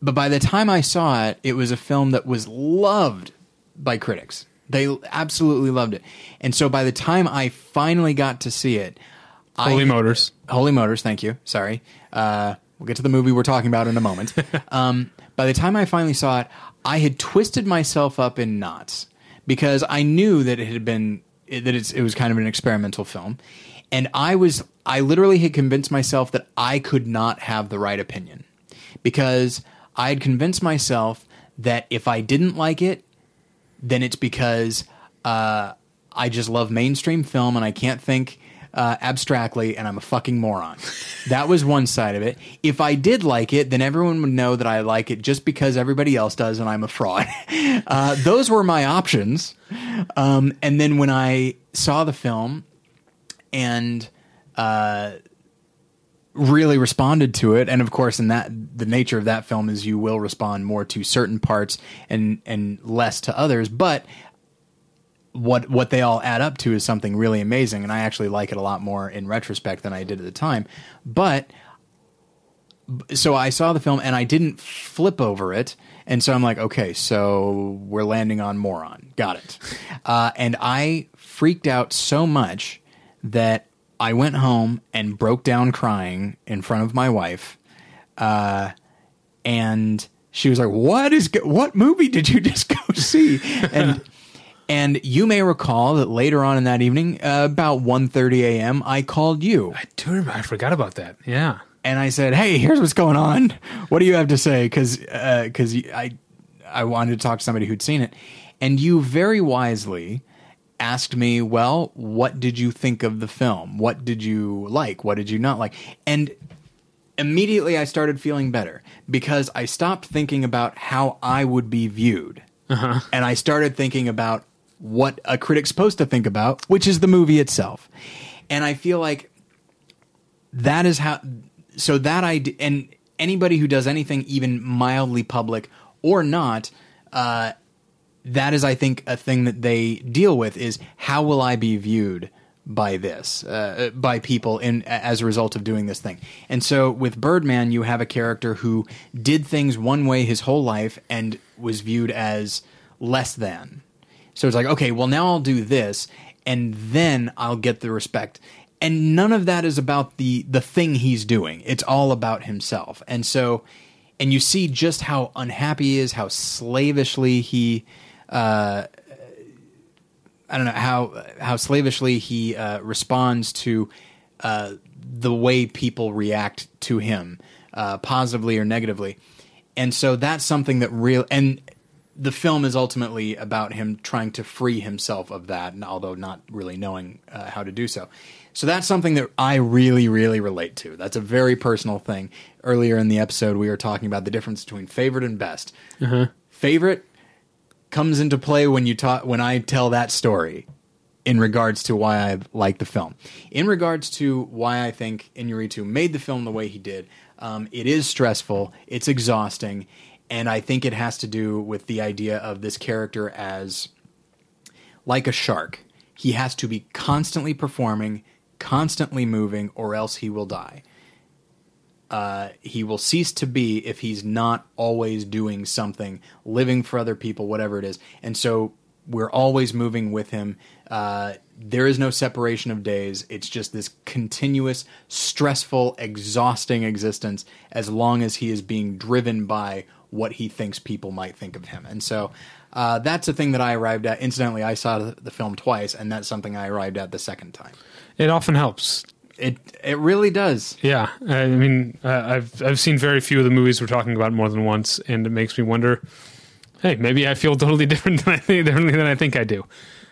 but by the time I saw it, it was a film that was loved by critics. They absolutely loved it. And so by the time I finally got to see it, Holy I, Motors. Holy Motors, thank you. Sorry. Uh, we'll get to the movie we're talking about in a moment. *laughs* um, by the time I finally saw it, I had twisted myself up in knots because I knew that it had been that it's, it was kind of an experimental film, and I was I literally had convinced myself that I could not have the right opinion because I had convinced myself that if I didn't like it, then it's because uh, I just love mainstream film and I can't think uh, abstractly and I'm a fucking moron. that was one side of it. If I did like it, then everyone would know that I like it just because everybody else does and I'm a fraud. *laughs* uh, those were my options. Um, and then when I saw the film and uh, really responded to it and of course in that the nature of that film is you will respond more to certain parts and and less to others but what what they all add up to is something really amazing and I actually like it a lot more in retrospect than I did at the time but so I saw the film and I didn't flip over it. And so I'm like, okay, so we're landing on moron. Got it. *laughs* Uh, and I freaked out so much that I went home and broke down crying in front of my wife. Uh, and she was like, "What is what movie did you *laughs* just go see?" And and you may recall that later on in that evening, uh, about 1.30 a.m., I called you I do remember. I forgot about that. Yeah. and I said, "Hey, here's what's going on. What do you have to say?" Because because I I wanted to talk to somebody who'd seen it, and you very wisely asked me, "Well, what did you think of the film? What did you like? What did you not like?" And immediately I started feeling better because I stopped thinking about how I would be viewed, and I started thinking about what a critic's supposed to think about, which is the movie itself. And I feel like that is how so that I and anybody who does anything even mildly public or not uh, that is i think a thing that they deal with is how will i be viewed by this uh, by people in as a result of doing this thing and so with birdman you have a character who did things one way his whole life and was viewed as less than so it's like, okay, well now I'll do this, and then I'll get the respect. And none of that is about the the thing he's doing. It's all about himself. And so, and you see just how unhappy he is, how slavishly he, uh, I don't know how how slavishly he uh, responds to uh, the way people react to him, uh, positively or negatively. And so that's something that real and the film is ultimately about him trying to free himself of that, and although not really knowing uh, how to do so. So that's something that I really, really relate to. That's a very personal thing. Earlier in the episode, we were talking about the difference between favorite and best. Favorite comes into play when you talk when I tell that story in regards to why I like the film. In regards to why I think Inarritu made the film the way he did, um, it is stressful, it's exhausting, and I think it has to do with the idea of this character as like a shark. He has to be constantly performing, constantly moving, or else he will die. Uh, he will cease to be if he's not always doing something, living for other people, whatever it is. And so we're always moving with him. Uh, there is no separation of days. It's just this continuous, stressful, exhausting existence as long as he is being driven by what he thinks people might think of him. And so Uh, that's a thing that I arrived at. Incidentally, I saw the, film twice, and that's something I arrived at the second time. It often helps. It it really does. Yeah, I mean, uh, I've I've seen very few of the movies we're talking about more than once, and it makes me wonder. Hey, maybe I feel totally *laughs* different than I think, differently than I think I do.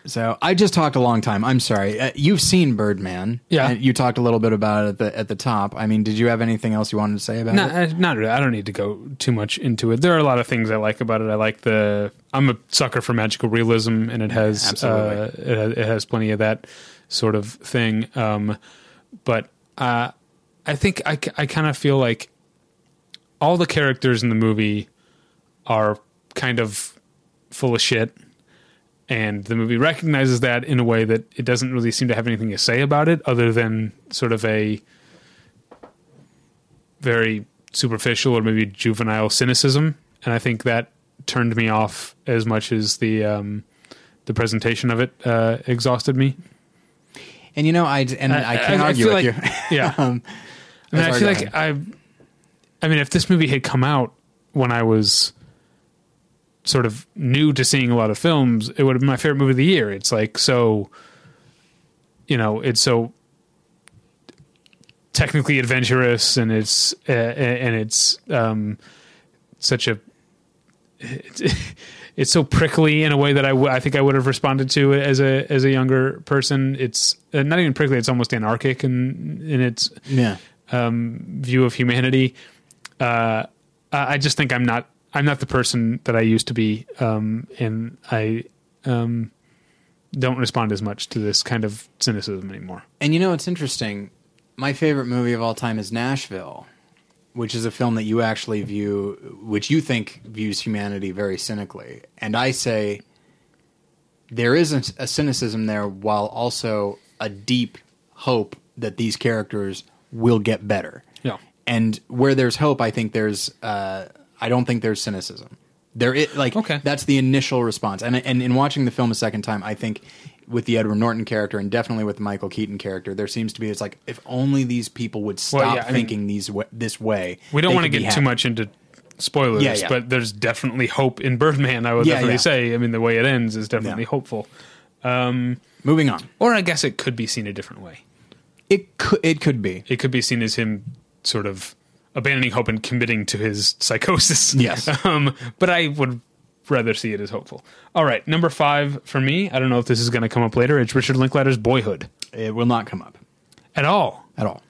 So I just talked a long time. I'm sorry. Uh, you've seen Birdman. Yeah. And you talked a little bit about it at the at the top. I mean, did you have anything else you wanted to say about No, it? uh, not really. I don't need to go too much into it. There are a lot of things I like about it. I like the. I'm a sucker for magical realism, and it has uh, it, has, it has plenty of that sort of thing. Um, but uh, I think I, I kind of feel like all the characters in the movie are kind of full of shit. And the movie recognizes that in a way that it doesn't really seem to have anything to say about it, other than sort of a very superficial or maybe juvenile cynicism, and I think that turned me off as much as the um, the presentation of it uh, exhausted me. And you know, I and I, can't argue feel with like, you. *laughs* Yeah, *laughs* um, I mean, I feel like I, I mean, if this movie had come out when I was sort of new to seeing a lot of films, it would have been my favorite movie of the year. It's like so, you know, it's so technically adventurous, and it's uh, and it's um, such a. It's, *laughs* it's so prickly in a way that I, w- I think I would have responded to it as a as a younger person. It's uh, not even prickly; it's almost anarchic in in its yeah. um, view of humanity. Uh, I just think I'm not I'm not the person that I used to be, um, and I um, don't respond as much to this kind of cynicism anymore. And you know, it's interesting. My favorite movie of all time is Nashville, which is a film that you actually view, which you think views humanity very cynically. And I say there is a, a cynicism there while also a deep hope that these characters will get better. Yeah. And where there's hope, I think there's. Uh, I don't think there's cynicism. There, is, like Okay. that's the initial response. And and in watching the film a second time, I think with the Edward Norton character and definitely with the Michael Keaton character, there seems to be it's like if only these people would stop yeah, I mean- thinking these this way. We don't want to get too happy. much into spoilers, Yeah, yeah. but there's definitely hope in Birdman. I would definitely say. I mean, the way it ends is definitely hopeful. Um, Moving on, Or I guess it could be seen a different way. it could it could be It could be seen as him sort of abandoning hope and committing to his psychosis. Yes. *laughs* Um, but I would rather see it as hopeful. All right, number five for me. I don't know if this is going to come up later. It's Richard Linklater's Boyhood. it will not come up At all. at all.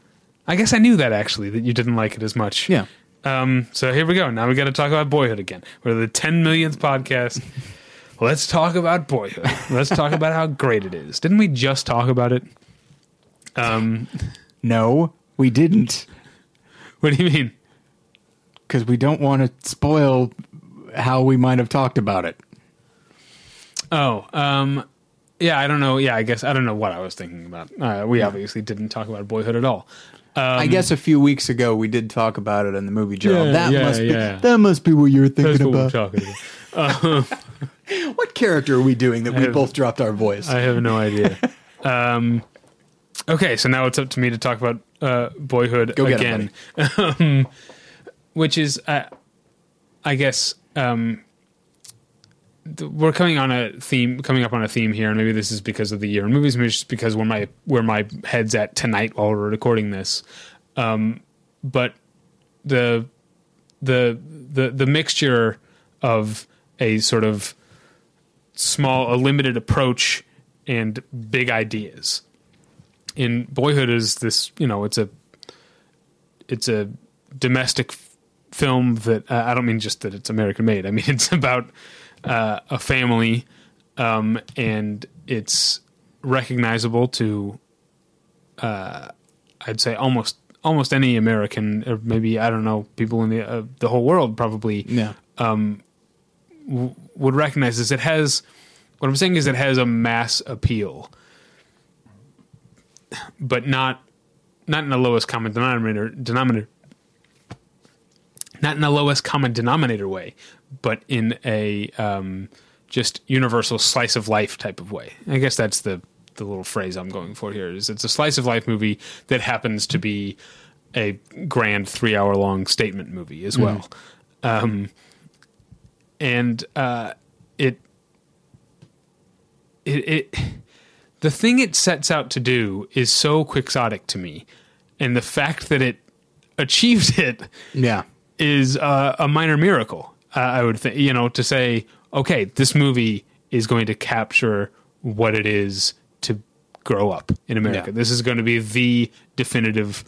I guess I knew that actually that you didn't like it as much. Yeah. Um, so here we go. Now we got to talk about Boyhood again. We're the 10 millionth podcast. *laughs* Let's talk about Boyhood. *laughs* Let's talk about how great it is. Didn't we just talk about it? Um, No, we didn't what do you mean? because we don't want to spoil how we might have talked about it. Oh, um, yeah, I don't know. Yeah, I guess I don't know what I was thinking about. Uh, we obviously didn't talk about Boyhood at all. I guess a few weeks ago we did talk about it in the movie Journal. Yeah, that yeah, must be yeah. that must be what you were thinking what about. about. *laughs* What character are we doing that we have- both dropped our voice? I have no idea. *laughs* um, okay, so now it's up to me to talk about uh, Boyhood Go again, *laughs* um, which is, uh, I guess, um, th- we're coming on a theme, coming up on a theme here, and maybe this is because of the year in movies, maybe just because where my where my head's at tonight while we're recording this. Um, but the the the the mixture of a sort of small, a limited approach and big ideas. In Boyhood is this, you know, it's a it's a domestic f- film that uh, I don't mean just that it's American made. I mean *laughs* it's about uh, a family, um, and it's recognizable to, uh, I'd say almost almost any American, or maybe I don't know, people in the uh, the whole world probably yeah. would recognize this. It has what I'm saying is it has a mass appeal, but not not in the lowest common denominator denominator. Not in the lowest common denominator way, but in a um, just universal slice of life type of way. I guess that's the the little phrase I'm going for here. Is it's a slice of life movie that happens to be a grand three hour long statement movie as well. Um, and uh, it it, it the thing it sets out to do is so quixotic to me, and the fact that it achieved *laughs* it Yeah. is uh, a minor miracle. Uh, I would think, you know, to say, okay, this movie is going to capture what it is to grow up in America. Yeah. This is going to be the definitive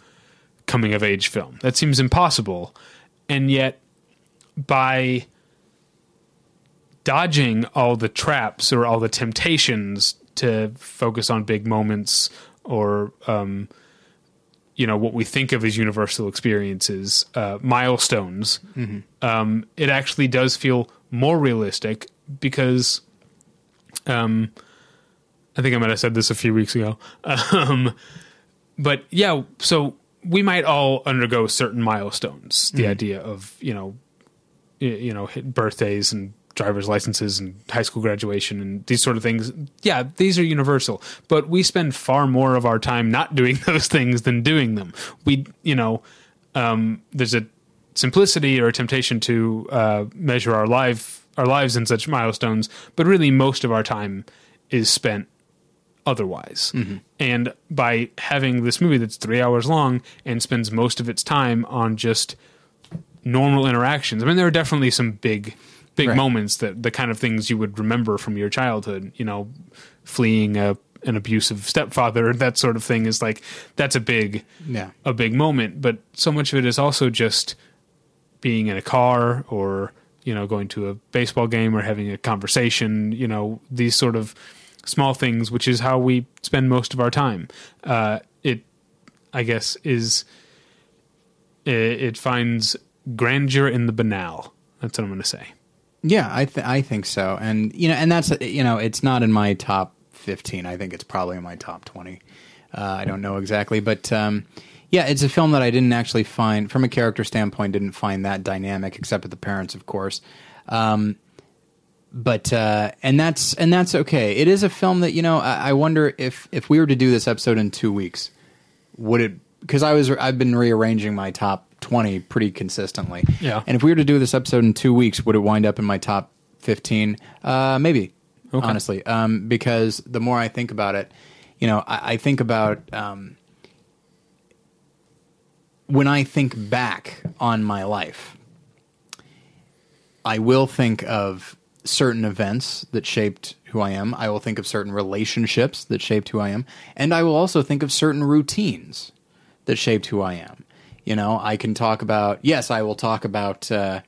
coming of age film. That seems impossible, and yet by dodging all the traps or all the temptations to focus on big moments or um, you know what we think of as universal experiences, uh, milestones. Um, it actually does feel more realistic because, um, I think I might have said this a few weeks ago. *laughs* Um, but yeah, so we might all undergo certain milestones. The idea of you know, you know, birthdays and driver's licenses and high school graduation and these sort of things. Yeah, these are universal, but we spend far more of our time not doing *laughs* those things than doing them. We, you know, um, there's a simplicity or a temptation to uh, measure our life, our lives in such milestones, but really most of our time is spent otherwise. And by having this movie that's three hours long and spends most of its time on just normal interactions, I mean, there are definitely some big, big Right. moments that the kind of things you would remember from your childhood, you know, fleeing a, an abusive stepfather, that sort of thing is like, that's a big, Yeah. a big moment. But so much of it is also just being in a car or, you know, going to a baseball game or having a conversation, you know, these sort of small things, which is how we spend most of our time. Uh, it, I guess, is it, it finds grandeur in the banal. That's what I'm going to say. Yeah, I th- I think so, and you know, and that's you know, it's not in my top fifteen. I think it's probably in my top twenty. Uh, I don't know exactly, but um, yeah, it's a film that I didn't actually find, from a character standpoint, didn't find that dynamic, except with the parents, of course. Um, but uh, and that's and that's okay. It is a film that you know. I, I wonder if if we were to do this episode in two weeks, would it? Because I was I've been rearranging my top twenty pretty consistently. Yeah. And if we were to do this episode in two weeks, would it wind up in my top fifteen? Uh, maybe. Okay. Honestly, um, because the more I think about it, you know, I, I think about um, when I think back on my life. I will think of certain events that shaped who I am. I will think of certain relationships that shaped who I am. And I will also think of certain routines that shaped who I am. You know, I can talk about, yes, I will talk about, uh,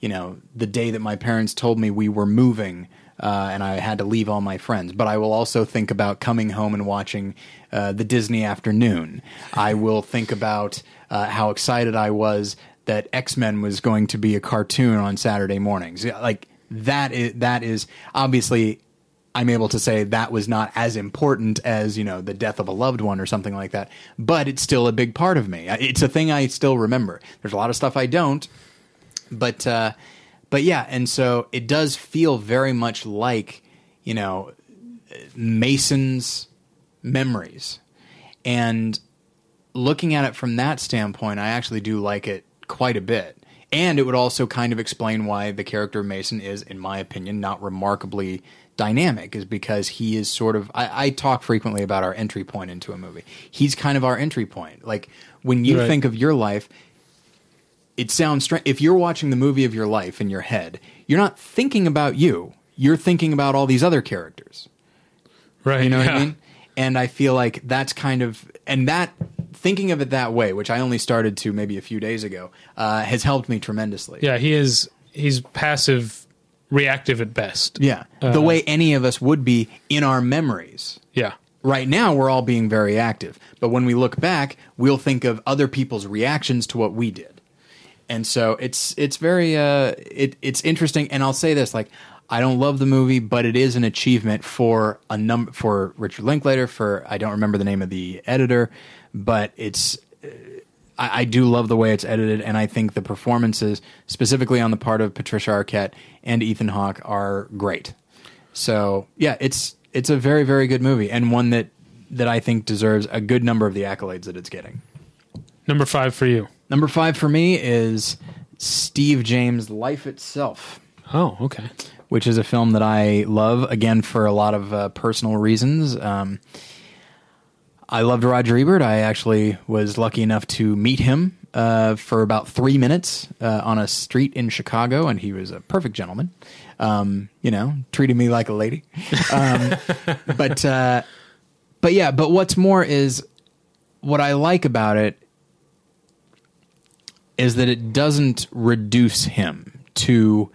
you know, the day that my parents told me we were moving uh, and I had to leave all my friends. But I will also think about coming home and watching uh, the Disney afternoon. I will think about uh, how excited I was that X Men was going to be a cartoon on Saturday mornings. Like that is that is obviously I'm able to say that was not as important as you know the death of a loved one or something like that. But it's still a big part of me. It's a thing I still remember. There's a lot of stuff I don't, but uh, but yeah, and so it does feel very much like you know Mason's memories, and looking at it from that standpoint, I actually do like it quite a bit. And it would also kind of explain why the character Mason is, in my opinion, not remarkably dynamic, is because he is sort of. I, I talk frequently about our entry point into a movie. He's kind of our entry point. Like when you Right. think of your life, it sounds strange. If you're watching the movie of your life in your head, you're not thinking about you. You're thinking about all these other characters. Right. You know what. I mean? And I feel like that's kind of and that thinking of it that way, which I only started to maybe a few days ago, uh, has helped me tremendously. Yeah, he is. He's passive, reactive at best. Yeah. the way any of us would be in our memories. Yeah. Right now, we're all being very active, but when we look back, we'll think of other people's reactions to what we did, and so it's it's very uh, it it's interesting. And I'll say this: like, I don't love the movie, but it is an achievement for a number for Richard Linklater. For I don't remember the name of the editor, but it's I, I do love the way it's edited, and I think the performances, specifically on the part of Patricia Arquette and Ethan Hawke, are great. So yeah, it's it's a very very good movie, and one that that I think deserves a good number of the accolades that it's getting. Number five for you. Number five for me is Steve James' Life Itself. Oh, okay. which is a film that I love again for a lot of uh, personal reasons. Um, I loved Roger Ebert. I actually was lucky enough to meet him uh, for about three minutes uh, on a street in Chicago, and he was a perfect gentleman. Um, you know, treated me like a lady. Um, *laughs* but uh, but yeah, but what's more is what I like about it is that it doesn't reduce him to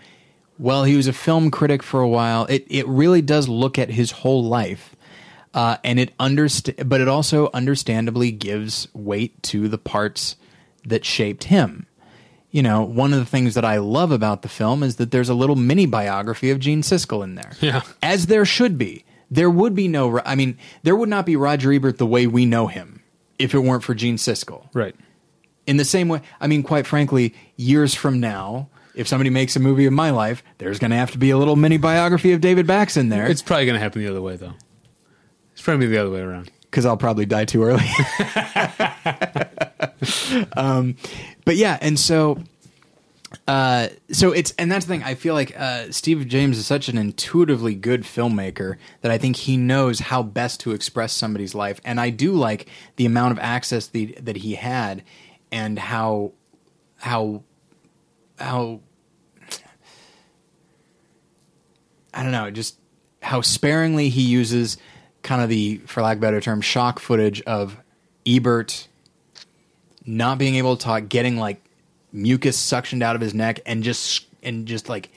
well he was a film critic for a while it it really does look at his whole life uh, and it underst- but it also understandably gives weight to the parts that shaped him you know one of the things that i love about the film is that there's a little mini biography of gene siskel in there Yeah. as there should be there would be no i mean there would not be roger ebert the way we know him if it weren't for gene siskel Right. in the same way i mean quite frankly years from now if somebody makes a movie of my life there's going to have to be a little mini biography of david bax in there It's probably going to happen the other way, though. It's probably the other way around. because i'll probably die too early *laughs* um, but yeah and so uh, so it's and that's the thing. I feel like uh, Steve James is such an intuitively good filmmaker that I think he knows how best to express somebody's life, and I do like the amount of access the, that he had, and how how how I don't know, just how sparingly he uses kind of the, for lack of a better term, shock footage of Ebert not being able to talk, getting like mucus suctioned out of his neck, and just and just like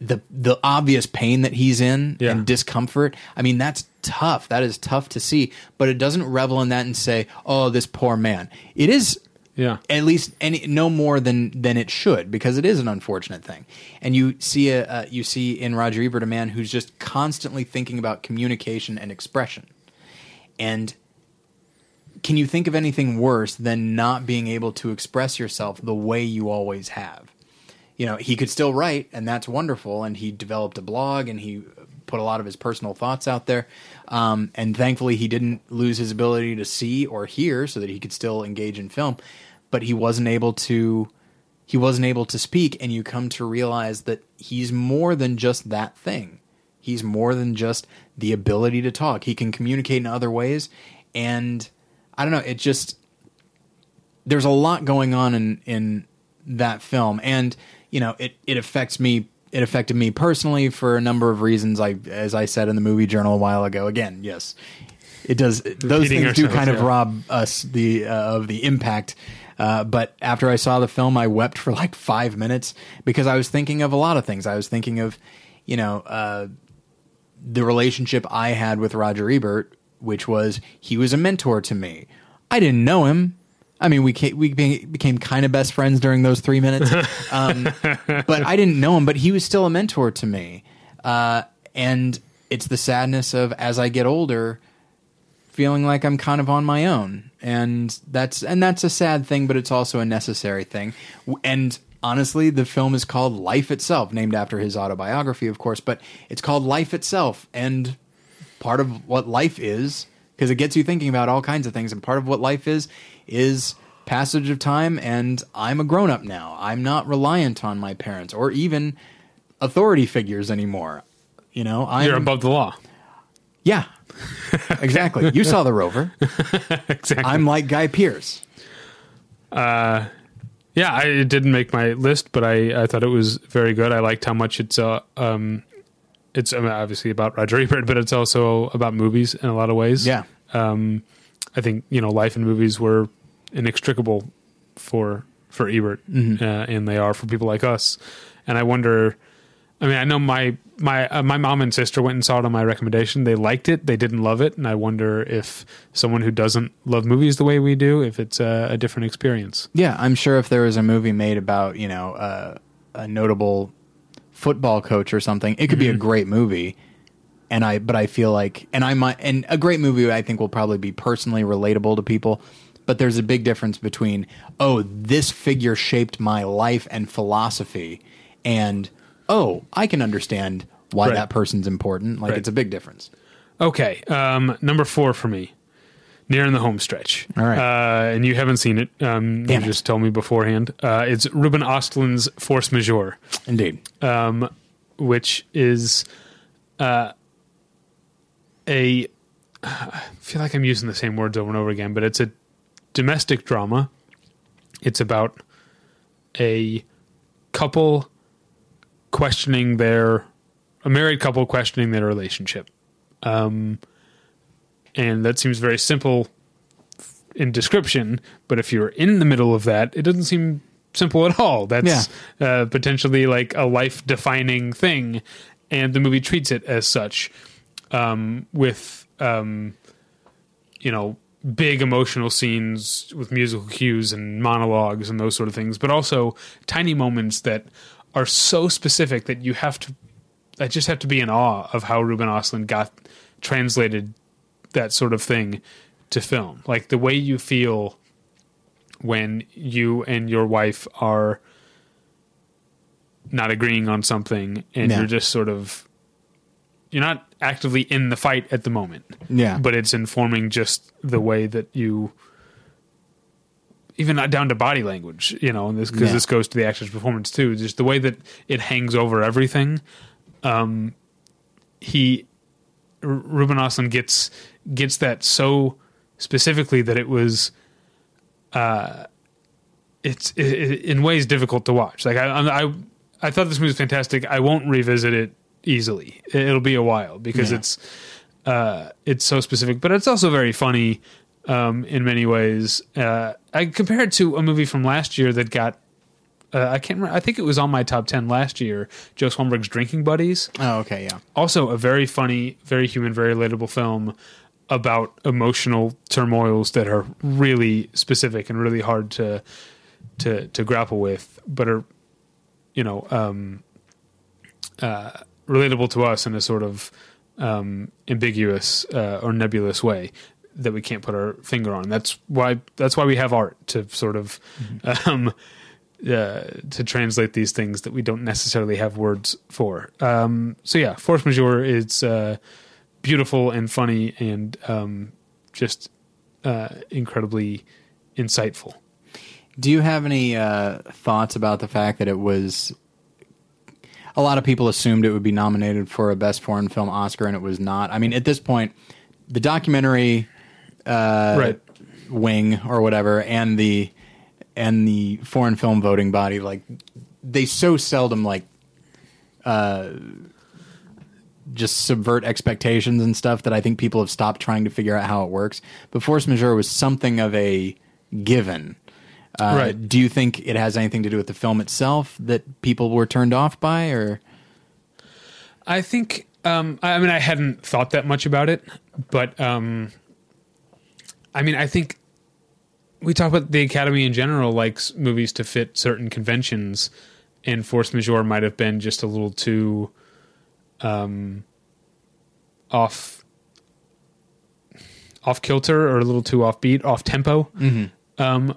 the the obvious pain that he's in Yeah. and discomfort. I mean, that's tough. That is tough to see. But it doesn't revel in that and say, "Oh, this poor man." It is Yeah. at least any no more than than it should because it is an unfortunate thing. And you see a uh, you see in roger ebert a man who's just constantly thinking about communication and expression. And can you think of anything worse than not being able to express yourself the way you always have? You know he could still write and that's wonderful and he developed a blog and he put a lot of his personal thoughts out there. Um, and thankfully he didn't lose his ability to see or hear so that he could still engage in film but he wasn't able to he wasn't able to speak and you come to realize that he's more than just that thing. He's more than just the ability to talk. He can communicate in other ways and i don't know it just there's a lot going on in in that film and you know it it affects me it affected me personally for a number of reasons i as i said in the movie journal a while ago. Again yes it does those Repeating things do kind of rob us the uh, of the impact uh, but after I saw the film, I wept for like five minutes because I was thinking of a lot of things. I was thinking of, you know, uh, the relationship I had with Roger Ebert, which was he was a mentor to me. I didn't know him. I mean, we came, we became kind of best friends during those three minutes, *laughs* um, but I didn't know him. But he was still a mentor to me, uh, and it's the sadness of as I get older, feeling like I'm kind of on my own, and that's and that's a sad thing, but it's also a necessary thing. And honestly, the film is called Life Itself, named after his autobiography, of course, but it's called Life Itself, and part of what life is because it gets you thinking about all kinds of things, and part of what life is is passage of time, and I'm a grown up now. I'm not reliant on my parents or even authority figures anymore. You know, I'm You're above the law. Yeah, *laughs* exactly. you saw the Rover. *laughs* Exactly. I'm like Guy Pearce. Yeah, I, it didn't make my list, but I, I thought it was very good. I liked how much it's uh, um, it's I mean, obviously about Roger Ebert, but it's also about movies in a lot of ways. Yeah, um, I think you know life and movies were inextricable for for Ebert, uh, and they are for people like us. And I wonder. I mean, I know my my uh, my mom and sister went and saw it on my recommendation. They liked it. They didn't love it, and I wonder if someone who doesn't love movies the way we do, if it's a, a different experience. yeah. I'm sure if there was a movie made about you know uh, a notable football coach or something, it could be a great movie. And I, but I feel like, and I might, and a great movie I think will probably be personally relatable to people. But there's a big difference between, oh, this figure shaped my life and philosophy, and oh, I can understand why Right. that person's important. Like Right. it's a big difference. Okay, um, number four for me, nearing the home stretch. All right. uh, and you haven't seen it. Um, you it. just told me beforehand. Uh, it's Ruben Ostlund's Force Majeure Indeed. um, which is uh, a. *sighs* I feel like I'm using the same words over and over again, but it's a domestic drama. It's about a couple questioning their a married couple questioning their relationship, um, and that seems very simple in description. But if you're in the middle of that, it doesn't seem simple at all. That's uh, potentially like a life defining thing, and the movie treats it as such um, with um, you know big emotional scenes with musical cues and monologues and those sort of things, but also tiny moments that are so specific that you have to. I just have to be in awe of how Ruben Ostlund got translated that sort of thing to film. Like the way you feel when you and your wife are not agreeing on something and Yeah. you're just sort of you're not actively in the fight at the moment Yeah. but it's informing just the way that you even not down to body language you know and this because Yeah. this goes to the actor's performance too just the way that it hangs over everything um he Ruben Ostlund gets gets that so specifically that it was uh it's i i in ways difficult to watch like I, I I thought this movie was fantastic I won't revisit it easily it'll be a while because Yeah. it's uh it's so specific but it's also very funny um in many ways uh I compare it to a movie from last year that got uh, I can't remember I think it was on my top 10 last year Joe Swanberg's Drinking Buddies oh, okay. Yeah. also a very funny, very human, very relatable film about emotional turmoils that are really specific and really hard to to to grapple with, but are you know um, uh, relatable to us in a sort of um, ambiguous uh, or nebulous way that we can't put our finger on. That's why that's why we have art to sort of um, uh, to translate these things that we don't necessarily have words for. Um, so yeah, force majeure is uh, beautiful and funny and um, just uh, incredibly insightful. Do you have any uh, thoughts about the fact that it was? A lot of people assumed it would be nominated for a Best Foreign Film Oscar, and it was not. I mean, at this point, the documentary uh, Right. wing or whatever, and the and the foreign film voting body, like they so seldom like uh, just subvert expectations and stuff that I think people have stopped trying to figure out how it works. But force majeure was something of a given. Uh, Right. Do you think it has anything to do with the film itself that people were turned off by, or I think. Um, I I mean, I hadn't thought that much about it, but um, I mean, I think we talk about the Academy in general likes movies to fit certain conventions, and Force Majeure might have been just a little too um, off off kilter or a little too offbeat, off tempo. Um,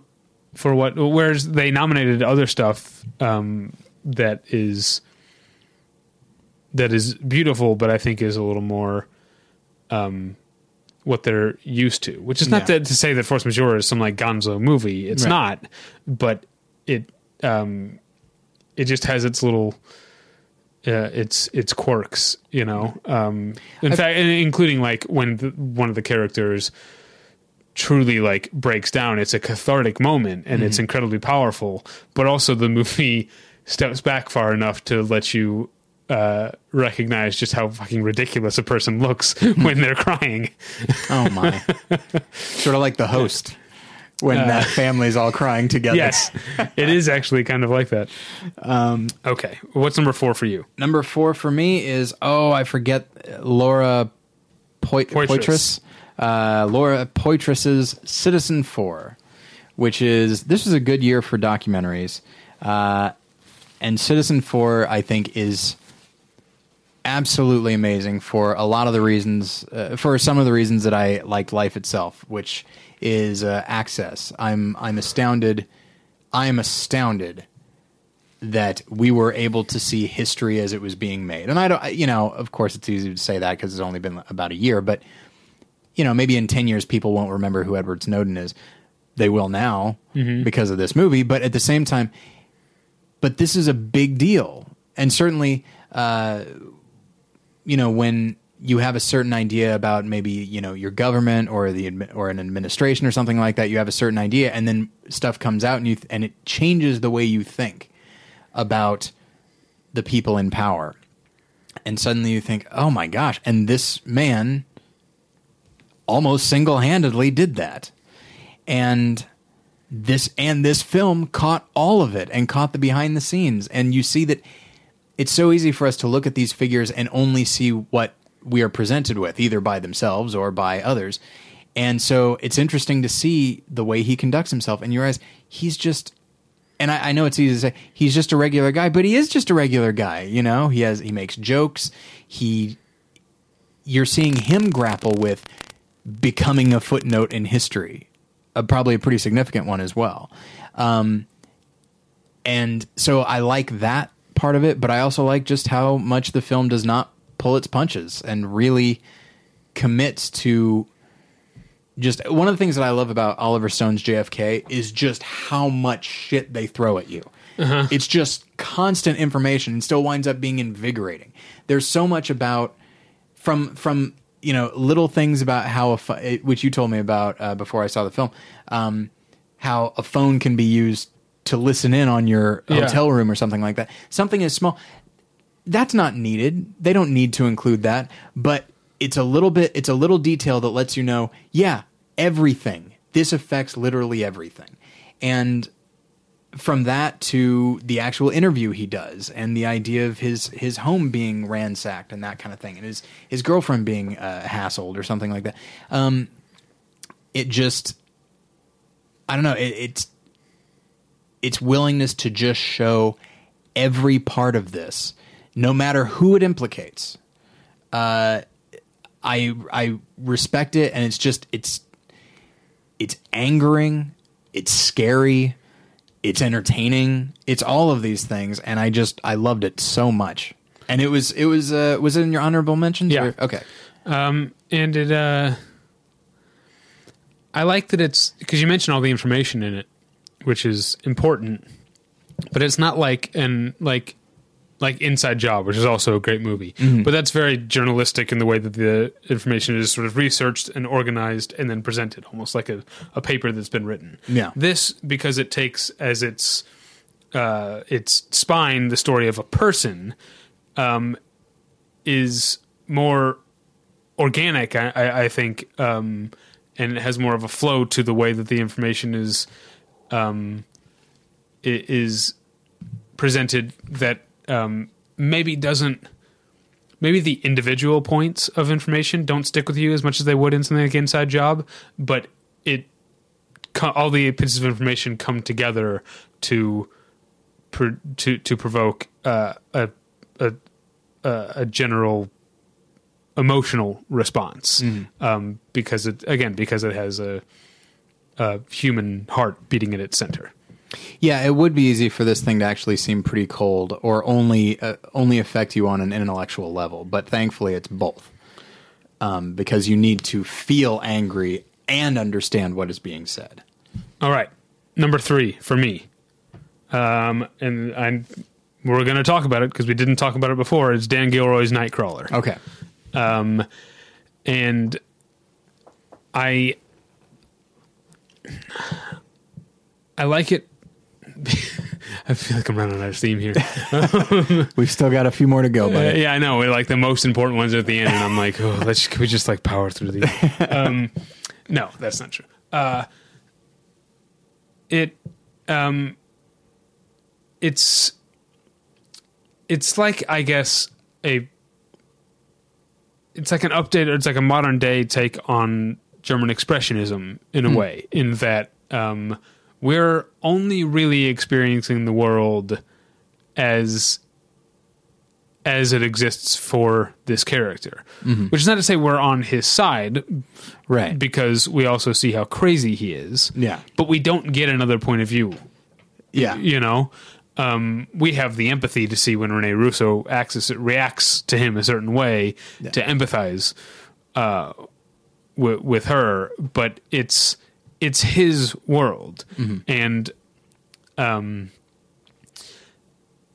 for what? Whereas they nominated other stuff um, that is that is beautiful, but I think is a little more um, what they're used to. Which is not Yeah. to, to say that Force Majeure is some like Gonzo movie. It's Right. not, but it um, it just has its little uh, its its quirks, you know. Um, in fact, including like when the, one of the characters truly like breaks down, it's a cathartic moment and it's incredibly powerful. But also the movie *laughs* steps back far enough to let you uh, recognize just how fucking ridiculous a person looks *laughs* when they're crying. oh my, *laughs* sort of like the host when that family's all crying together. Yes, it is actually kind of like that. Um, Okay, what's number four for you? Number four for me is oh I forget Laura Poit- Poitras. Poitras. Uh, Laura Poitras's Citizen Four, which is this is a good year for documentaries, uh, and Citizen Four I think is absolutely amazing for a lot of the reasons uh, for some of the reasons that I liked Life itself, which is uh, access. I'm I'm astounded. I am astounded that we were able to see history as it was being made. And I don't, you know, of course, it's easy to say that because it's only been about a year, but you know, maybe in 10 years people won't remember who Edward Snowden is. They will now because of this movie, but at the same time, but this is a big deal. And certainly, uh, you know, when you have a certain idea about maybe, you know, your government or the or an administration or something like that, you have a certain idea and then stuff comes out and you th- and it changes the way you think about the people in power. And suddenly you think, "Oh my gosh, and this man almost single-handedly did that." And this and this film caught all of it and caught the behind the scenes and you see that it's so easy for us to look at these figures and only see what we are presented with either by themselves or by others. And so it's interesting to see the way he conducts himself. And you realize he's just and I, I know it's easy to say he's just a regular guy but he is just a regular guy you know? He has he makes jokes. He you're seeing him grapple with becoming a footnote in history, uh, probably a pretty significant one as well. Um, and so I like that part of it, but I also like just how much the film does not pull its punches and really commits to just one of the things that I love about Oliver Stone's JFK is just how much shit they throw at you. It's just constant information and still winds up being invigorating. There's so much about from from you know little things about how a eh, which you told me about uh, before I saw the film, um, how a phone can be used to listen in on your Yeah. hotel room or something like that. Something as small that's not needed. They don't need to include that, but it's a little bit it's a little detail that lets you know, yeah, everything. This affects literally everything. And from that to the actual interview he does and the idea of his his home being ransacked and that kind of thing and his his girlfriend being uh, hassled or something like that um it just i don't know it, it's its willingness to just show every part of this no matter who it implicates uh i i respect it and it's just it's it's angering it's scary it's entertaining it's all of these things and i just i loved it so much. And it was it was uh was it in your honorable mentions? Yeah. or- okay. Um, and it, uh, I like that it's because you mentioned all the information in it, which is important, but it's not like an like like Inside Job, which is also a great movie. But that's very journalistic in the way that the information is sort of researched and organized and then presented, almost like a, a paper that's been written. Yeah. This because it takes as its uh, its spine the story of a person um, is more organic, I, I, I think, um, and it has more of a flow to the way that the information is um, is presented. That um, maybe doesn't. Maybe the individual points of information don't stick with you as much as they would in something like Inside Job, but it all the pieces of information come together to to to provoke uh, a, a a a general emotional response um, because it again because it has a, a human heart beating at its center. Yeah, it would be easy for this thing to actually seem pretty cold or only uh, only affect you on an intellectual level, but thankfully it's both. Um, because you need to feel angry and understand what is being said. All right, number three for me, um, and I we're going to talk about it because we didn't talk about it before. It's Dan Gilroy's Nightcrawler. Okay. um, and I I like it. *laughs* I feel like I'm running out of steam here. *laughs* We've still got a few more to go, Uh, yeah, I know. We're Like the most important ones at the end, and I'm like, oh, let's can we just like power through these? *laughs* Um, no, that's not true. Uh, it, um, it's, it's like I guess a, it's like an update, or it's like a modern day take on German expressionism in a way, in that um, we're only really experiencing the world as as it exists for this character. Which is not to say we're on his side, Right. because we also see how crazy he is. Yeah. But we don't get another point of view. yeah. You know, um, we have the empathy to see when Rene Russo acts, reacts to him a certain way to empathize uh, w- with her, but it's it's his world, and um,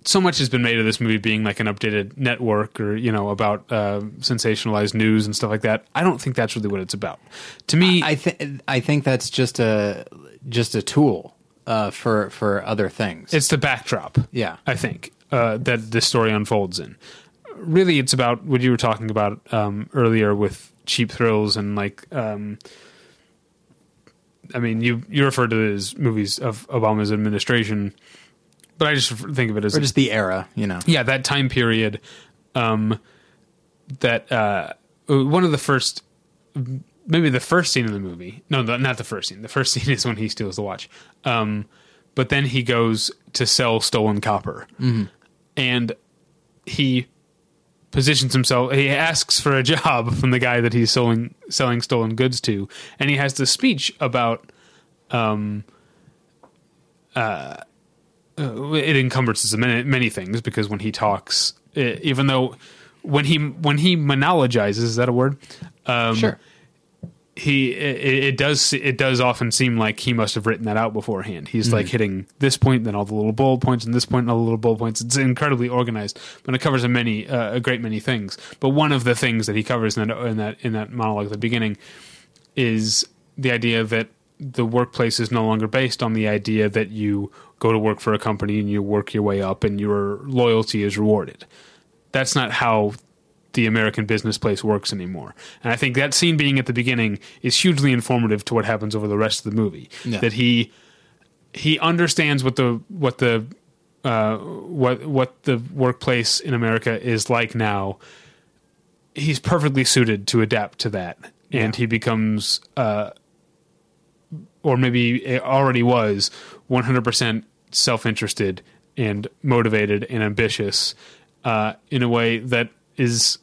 so much has been made of this movie being like an updated network or you know about uh, sensationalized news and stuff like that. I don't think that's really what it's about. To me, I think I think that's just a just a tool uh, for for other things. it's the backdrop. yeah, I think uh, that the story unfolds in. Really, it's about what you were talking about um, earlier with cheap thrills and like. Um, I mean, you you refer to it as movies of Obama's administration, but I just think of it as or just the era, you know. yeah that time period. Um, that uh, one of the first, maybe the first scene in the movie. No, the, not the first scene. The first *laughs* scene is when he steals the watch. Um, but then he goes to sell stolen copper, and he positions himself. He asks for a job from the guy that he's selling selling stolen goods to, and he has this speech about. Um, uh, uh, it encumbrances many, many things because when he talks, eh, even though when he when he monologizes, is that a word? Um, Sure. He it, it does it does often seem like he must have written that out beforehand. He's like hitting this point, then all the little bullet points, and this point, and all the little bullet points. It's incredibly organized, but it covers a many uh, a great many things. But one of the things that he covers in that in that in that monologue at the beginning is the idea that the workplace is no longer based on the idea that you go to work for a company and you work your way up and your loyalty is rewarded. That's not how the American business place works anymore. And I think that scene being at the beginning is hugely informative to what happens over the rest of the movie. Yeah. That he he understands what the what the uh, what what the workplace in America is like now. He's perfectly suited to adapt to that, and Yeah. he becomes, uh, or maybe it already was, one hundred percent self interested and motivated and ambitious uh, in a way that is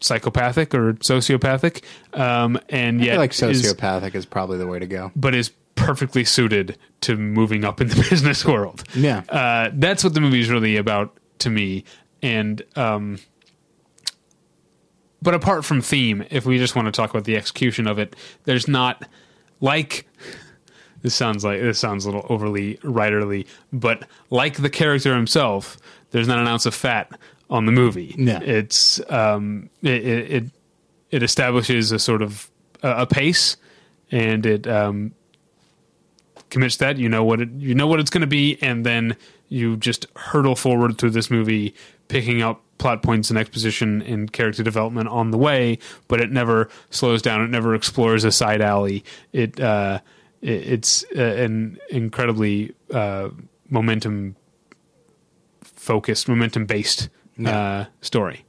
psychopathic or sociopathic, um, and I yet feel like is- sociopathic is probably the way to go. but is perfectly suited to moving up in the *laughs* business world. Yeah. Uh, that's what the movie is really about to me. And, um, but apart from theme, if we just want to talk about the execution of it, there's not like *laughs* this sounds like this sounds a little overly writerly, but like the character himself, there's not an ounce of fat on the movie. Yeah. It's um, it, it it establishes a sort of a, a pace, and it um, commits that you know what it you know what it's going to be, and then you just hurtle forward through this movie, picking up plot points and exposition and character development on the way, but it never slows down. It never explores a side alley. It uh, it, it's uh, an incredibly uh, momentum focused, momentum based uh, story.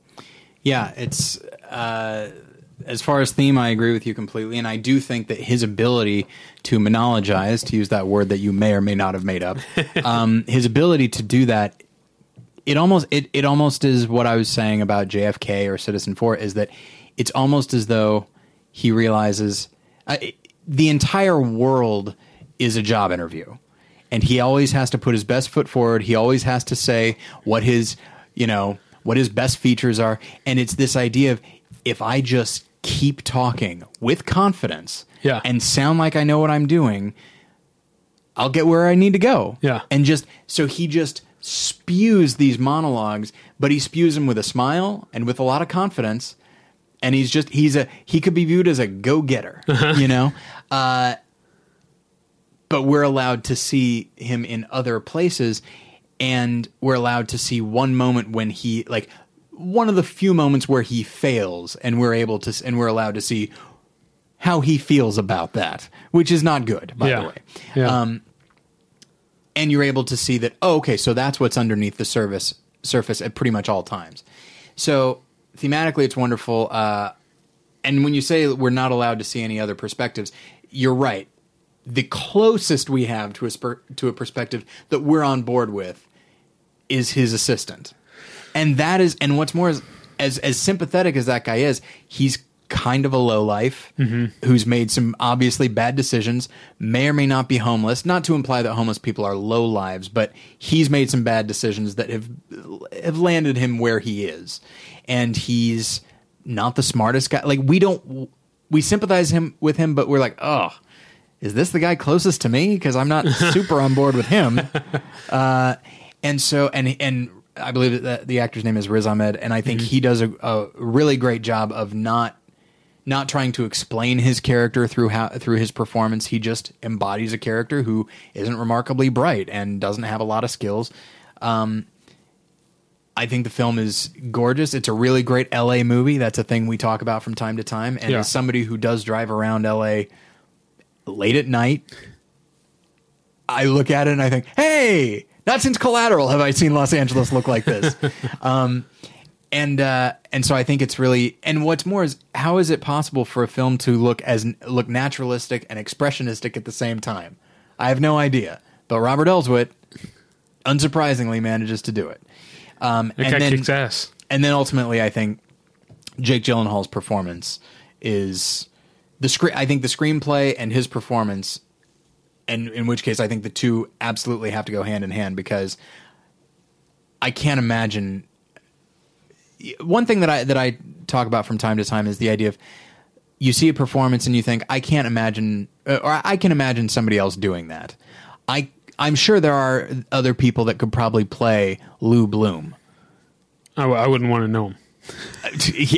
Yeah, it's uh, as far as theme, I agree with you completely, and I do think that his ability to monologize, to use that word that you may or may not have made up, *laughs* um, his ability to do that, it almost it it almost is what I was saying about JFK or Citizenfour is that it's almost as though he realizes uh, the entire world is a job interview and he always has to put his best foot forward. He always has to say what his, you know, what his best features are. And it's this idea of if I just keep talking with confidence Yeah. and sound like I know what I'm doing, I'll get where I need to go. Yeah. And just so he just spews these monologues, but he spews them with a smile and with a lot of confidence. And he's just he's a he could be viewed as a go getter, you know. Uh, but we're allowed to see him in other places and we're allowed to see one moment when he like one of the few moments where he fails and we're able to and we're allowed to see how he feels about that which is not good by yeah. the way Yeah. um, and you're able to see that oh, okay so that's what's underneath the surface surface at pretty much all times so thematically it's wonderful uh, and when you say we're not allowed to see any other perspectives you're right the closest we have to a to a perspective that we're on board with is his assistant, and that is and what's more is as as sympathetic as that guy is, he's kind of a low life who's made some obviously bad decisions, may or may not be homeless. Not to imply that homeless people are low lives, but he's made some bad decisions that have have landed him where he is, and he's not the smartest guy. Like we don't we sympathize him with him, but we're like, oh, is this the guy closest to me? Because I'm not *laughs* super on board with him. *laughs* Uh, and so and and I believe that the actor's name is Riz Ahmed, and I think he does a, a really great job of not not trying to explain his character through how through his performance. He just embodies a character who isn't remarkably bright and doesn't have a lot of skills. Um, I think the film is gorgeous. It's a really great LA movie. That's a thing we talk about from time to time. And Yeah. as somebody who does drive around LA late at night, I look at it and I think, hey, not since Collateral have I seen Los Angeles look like this. *laughs* um, and uh, and so I think it's really and what's more is how is it possible for a film to look as look naturalistic and expressionistic at the same time? I have no idea, but Robert Elswit, unsurprisingly, manages to do it. Um, and then kicks ass. and then ultimately, I think Jake Gyllenhaal's performance is the screen. I think the screenplay and his performance, and in which case, I think the two absolutely have to go hand in hand because I can't imagine. One thing that I that I talk about from time to time is the idea of you see a performance and you think I can't imagine, uh, or I can imagine somebody else doing that. I I'm sure there are other people that could probably play Lou Bloom. I, w- I wouldn't want to know him. *laughs*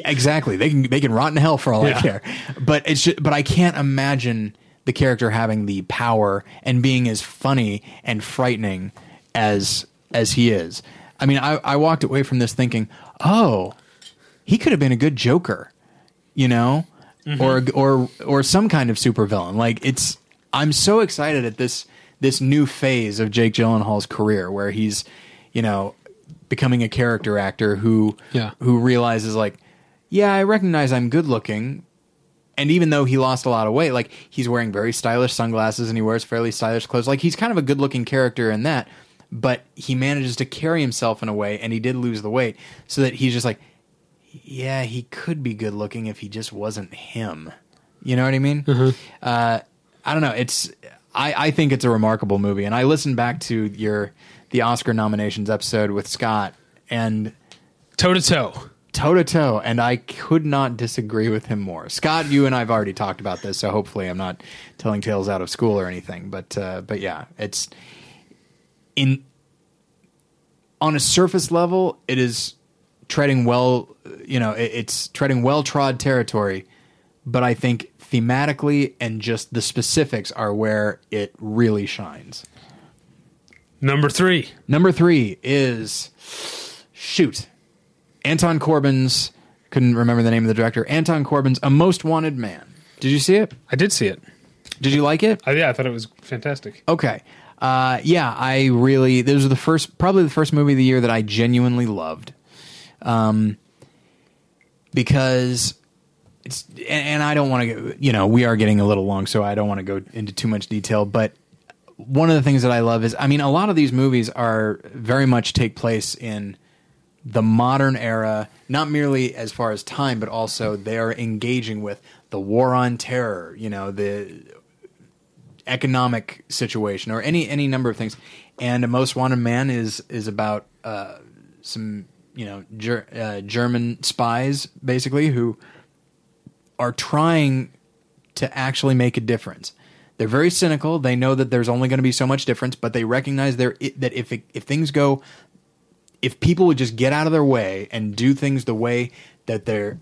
Exactly. They can they can rot in hell for all I care. But it's just, but I can't imagine the character having the power and being as funny and frightening as as he is. I mean, I, I walked away from this thinking, oh, he could have been a good Joker, you know, mm-hmm. or or or some kind of supervillain. Like it's, I'm so excited at this this new phase of Jake Gyllenhaal's career where he's, you know, becoming a character actor who Yeah. who realizes like, yeah, I recognize I'm good looking. And even though he lost a lot of weight, like he's wearing very stylish sunglasses and he wears fairly stylish clothes. Like he's kind of a good looking character in that, but he manages to carry himself in a way, and he did lose the weight, so that he's just like, yeah, he could be good looking if he just wasn't him. You know what I mean? Uh, I don't know. It's I, I think it's a remarkable movie, and I listened back to your the Oscar nominations episode with Scott and Toe to toe. Toe to toe, and I could not disagree with him more. Scott, you and I've already talked about this, so hopefully I'm not telling tales out of school or anything. But uh, but yeah, it's in on a surface level, it is treading well. You know, it, it's treading well trod territory, but I think thematically and just the specifics are where it really shines. Number three. Number three is shoot. Anton Corbijn's couldn't remember the name of the director. Anton Corbijn's A Most Wanted Man. Did you see it? I did see it. Did you like it? I, yeah, I thought it was fantastic. Okay. Uh, yeah, I really. This was the first, probably the first movie of the year that I genuinely loved, um, because it's. And, and I don't want to. You know, we are getting a little long, so I don't want to go into too much detail. But one of the things that I love is, I mean, a lot of these movies are very much take place in the modern era, not merely as far as time, but also they are engaging with the war on terror. You know, the economic situation or any any number of things. And a most wanted man is is about uh, some you know ger- uh, German spies basically who are trying to actually make a difference. They're very cynical. They know that there's only going to be so much difference, but they recognize there that if it, if things go, if people would just get out of their way and do things the way that they're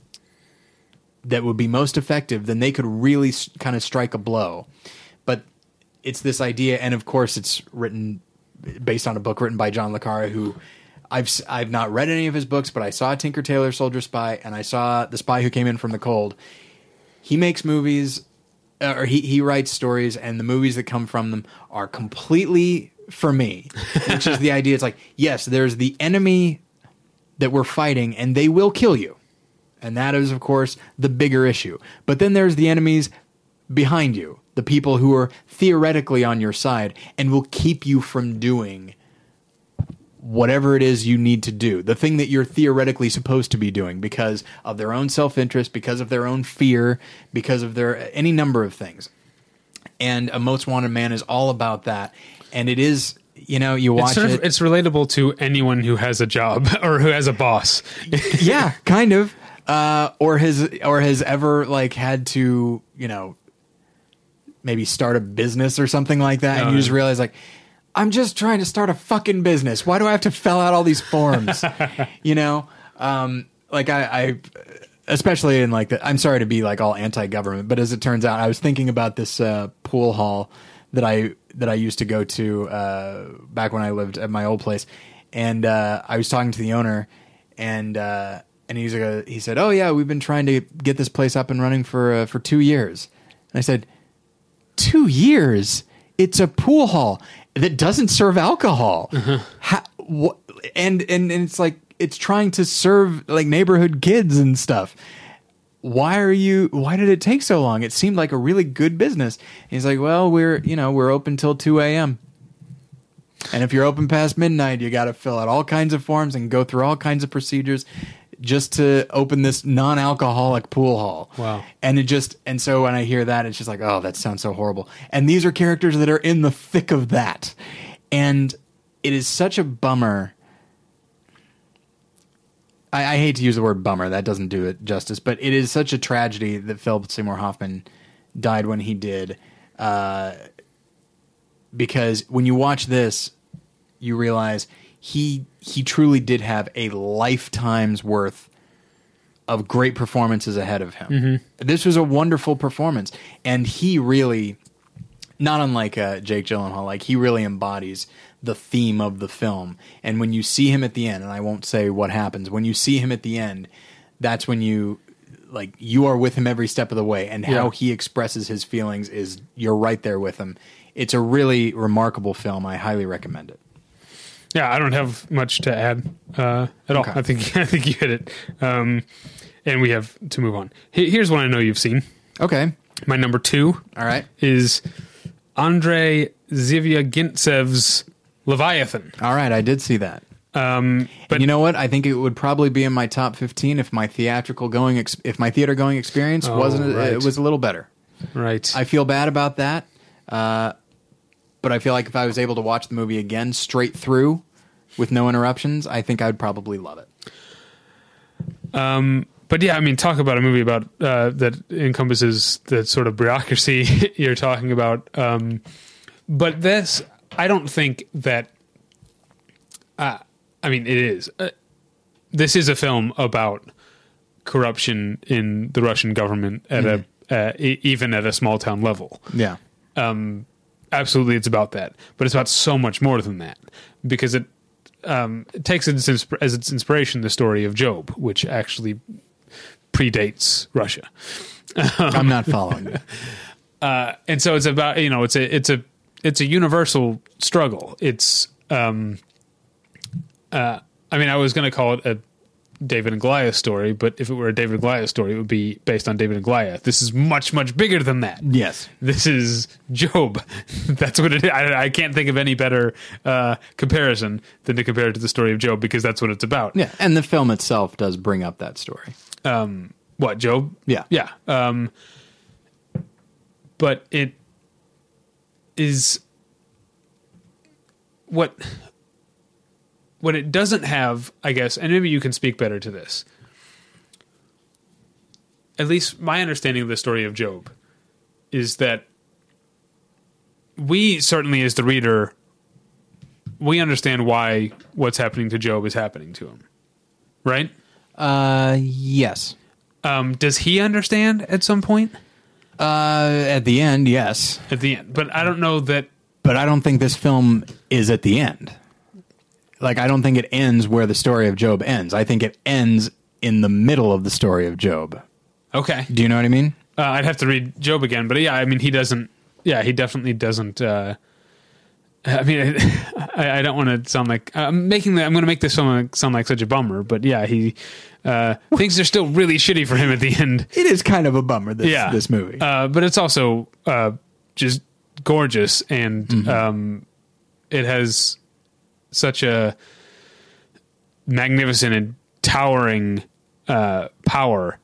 that would be most effective, then they could really s- kind of strike a blow. But it's this idea, and of course, it's written based on a book written by John le Carre, who I've I've not read any of his books, but I saw Tinker Tailor Soldier Spy, and I saw The Spy Who Came in from the Cold. He makes movies, uh, or he he writes stories, and the movies that come from them are completely for me, which is the *laughs* idea. It's like yes, there's the enemy that we're fighting, and they will kill you. And that is, of course, the bigger issue. But then there's the enemies behind you, the people who are theoretically on your side and will keep you from doing whatever it is you need to do, the thing that you're theoretically supposed to be doing because of their own self interest, because of their own fear, because of their any number of things. And A Most Wanted Man is all about that. And it is, you know, you watch It's sort of, it. it's relatable to anyone who has a job *laughs* or who has a boss. *laughs* yeah, kind of. uh, or has or has ever like had to you know maybe start a business or something like that, and Oh, you just realize like. I'm just trying to start a fucking business. Why do I have to fill out all these forms? *laughs* you know, um, like I, I, especially in like the, I'm sorry to be like all anti-government, but as it turns out, I was thinking about this uh, pool hall that I that I used to go to uh, back when I lived at my old place, and uh, I was talking to the owner, and uh, and he's like, he said, "Oh yeah, we've been trying to get this place up and running for uh, for two years," and I said, two years. It's a pool hall that doesn't serve alcohol. How, wh- and, and and it's like it's trying to serve like neighborhood kids and stuff. Why are you? Why did it take so long? It seemed like a really good business. And he's like, well, we're you know we're open till two a.m. And if you're open past midnight, you got to fill out all kinds of forms and go through all kinds of procedures just to open this non-alcoholic pool hall. Wow. And it just and so when I hear that, it's just like, oh, that sounds so horrible. And these are characters that are in the thick of that, and it is such a bummer. I, I hate to use the word bummer; that doesn't do it justice. But it is such a tragedy that Philip Seymour Hoffman died when he did, uh, because when you watch this, you realize he he truly did have a lifetime's worth of great performances ahead of him. This was a wonderful performance, and he really, not unlike uh, Jake Gyllenhaal, like he really embodies the theme of the film. And when you see him at the end, and I won't say what happens, when you see him at the end, that's when you like you are with him every step of the way, and how Yeah. he expresses his feelings is you're right there with him. It's a really remarkable film. I highly recommend it. Yeah, I don't have much to add uh, at all. Okay. I think *laughs* I think you hit it. Um, and we have to move on. Here's one I know you've seen. Okay, My number two all right, is Andrei Zvyagintsev's Leviathan. all right. I did see that. Um, But but you know what? I think it would probably be in my top fifteen if my theatrical going ex- if my theater going experience Oh, wasn't right. it was a little better. right, I feel bad about that, uh, but I feel like if I was able to watch the movie again straight through with no interruptions, I think I would probably love it. but yeah, I mean, talk about a movie about uh, that encompasses the sort of bureaucracy *laughs* you're talking about. Um, but this, I don't think that. Uh, I mean, it is. Uh, this is a film about corruption in the Russian government at a uh, e- even at a small town level. Yeah, Um, absolutely, it's about that, but it's about so much more than that because it, um, it takes its insp- as its inspiration the story of Job, which actually predates Russia. I'm not following. *laughs* Uh, and so it's about you know it's a it's a it's a universal struggle. It's um, uh, I mean I was going to call it a David and Goliath story, but if it were a David and Goliath story, it would be based on David and Goliath. This is much much bigger than that. Yes, This is Job. *laughs* That's what it is. I, I can't think of any better uh, comparison than to compare it to the story of Job because that's what it's about. yeah, and the film itself does bring up that story. um what job Yeah. yeah um but it is what what it doesn't have i guess and maybe you can speak better to this. At least my understanding of the story of job is that we certainly as the reader we understand why what's happening to job is happening to him right? Uh, yes. um, does he understand at some point Uh, at the end, yes, at the end? But I don't know that. but I don't think this film is at the end. Like, I don't think it ends where the story of Job ends. I think it ends in the middle of the story of Job. Okay, Do you know what I mean? uh, I'd have to read Job again, but yeah, I mean, he doesn't. Yeah, he definitely doesn't. Uh, I mean, I, I don't want to sound like I'm making. The, I'm going to make this sound, sound like such a bummer, but yeah, he uh, things are still really shitty for him at the end. It is kind of a bummer. This yeah, this movie. uh, but it's also uh, just gorgeous, and Mm-hmm. um, it has such a magnificent and towering uh, power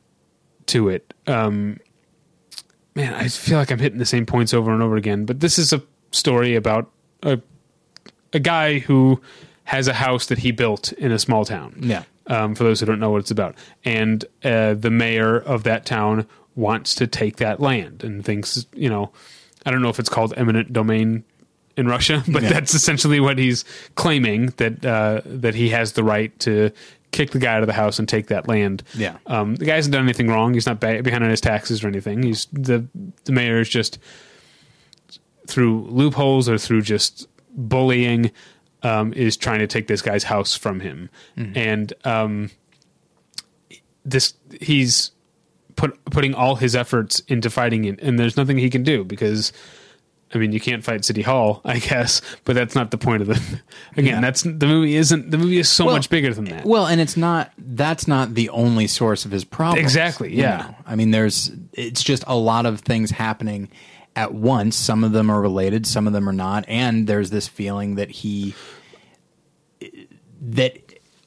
to it. Um, man, I feel like I'm hitting the same points over and over again. But this is a story about a a guy who has a house that he built in a small town yeah. Um, for those who don't know what it's about, and uh, the mayor of that town wants to take that land and thinks, you know, I don't know if it's called eminent domain in Russia, *laughs* but Yeah. that's essentially what he's claiming that uh, that he has the right to kick the guy out of the house and take that land. Yeah. Um, the guy hasn't done anything wrong. He's not ba- behind on his taxes or anything. He's the the mayor is just through loopholes or through just bullying um, is trying to take this guy's house from him, and um, this he's put putting all his efforts into fighting it, and there's nothing he can do because. I mean, you can't fight City Hall, *laughs* I guess, but that's not the point of the. *laughs* Again, Yeah. that's the movie. Isn't the movie is so Well, much bigger than that? Well, and it's not that's not the only source of his problems. Exactly, you yeah. know? I mean, there's it's just a lot of things happening at once. Some of them are related, some of them are not, and there's this feeling that he that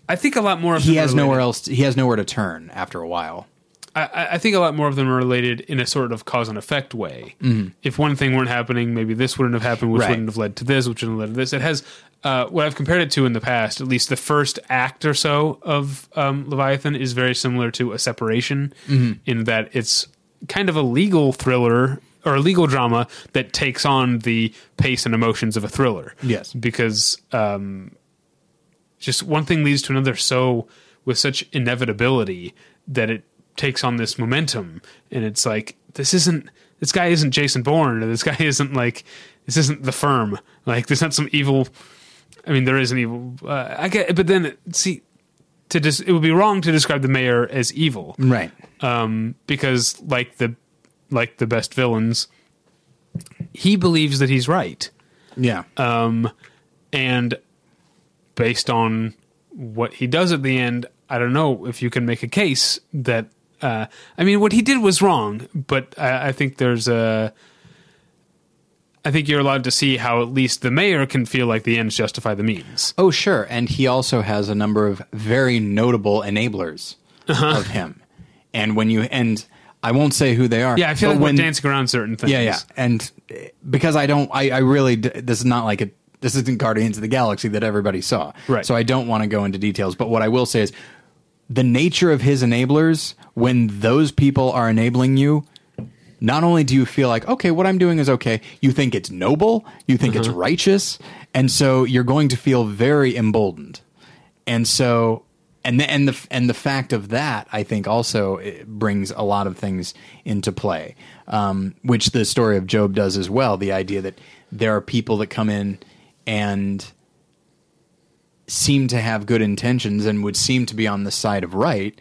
I think a lot more of he has nowhere else. He has nowhere to turn after a while. I- I, think a lot more of them are related in a sort of cause and effect way. If one thing weren't happening, maybe this wouldn't have happened, which Right. wouldn't have led to this, which wouldn't have led to this. It has uh, what I've compared it to in the past. At least the first act or so of um, Leviathan is very similar to a separation in that it's kind of a legal thriller or a legal drama that takes on the pace and emotions of a thriller. Yes. because um, just one thing leads to another so with such inevitability that it takes on this momentum and it's like this isn't this guy isn't Jason Bourne or this *laughs* guy isn't like this isn't the firm like there's not some evil I mean there is an evil uh, I get but then see to just it would be wrong to describe the mayor as evil Right. um, because like the like the best villains he believes that he's right Yeah. um, and based on what he does at the end, I don't know if you can make a case that. Uh, I mean, what he did was wrong, but I, I think there's a. I think you're allowed to see how at least the mayor can feel like the ends justify the means. Oh, sure. And he also has a number of very notable enablers Uh-huh. of him. And when you and I won't say who they are. Yeah, I feel but like when, we're dancing around certain things. Yeah, yeah. And uh, because I don't, I, I really, this is not like a, this isn't Guardians of the Galaxy that everybody saw. Right. So I don't want to go into details. But what I will say is the nature of his enablers, when those people are enabling you, not only do you feel like, okay, what I'm doing is okay, you think it's noble, you think it's righteous. And so you're going to feel very emboldened. And so, and the, and the and the fact of that, I think, also brings a lot of things into play, um, which the story of Job does as well. The idea that there are people that come in and seem to have good intentions and would seem to be on the side of right,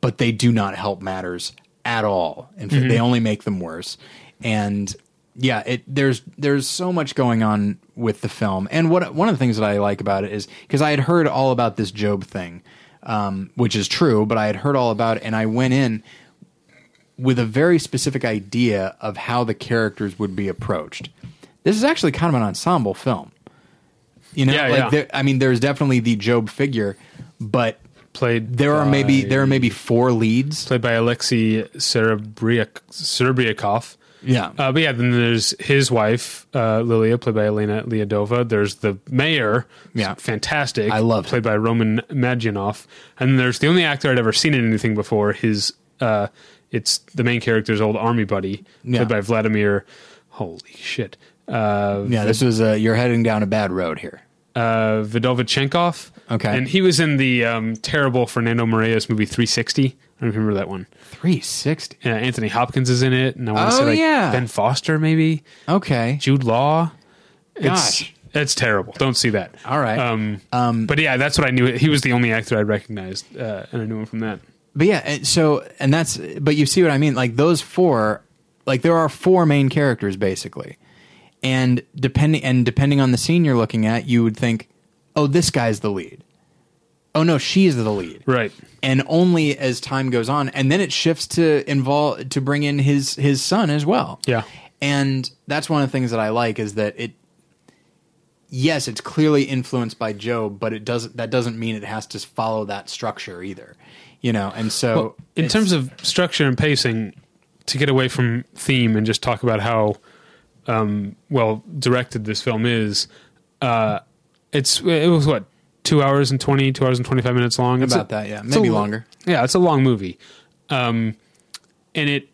but they do not help matters at all. In fact, they only make them worse. And yeah, it there's there's so much going on with the film. And what one of the things that I like about it is because I had heard all about this Job thing, um, which is true, but I had heard all about it, and I went in with a very specific idea of how the characters would be approached. This is actually kind of an ensemble film. You know, Yeah, like yeah. there, I mean, there's definitely the Job figure, but Played there are maybe there are maybe four leads. played by Alexei Serebriakov. Yeah, Uh, but yeah, then there's his wife, uh, Lilia, played by Elena Lyadova. There's the mayor, Yeah. fantastic. I love played by Roman Madyanov. And there's the only actor I'd ever seen in anything before. His, uh, it's the main character's old army buddy, Yeah. played by Vladimir. Holy shit, uh, yeah. This was uh, you're heading down a bad road here. uh, Vdovichenkov. Okay. and he was in the um, terrible Fernando Meirelles movie 360. I don't remember that one. 360. Uh, Anthony Hopkins is in it, and I want to Oh, say like yeah. Ben Foster, maybe. Okay. Jude Law. It's, Gosh. it's terrible. Don't see that. All right. Um, Um, but yeah, that's what I knew. He was the only actor I recognized, uh, and I knew him from that. But yeah, and so and that's but you see what I mean? Like those four like there are four main characters basically. And depending and depending on the scene you're looking at, you would think, "Oh, this guy's the lead." Oh no, she's the lead. Right. And only as time goes on and then it shifts to involve to bring in his his son as well. Yeah. And that's one of the things that I like is that it yes, it's clearly influenced by Job, but it doesn't that doesn't mean it has to follow that structure either. You know, and so Well, in terms of structure and pacing, to get away from theme and just talk about how um, well directed this film is, uh, it's it was what two hours and 20, two hours and 25 minutes long. It's About a- that, yeah. it's a Maybe longer. Yeah, it's a long movie. Um, and it,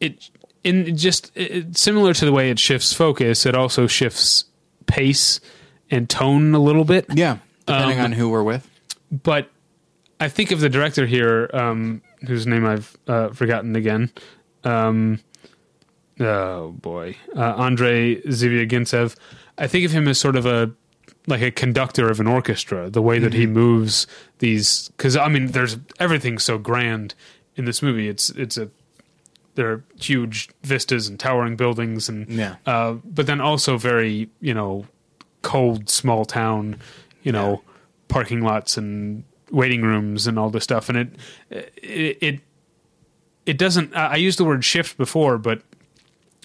it, in just it, similar to the way it shifts focus, it also shifts pace and tone a little bit. Yeah, depending Um, on who we're with. but I think of the director here, um, whose name I've uh, forgotten again. Um, oh boy, uh, Andrei Zvyagintsev. I think of him as sort of a like a conductor of an orchestra. The way that he moves these, because I mean, there's everything's so grand in this movie. It's it's a there are huge vistas and towering buildings and Yeah. uh, but then also very you know cold small town you know parking lots and waiting rooms and all this stuff and it it it, it doesn't I I used the word shift before but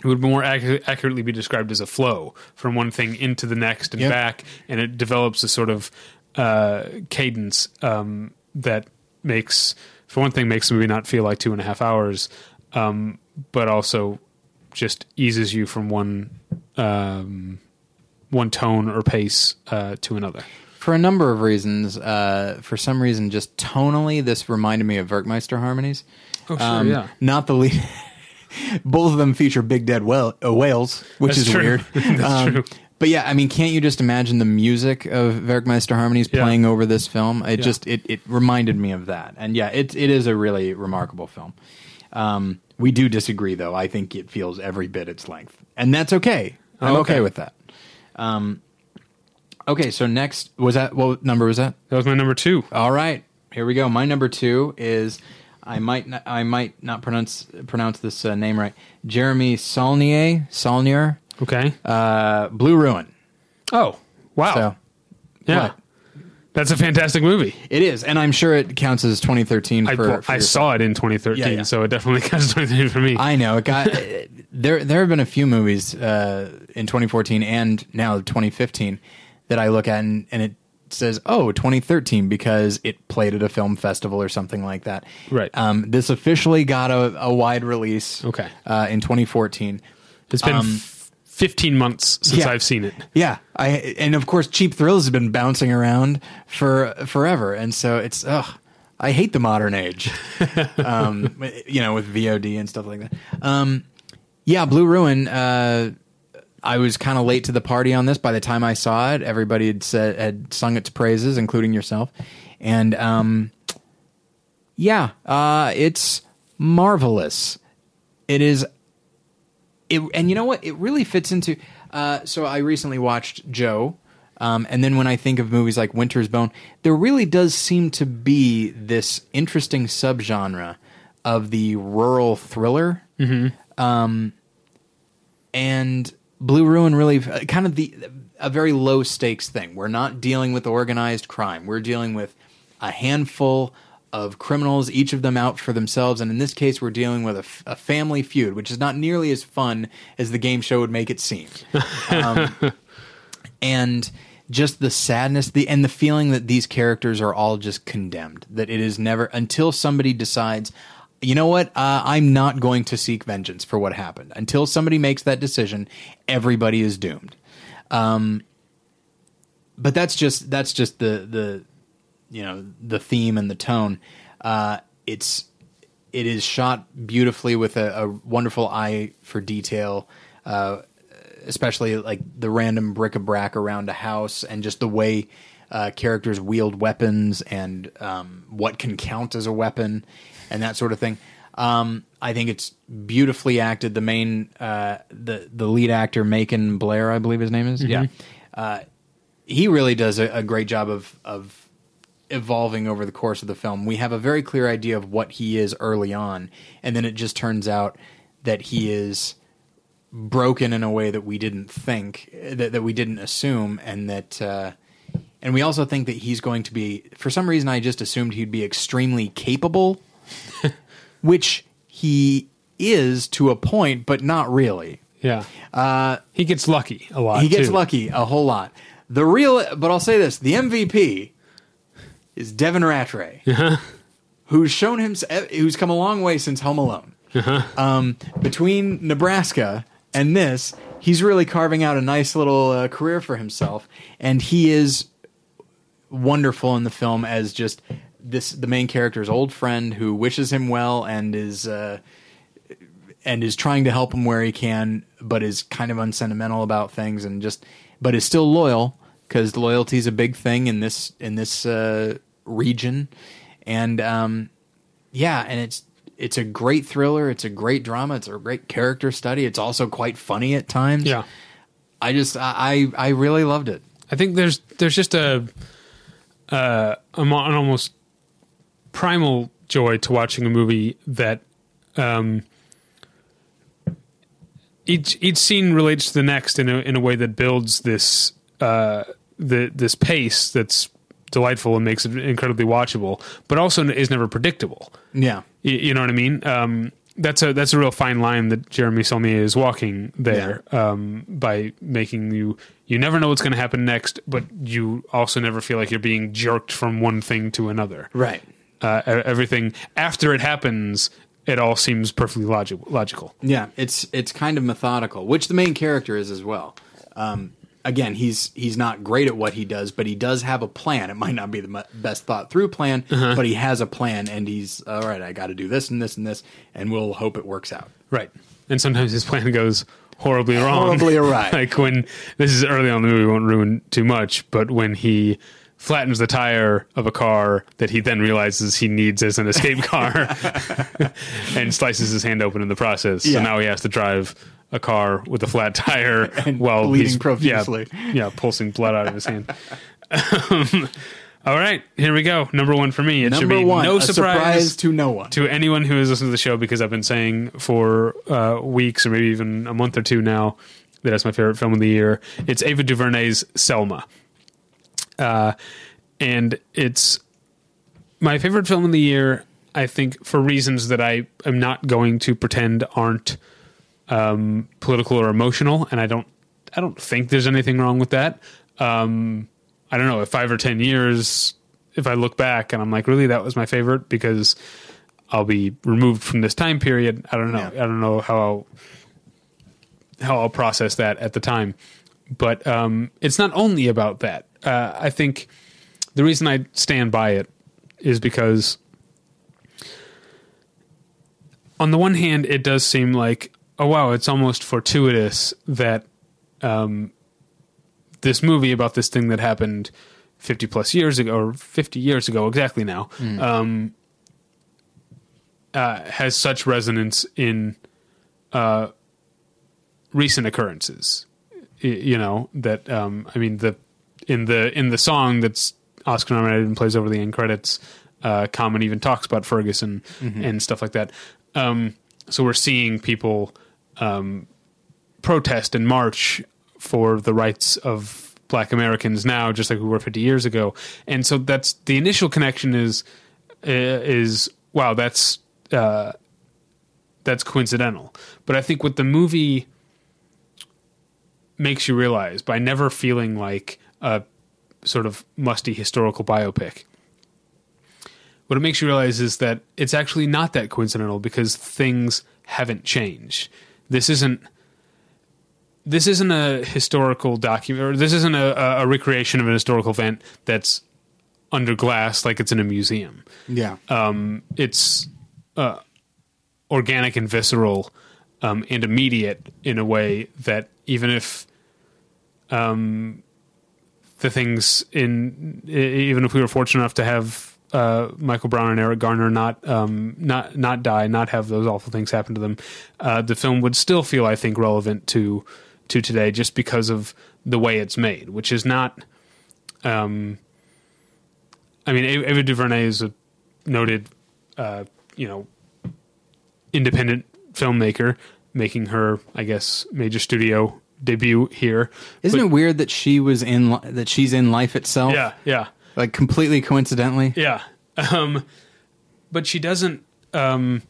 it would more accu- accurately be described as a flow from one thing into the next and Yep. back and it develops a sort of uh, cadence um, that makes for one thing makes the movie not feel like two and a half hours um, but also just eases you from one um, one tone or pace uh, to another. For a number of reasons, uh, for some reason, just tonally, this reminded me of Werckmeister harmonies. Oh, sure, Um, yeah. Not the lead. *laughs* *laughs* Both of them feature big dead whale, uh, whales, which That's is true. weird. *laughs* That's Um, true. But yeah, I mean, can't you just imagine the music of Werckmeister harmonies Yeah. playing over this film? It Yeah. just it, it reminded me of that, and yeah, it it is a really remarkable film. Um, we do disagree, though. I think it feels every bit its length, and that's okay. I'm Oh, okay. okay. with that. Um, okay, so next was that what number was that? That was my number two. All right, here we go. My number two is I might not, I might not pronounce pronounce this uh, name right. Jeremy Saulnier Saulnier, Okay. uh, Blue Ruin. Oh, wow. So yeah. what? That's a fantastic movie. it is, and I'm sure it counts as 2013 I, for. I saw it in 2013, Yeah, yeah. so it definitely *laughs* counts as 2013 for me. I know it got *laughs* there. There have been a few movies uh, in 2014 and now 2015 that I look at and, and it says, "Oh, 2013" because it played at a film festival or something like that. Right. Um, this officially got a, a wide release. Okay. Uh, in 2014. it's been um, f- 15 months since yeah. I've seen it. Yeah, I and of course, Cheap Thrills has been bouncing around for forever, and so it's ugh. I hate the modern age, *laughs* um, you know, with VOD and stuff like that. Um, yeah, Blue Ruin. Uh, I was kind of late to the party on this. By the time I saw it, everybody had said had sung its praises, including yourself, and um, yeah, uh, it's marvelous. It is it, and you know what? It really fits into. Uh, so I recently watched Joe, um, and then when I think of movies like Winter's Bone, there really does seem to be this interesting subgenre of the rural thriller. Um, and Blue Ruin really uh, kind of the a very low stakes thing. We're not dealing with organized crime. We're dealing with a handful of criminals, each of them out for themselves. And in this case, we're dealing with a, f- a family feud, which is not nearly as fun as the game show would make it seem. *laughs* Um, and just the sadness, the and the feeling that these characters are all just condemned. That it is never until somebody decides. You know what? Uh, I'm not going to seek vengeance for what happened. Until somebody makes that decision, everybody is doomed. Um, but that's just that's just the the you know the theme and the tone. Uh, it's it is shot beautifully with a, a wonderful eye for detail, uh, especially like the random bric-a-brac around a house and just the way uh, characters wield weapons and um, what can count as a weapon and that sort of thing. Um, I think it's beautifully acted. The main, uh, the the lead actor, Macon Blair, I believe his name is. Yeah, uh, he really does a, a great job of of evolving over the course of the film. We have a very clear idea of what he is early on, and then it just turns out that he is broken in a way that we didn't think that, that we didn't assume, and that. Uh, and we also think that he's going to be, for some reason, I just assumed he'd be extremely capable, *laughs* which he is to a point, but not really. Yeah. Uh, he gets lucky a lot. He gets too. lucky a whole lot. The real, but I'll say this: the MVP is Devin Ratray, who's shown him, who's come a long way since Home Alone. Um, between Nebraska and this, he's really carving out a nice little uh, career for himself, and he is wonderful in the film as just this the main character's old friend who wishes him well and is uh, and is trying to help him where he can, but is kind of unsentimental about things and just but is still loyal because loyalty is a big thing in this in this uh, region, and um, yeah, and it's it's a great thriller. It's a great drama. It's a great character study. It's also quite funny at times. Yeah. I just I I really loved it. I think there's there's just a uh, an almost primal joy to watching a movie that um, each each scene relates to the next in a in a way that builds this uh, the this pace that's delightful and makes it incredibly watchable, but also is never predictable. Yeah, you, you know what I mean. Um, that's a that's a real fine line that Jeremy Saulnier is walking there yeah. um, by making you you never know what's going to happen next, but you also never feel like you're being jerked from one thing to another. Right. Uh, everything after it happens, it all seems perfectly logical. Logical. Yeah, it's it's kind of methodical, which the main character is as well. Um, again, he's he's not great at what he does, but he does have a plan. It might not be the best thought through plan, uh-huh. but he has a plan, and he's all right. I got to do this and this and this, and we'll hope it works out. Right. And sometimes his plan goes horribly wrong. Horribly *laughs* awry. like when this is early on the movie, won't ruin too much, but when he flattens the tire of a car that he then realizes he needs as an escape *laughs* car *laughs* and slices his hand open in the process. Yeah. So now he has to drive a car with a flat tire *laughs* and while bleeding he's profusely. Yeah, yeah, pulsing blood out of his hand. Um, all right, here we go. Number one for me. It Number should be one, no surprise, surprise, to no one. To anyone who has listened to the show, because I've been saying for uh, weeks or maybe even a month or two now that that's my favorite film of the year. It's Ava DuVernay's Selma. Uh, and it's my favorite film of the year, I think, for reasons that I am not going to pretend aren't – um, political or emotional, and I don't I don't think there's anything wrong with that. Um, I don't know if five or ten years, if I look back and I'm like, really, that was my favorite because I'll be removed from this time period. I don't know. Yeah. I don't know how I'll, how I'll process that at the time, but um, it's not only about that. Uh, I think the reason I stand by it is because on the one hand, it does seem like oh wow, it's almost fortuitous that um, this movie about this thing that happened 50 plus years ago or 50 years ago exactly now mm. um, uh, has such resonance in uh, recent occurrences you know that um, i mean the in the in the song that's oscar nominated and plays over the end credits uh, common even talks about ferguson mm-hmm. and stuff like that um, so we're seeing people um, protest and march for the rights of black Americans now, just like we were 50 years ago. And so that's the initial connection is, uh, is wow, that's, uh, that's coincidental. But I think what the movie makes you realize by never feeling like a sort of musty historical biopic, what it makes you realize is that it's actually not that coincidental because things haven't changed this isn't this isn't a historical document or this isn't a, a recreation of an historical event that's under glass like it's in a museum. Yeah. Um, it's uh, organic and visceral um, and immediate in a way that even if um, the things in even if we were fortunate enough to have uh, Michael Brown and Eric Garner not um, not not die, not have those awful things happen to them, uh, the film would still feel, I think, relevant to to today, just because of the way it's made, which is not. Um, I mean, Ava DuVernay is a noted, uh, you know, independent filmmaker, making her, I guess, major studio debut here. Isn't but, it weird that she was in that she's in Life itself? Yeah, yeah like completely coincidentally. Yeah. Um, but she doesn't. Um,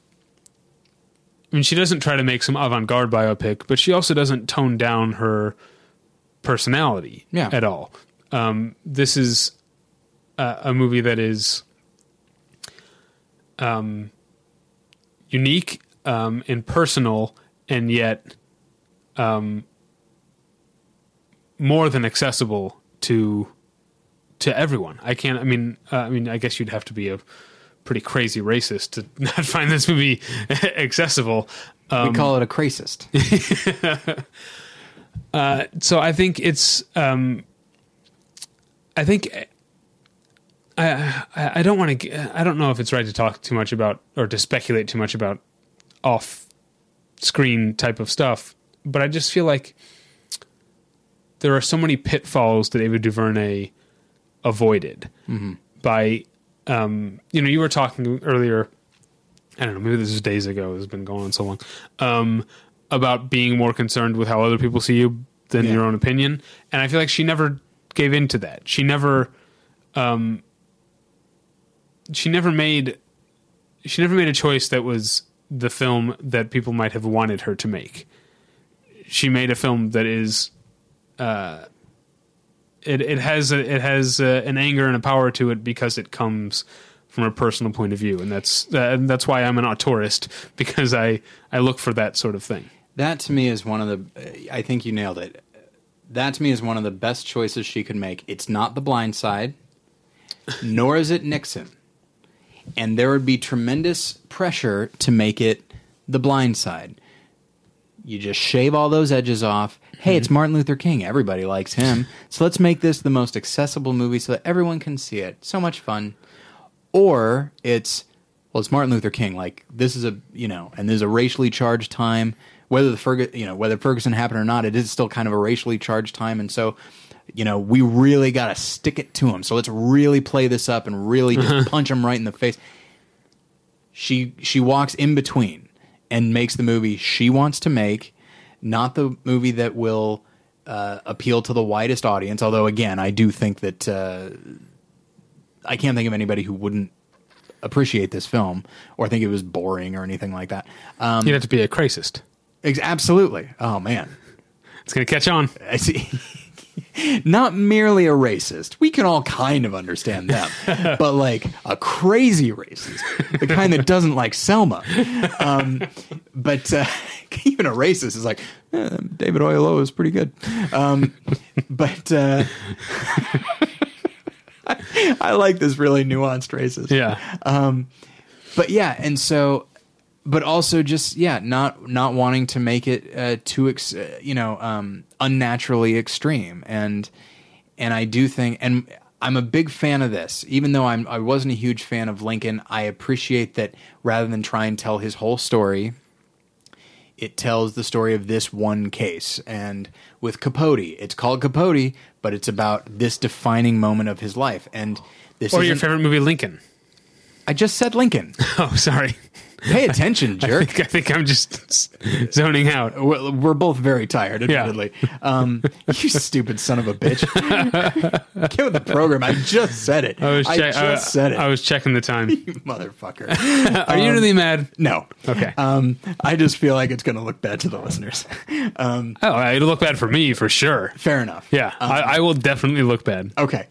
I mean, she doesn't try to make some avant-garde biopic, but she also doesn't tone down her personality yeah. at all. Um, this is a, a, movie that is um, unique um, and personal, and yet um, more than accessible to to everyone. I can't. I mean, uh, I mean, I guess you'd have to be a pretty crazy racist to *laughs* not find this movie *laughs* accessible. Um, we call it a cracist. *laughs* uh, so I think it's. Um, I think. I, I I don't want to. I don't know if it's right to talk too much about or to speculate too much about off screen type of stuff, but I just feel like there are so many pitfalls that Ava DuVernay avoided Mm-hmm. by um, you know you were talking earlier i don't know maybe this is days ago it's been going on so long um, about being more concerned with how other people see you than Yeah. your own opinion and i feel like she never gave in to that she never um, she never made she never made a choice that was the film that people might have wanted her to make she made a film that is uh, it it has a, it has uh an anger and a power to it because it comes from a personal point of view, and that's uh, and that's why I'm an auteurist *laughs* because I I look for that sort of thing. That to me is one of the. I think you nailed it. That to me is one of the best choices she could make. It's not The Blind Side, nor is it Nixon, and there would be tremendous pressure to make it The Blind Side. You just shave all those edges off. Hey, it's Martin Luther King. Everybody likes him. So let's make this the most accessible movie so that everyone can see it. So much fun. Or it's well, it's Martin Luther King. Like this is a you know, and there's a racially charged time. Whether the Ferg- you know whether Ferguson happened or not, it is still kind of a racially charged time, and so you know we really got to stick it to him. So let's really play this up and really just *laughs* punch him right in the face. She she walks in between and makes the movie she wants to make, not the movie that will uh, appeal to the widest audience. Although again, I do think that. Uh, I can't think of anybody who wouldn't appreciate this film or think it was boring or anything like that. Um, You'd have to be a racist. ex- absolutely. Oh man, It's going to catch on. *laughs* I see. *laughs* Not merely a racist. We can all kind of understand them, *laughs* but like a crazy racist, the kind that doesn't like Selma. Um, but uh, *laughs* even a racist is like eh, David Oyelowo is pretty good. Um, but uh, I, I like this really nuanced racist. Yeah. Um, but yeah, and so, but also just yeah, not not wanting to make it uh, too ex- uh, you know um, unnaturally extreme, and and I do think, and I'm a big fan of this. Even though I'm I wasn't a huge fan of Lincoln, I appreciate that rather than try and tell his whole story. It tells the story of this one case, and with Capote, it's called Capote, but it's about this defining moment of his life. And this Or your favorite movie, Lincoln. I just said Lincoln. *laughs* Oh, sorry. Pay attention, *laughs* I jerk. think, I think I'm just *laughs* zoning out. We're, we're both very tired, Yeah. admittedly. Um, *laughs* you stupid son of a bitch. Get with the program. I just said it. I was, I check- just said it. I was checking the time. you motherfucker. Are you really mad? No. Okay. Um, I just feel like it's going to look bad to the listeners. Um, Oh, it'll look bad for me for sure. fair enough. Yeah, I, I will definitely look bad Okay.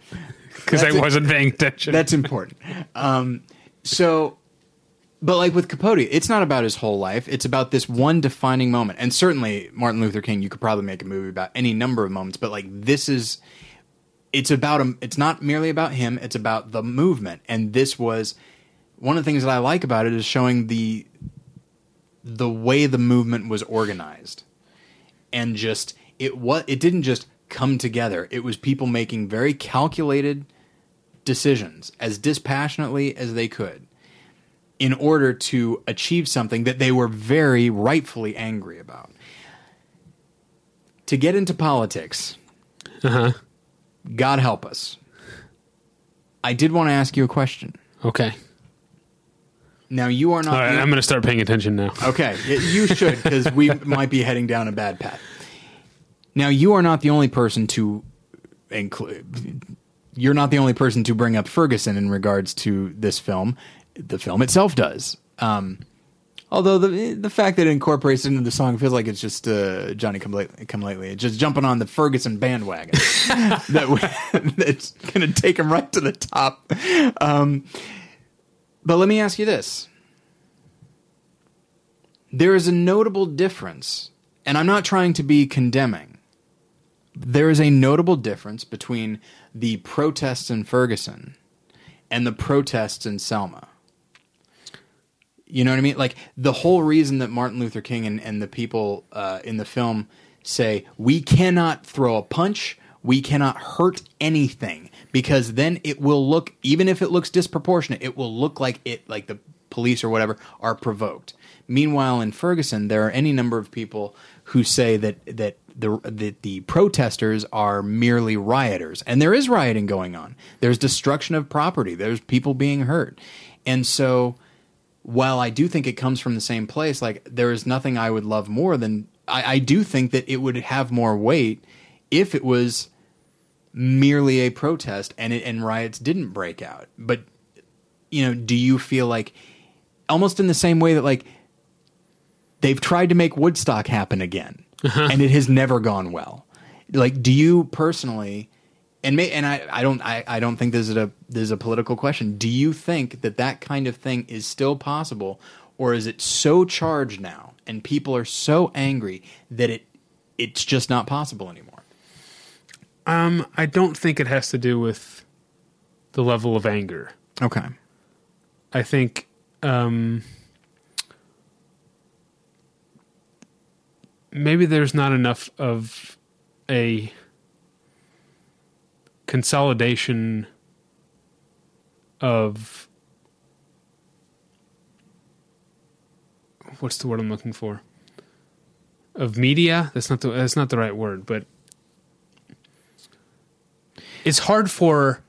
because I wasn't paying attention. That's important. Um, so, but like with Capote, it's not about his whole life. It's about this one defining moment. And certainly, Martin Luther King, you could probably make a movie about any number of moments. But like this is, it's about him. It's not merely about him. It's about the movement. And this was one of the things that I like about it is showing the the way the movement was organized and just it what it didn't just come together it was people making very calculated decisions as dispassionately as they could in order to achieve something that they were very rightfully angry about to get into politics Uh-huh. god help us i did want to ask you a question Okay. now you are not All right, I'm going to start paying attention now. Okay, you should because we *laughs* might be heading down a bad path. Now, you are not the only person to include. You're not the only person to bring up Ferguson in regards to this film. The film itself does. Um, although the the fact that it incorporates it into the song feels like it's just uh, Johnny come, Late, come lately. Just jumping on the Ferguson bandwagon *laughs* that we, *laughs* that's going to take him right to the top. Um, but let me ask you this there is a notable difference, and I'm not trying to be condemning. there is a notable difference between the protests in Ferguson and the protests in Selma. You know what I mean? Like the whole reason that Martin Luther King and, and the people uh, in the film say we cannot throw a punch, we cannot hurt anything because then it will look even if it looks disproportionate, it will look like it like the police or whatever are provoked. Meanwhile, in Ferguson, there are any number of people who say that that the that the protesters are merely rioters, and there is rioting going on. There's destruction of property. There's people being hurt, and so while I do think it comes from the same place, like there is nothing I would love more than I, I do think that it would have more weight if it was merely a protest and it, and riots didn't break out. But you know, do you feel like almost in the same way that like they've tried to make Woodstock happen again, uh-huh. and it has never gone well. Like, do you personally, and may, and I, I don't, I, I don't think this is a this is a political question. Do you think that that kind of thing is still possible, or is it so charged now, and people are so angry that it it's just not possible anymore? Um, I don't think it has to do with the level of anger. Okay. I think um, maybe there's not enough of a consolidation of what's the word I'm looking for of media that's not the that's not the right word but it's hard for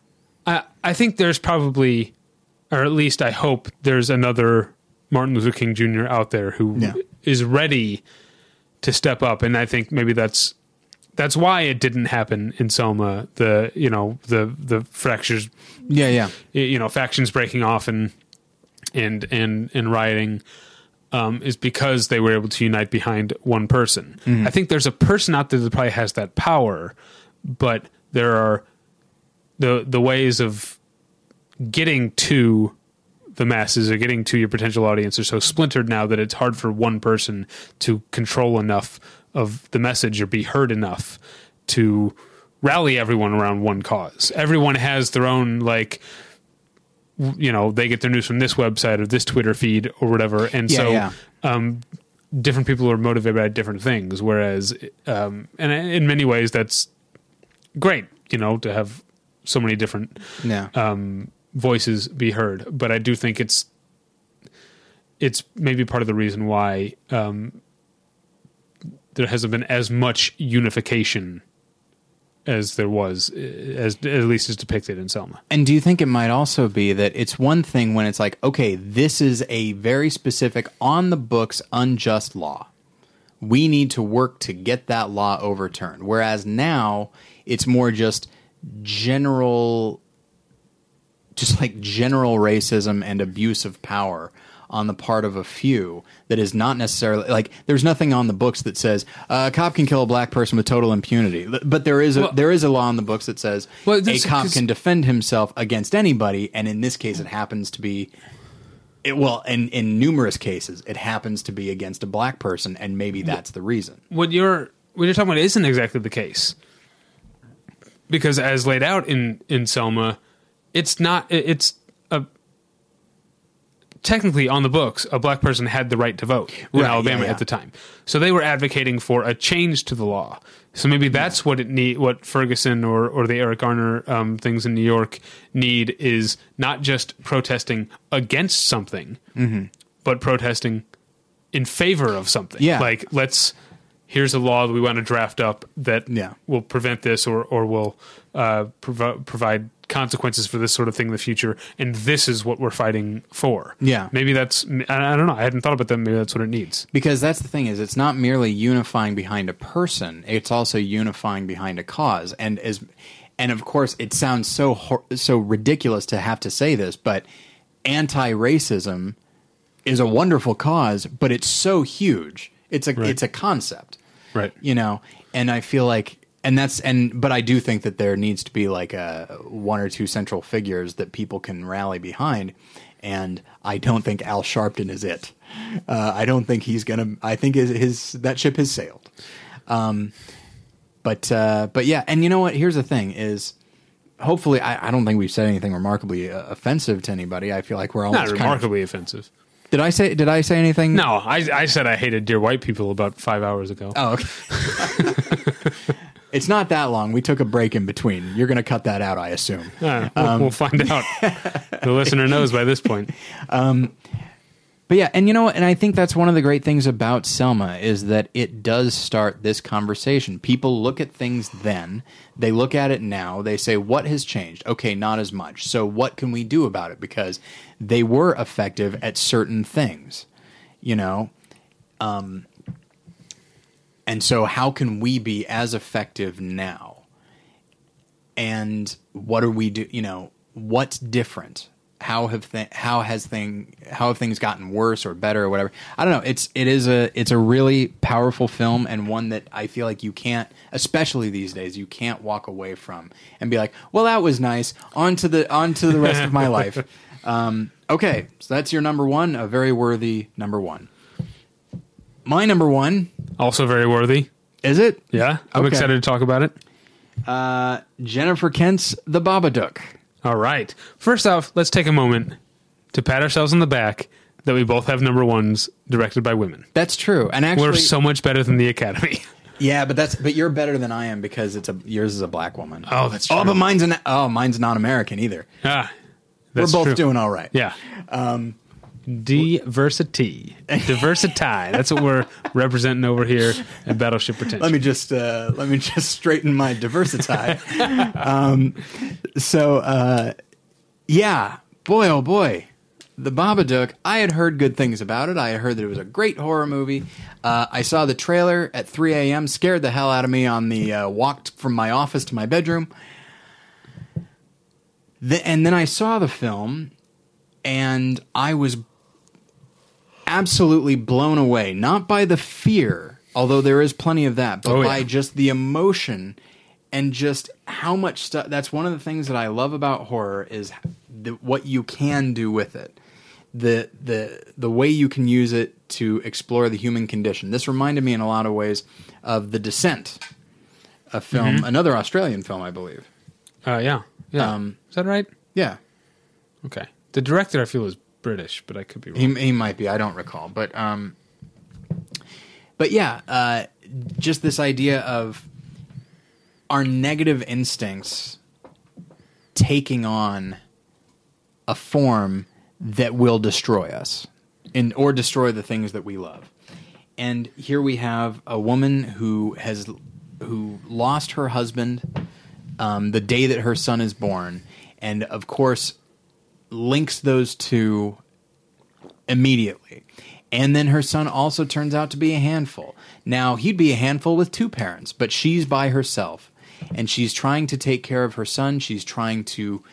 I I think there's probably or at least I hope there's another Martin Luther King Jr. out there who is Yeah. ready to step up, and I think maybe that's that's why it didn't happen in Selma. The you know the the fractures, Yeah, yeah. you know, factions breaking off and and and and rioting. Um, is because they were able to unite behind one person. I think there's a person out there that probably has that power, but there are the the ways of getting to the masses or getting to your potential audience are so splintered now that it's hard for one person to control enough of the message or be heard enough to rally everyone around one cause. Everyone has their own like you know, they get their news from this website or this Twitter feed or whatever and Yeah, so yeah. um different people are motivated by different things whereas um and in many ways that's great, you know, to have so many different Yeah. um, voices be heard. But I do think it's it's maybe part of the reason why um, there hasn't been as much unification as there was, uh, as at least as depicted in Selma. And do you think it might also be that it's one thing when it's like, okay, this is a very specific on the books unjust law. We need to work to get that law overturned. Whereas now it's more just general just like general racism and abuse of power on the part of a few that is not necessarily like there's nothing on the books that says uh, a cop can kill a black person with total impunity but there is a Well- there is a law on the books that says Well, a cop can defend himself against anybody and in this case it happens to be it, well in in numerous cases it happens to be against a black person and maybe that's the reason What you're what you're talking about isn't exactly the case, because as laid out in in Selma, it's not. It's technically on the books, a black person had the right to vote in Right, Alabama yeah, yeah. at the time. So they were advocating for a change to the law. So maybe that's what it need. What Ferguson or or the Eric Garner um, things in New York need is not just protesting against something, but protesting in favor of something. Yeah. like let's. Here's a law that we want to draft up that Yeah. will prevent this or or will uh, provi- provide consequences for this sort of thing in the future. And this is what we're fighting for. Yeah. maybe that's I, don't know. I hadn't thought about that. Maybe that's what it needs. because that's the thing is it's not merely unifying behind a person it's also unifying behind a cause and as and of course it sounds so hor- so ridiculous to have to say this but anti-racism is a wonderful cause but it's so huge it's a Right. it's a concept Right. you know and i feel like and that's and but i do think that there needs to be like a one or two central figures that people can rally behind and i don't think al sharpton is it uh, i don't think he's gonna i think his, his that ship has sailed um, but uh, but yeah, and you know what? Here's the thing: is hopefully I, I don't think we've said anything remarkably uh, offensive to anybody. I feel like we're almost Not kind of- remarkably offensive. did I say did I say anything? No, I, I said I hated dear white people about five hours ago. Oh, okay. *laughs* *laughs* it's not that long. We took a break in between. You're going to cut that out, I assume. We'll, Um, we'll find out. *laughs* the listener knows by this point. But yeah, and you know? And I think that's one of the great things about Selma is that it does start this conversation. People look at things then, they look at it now, they say, what has changed? Okay, not as much. So what can we do about it? Because they were effective at certain things, you know? Um, and so how can we be as effective now? And what are we do? You know, what's different? How have th- how has thing how have things gotten worse or better or whatever? I don't know. It's it is a it's a really powerful film and one that I feel like you can't, especially these days, you can't walk away from and be like, well, that was nice. On to the on to the rest of my *laughs* life. Um, okay, so that's your number one, a very worthy number one. My number one Also very worthy. is it Yeah, I'm Okay. excited to talk about it. uh, Jennifer Kent's The Babadook. All right. First off, let's take a moment to pat ourselves on the back that we both have number ones directed by women. That's true, and actually, We're so much better than the Academy. *laughs* yeah, but that's but you're better than I am because it's a yours is a black woman. Oh, that's Oh, true. but mine's an oh, mine's not American either. ah, We're both true. doing all right. Yeah. Um, Diversity. Diversity. That's what we're representing over here at Battleship Pretension. Let me just uh, let me just straighten my diversity. *laughs* um, so uh, yeah, boy oh boy, the Babadook. I had heard good things about it. I had heard that it was a great horror movie. Uh, I saw the trailer at 3 a.m. Scared the hell out of me on the uh, walk from my office to my bedroom. The, and then I saw the film, and I was absolutely blown away. Not by the fear, although there is plenty of that, but Oh, yeah. by just the emotion and just how much stuff. That's one of the things that I love about horror is the, what you can do with it. The the the way you can use it to explore the human condition. This reminded me in a lot of ways of The Descent, a film, Mm-hmm. another Australian film, I believe. uh, yeah. Yeah. Um, Is that right? Yeah, Okay. The director, I feel, is British, but I could be wrong. He, he might be. I don't recall, but um, but yeah, uh, just this idea of our negative instincts taking on a form that will destroy us, and or destroy the things that we love. And here we have a woman who has who lost her husband um, the day that her son is born, and of course links those two immediately. And then her son also turns out to be a handful. Now, he'd be a handful with two parents, but she's by herself. And she's trying to take care of her son. She's trying to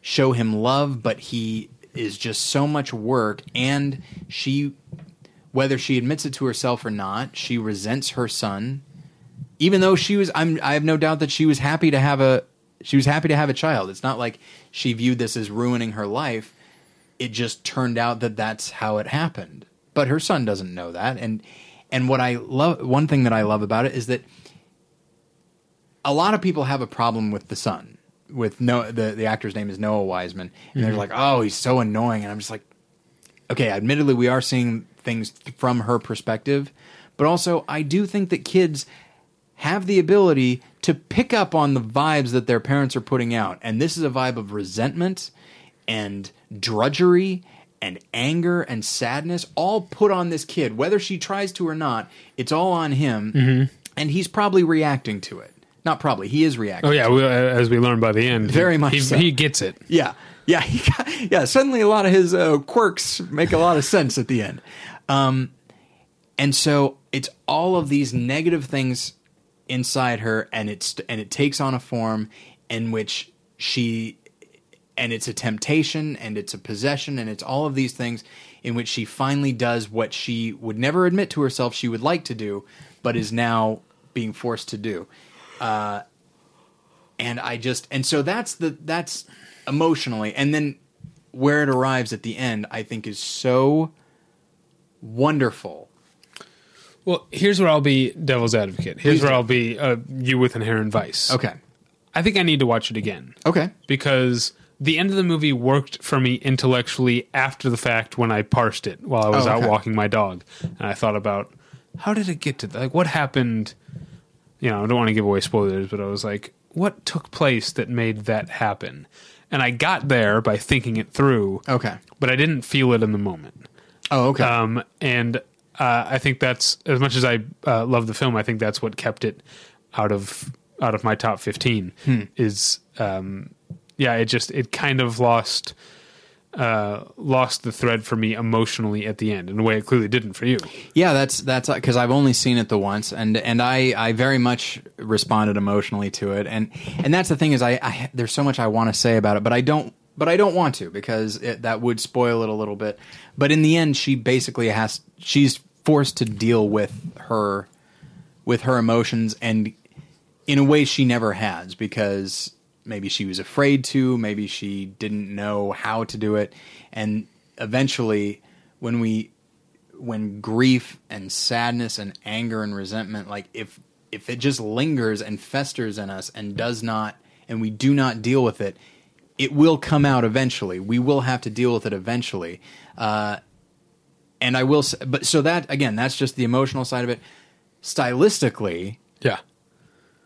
show him love, but he is just so much work. And she, whether she admits it to herself or not, she resents her son. Even though she was, I'm, I have no doubt that she was happy to have a, she was happy to have a child. It's not like she viewed this as ruining her life it just turned out that that's how it happened. But her son doesn't know that, and and what I love, one thing that I love about it is that a lot of people have a problem with the son. With no, the the actor's name is Noah Wiseman, and they're mm-hmm. like, "Oh, he's so annoying," and I'm just like, okay, admittedly, we are seeing things from her perspective, but also I do think that kids have the ability to pick up on the vibes that their parents are putting out. And this is a vibe of resentment and drudgery and anger and sadness all put on this kid. Whether she tries to or not, it's all on him. And he's probably reacting to it. Not probably, he is reacting. Oh yeah, we, as we learn by the end, Very much he, so. he gets it. Yeah, yeah, *laughs* he got, yeah. Suddenly, a lot of his uh, quirks make a lot of sense at the end, um, and so it's all of these negative things inside her, and it's and it takes on a form in which she, and it's a temptation, and it's a possession, and it's all of these things in which she finally does what she would never admit to herself she would like to do, but is now being forced to do. Uh, and I just and so that's the that's emotionally and then where it arrives at the end I think is so wonderful Well, here's where I'll be devil's advocate. Here's Please where do. I'll be uh, you with inherent vice. Okay. I think I need to watch it again Okay. because the end of the movie worked for me intellectually after the fact when I parsed it while I was Oh, out walking my dog, and I thought about how did it get to that? Like, what happened? You know, I don't want to give away spoilers, but I was like, what took place that made that happen? And I got there by thinking it through, Okay. but I didn't feel it in the moment. Oh, okay. Um, and uh, I think that's as much as I uh, love the film. I think that's what kept it out of out of my top fifteen. Hmm. Is um, yeah, it just it kind of lost uh, lost the thread for me emotionally at the end in a way it clearly didn't for you. Yeah, that's that's because I've only seen it the once, and and I I very much responded emotionally to it, and and that's the thing is I, I there's so much I want to say about it, but I don't but I don't want to because it, that would spoil it a little bit. But in the end, she basically has she's forced to deal with her with her emotions and in a way she never has because maybe she was afraid to, maybe she didn't know how to do it, and eventually when we when grief and sadness and anger and resentment like if if it just lingers and festers in us and does not and we do not deal with it it will come out eventually. We will have to deal with it eventually. Uh, and i will s- but so that again that's just the emotional side of it stylistically Yeah,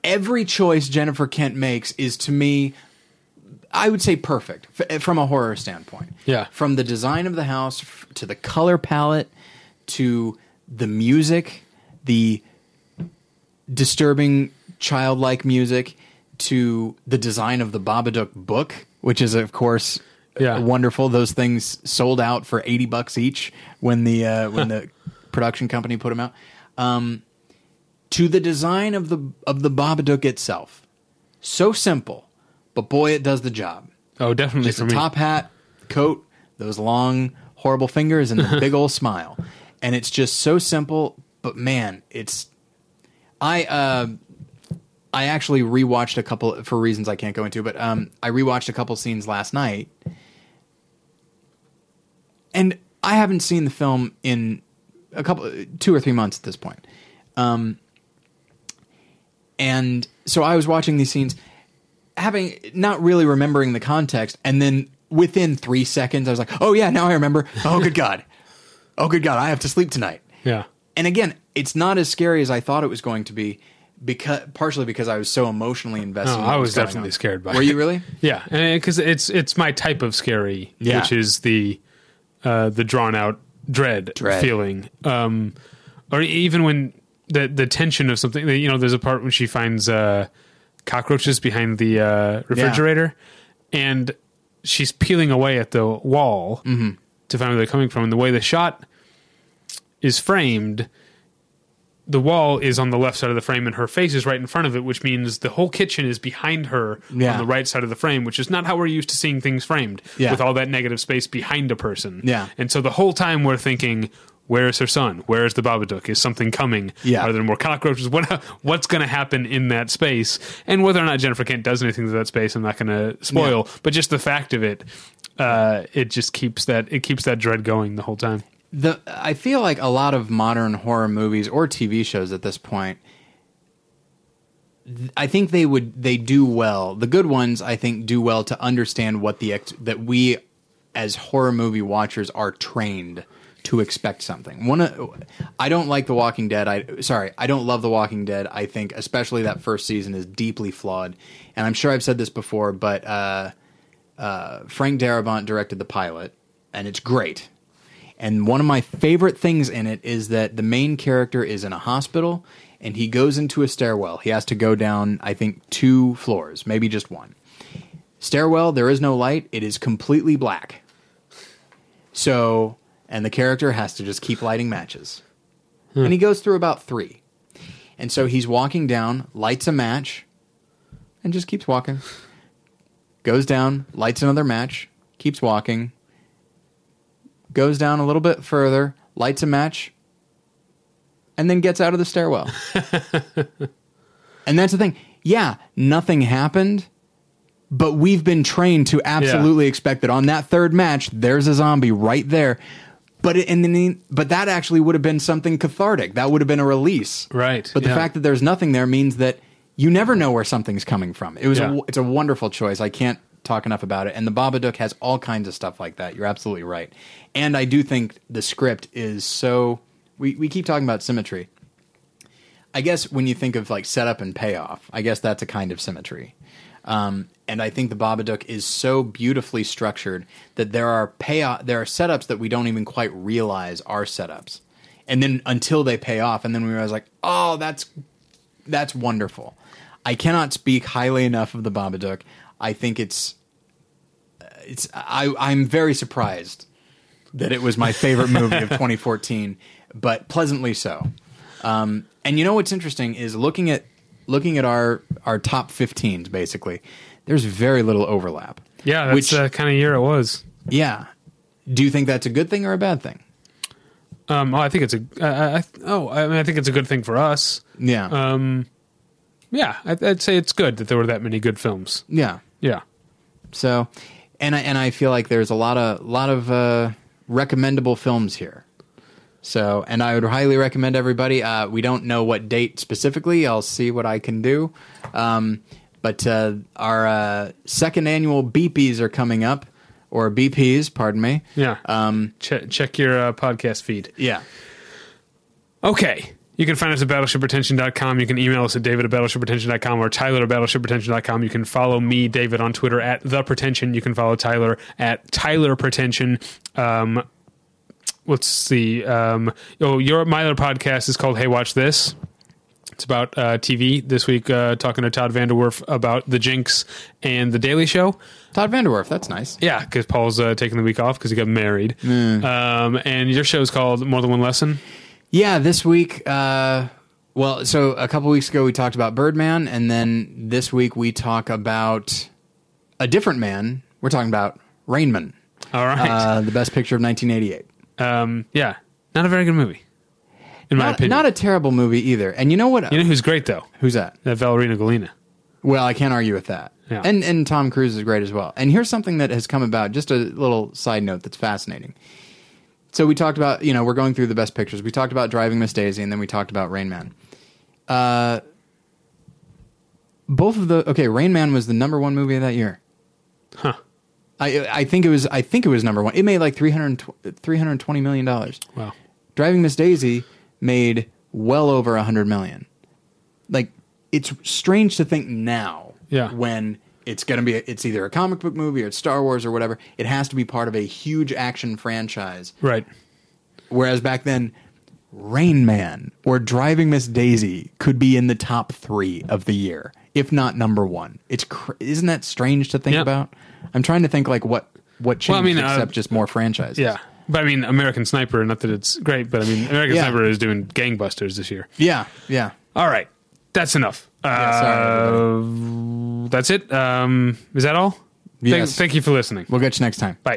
every choice Jennifer Kent makes is to me, I would say perfect f- eh, from a horror standpoint. Yeah. From the design of the house f- to the color palette to the music, the disturbing childlike music to the design of the Babadook book, which is of course Yeah. wonderful. Those things sold out for eighty bucks each when the uh, *laughs* when the production company put them out. Um, to the design of the of the Babadook itself, so simple, but boy, it does the job. oh, definitely Just for a me. top hat, coat, those long horrible fingers, and the *laughs* big old smile, and it's just so simple. But man, it's I uh, I actually rewatched a couple for reasons I can't go into, but um, I rewatched a couple scenes last night, and I haven't seen the film in a couple, two or three months at this point. Um, and so I was watching these scenes, having not really remembering the context, and then within three seconds, I was like, "Oh yeah, now I remember." Oh good god, oh good god, I have to sleep tonight Yeah, and again, it's not as scary as I thought it was going to be, because partially because I was so emotionally invested. No, I was definitely on. scared by it. Were it. you really? yeah, because it's it's my type of scary, Yeah. which is the uh, the drawn out dread, Dread. feeling, um, or even when the the tension of something. You know, there's a part when she finds uh, cockroaches behind the uh, refrigerator, and she's peeling away at the wall Mm-hmm. to find where they're coming from. And the way the shot is framed, the wall is on the left side of the frame and her face is right in front of it, which means the whole kitchen is behind her Yeah. on the right side of the frame, which is not how we're used to seeing things framed Yeah. with all that negative space behind a person. Yeah. And so the whole time we're thinking, where's her son? Where's the Babadook? Is something coming? Yeah. Are there more cockroaches? What what's going to happen in that space? And whether or not Jennifer Kent does anything to that space, I'm not going to spoil. But just the fact of it, uh, it just keeps that it keeps that dread going the whole time. The I feel like a lot of modern horror movies or TV shows at this point. I think they would they do well. The good ones I think do well to understand what the ex- that we as horror movie watchers are trained to expect something. One of, I don't like The Walking Dead. I sorry, I don't love The Walking Dead. I think especially that first season is deeply flawed. And I'm sure I've said this before, but uh, uh, Frank Darabont directed the pilot, and it's great. And one of my favorite things in it is that the main character is in a hospital and he goes into a stairwell. He has to go down, I think, two floors, maybe just one. Stairwell, there is no light, it is completely black. So, and the character has to just keep lighting matches. And he goes through about three. And so he's walking down, lights a match, and just keeps walking. Goes down, lights another match, keeps walking, goes down a little bit further, lights a match, and then gets out of the stairwell. *laughs* and that's the thing. Yeah, nothing happened, but we've been trained to absolutely expect that on that third match, there's a zombie right there. But it, and then, but that actually would have been something cathartic. That would have been a release. Right, But the yeah. fact that there's nothing there means that you never know where something's coming from. It was Yeah. a, it's a wonderful choice. I can't talk enough about it. And the Babadook has all kinds of stuff like that. You're absolutely right. And I do think the script is so. We we keep talking about symmetry. I guess when you think of like setup and payoff, I guess that's a kind of symmetry. Um, and I think the Babadook is so beautifully structured that there are payoff, there are setups that we don't even quite realize are setups, and then until they pay off, and then we realize like, oh, that's that's wonderful. I cannot speak highly enough of the Babadook. I think it's it's I I'm very surprised that it was my favorite movie of *laughs* 2014, but pleasantly so. Um, and you know what's interesting is looking at looking at our our top 15s basically. There's very little overlap. Yeah, that's Which- the kind of year it was. Yeah. Do you think that's a good thing or a bad thing? Um, oh, I think it's a. I, I, oh, I mean, I think it's a good thing for us. Yeah. Um, yeah, I'd, I'd say it's good that there were that many good films. yeah. Yeah, So, and I and I feel like there's a lot of lot of uh, recommendable films here. So, and I would highly recommend everybody. Uh, we don't know what date specifically. I'll see what I can do. Um, but uh, our uh, second annual BPs are coming up, or BPs, pardon me. yeah. Um, Che- check your uh, podcast feed. yeah. Okay. You can find us at battleshippretension.com. You can email us at david at battleshippretension.com or tyler at battleshippretension.com. You can follow me, David, on Twitter at The Pretension. You can follow Tyler at Tyler Pretension. Um, let's see. Um, oh, your my other podcast is called Hey Watch This. It's about uh, TV. This week, uh, talking to Todd VanDerWerff about The Jinx and The Daily Show. Todd VanDerWerff. That's nice. Yeah, because Paul's uh, taking the week off because he got married. Um, and your show is called More Than One Lesson. Yeah, this week. Uh, well, so a couple weeks ago we talked about Birdman, and then this week we talk about a different man. We're talking about Rainman, All right. uh, the best picture of 1988. Um, yeah, not a very good movie, in my opinion. not a terrible movie either. And you know what? you know who's great though? Who's that? That Valeria Golino. Well, I can't argue with that. Yeah. And and Tom Cruise is great as well. And here's something that has come about. Just a little side note that's fascinating. So we talked about you know we're going through the best pictures. We talked about Driving Miss Daisy, and then we talked about Rain Man. Uh, both of the okay, Rain Man was the number one movie of that year. Huh. I I think it was I think it was number one. It made like 300, 320 million dollars. Wow. Driving Miss Daisy made well over a hundred million. Like it's strange to think now, Yeah. when it's going to be, it's either a comic book movie or it's Star Wars or whatever. It has to be part of a huge action franchise. Right. Whereas back then, Rain Man or Driving Miss Daisy could be in the top three of the year, if not number one. It's cr- isn't that strange to think Yeah. about? I'm trying to think like what what changed Well, I mean, uh, except just more franchises. Yeah. But I mean, American Sniper. Not that it's great, but I mean, American Yeah. Sniper is doing gangbusters this year. yeah, yeah. All right, that's enough. Yeah, sorry, uh, that's it. Um, is that all? Thank, Yes. thank you for listening. We'll get you next time. Bye.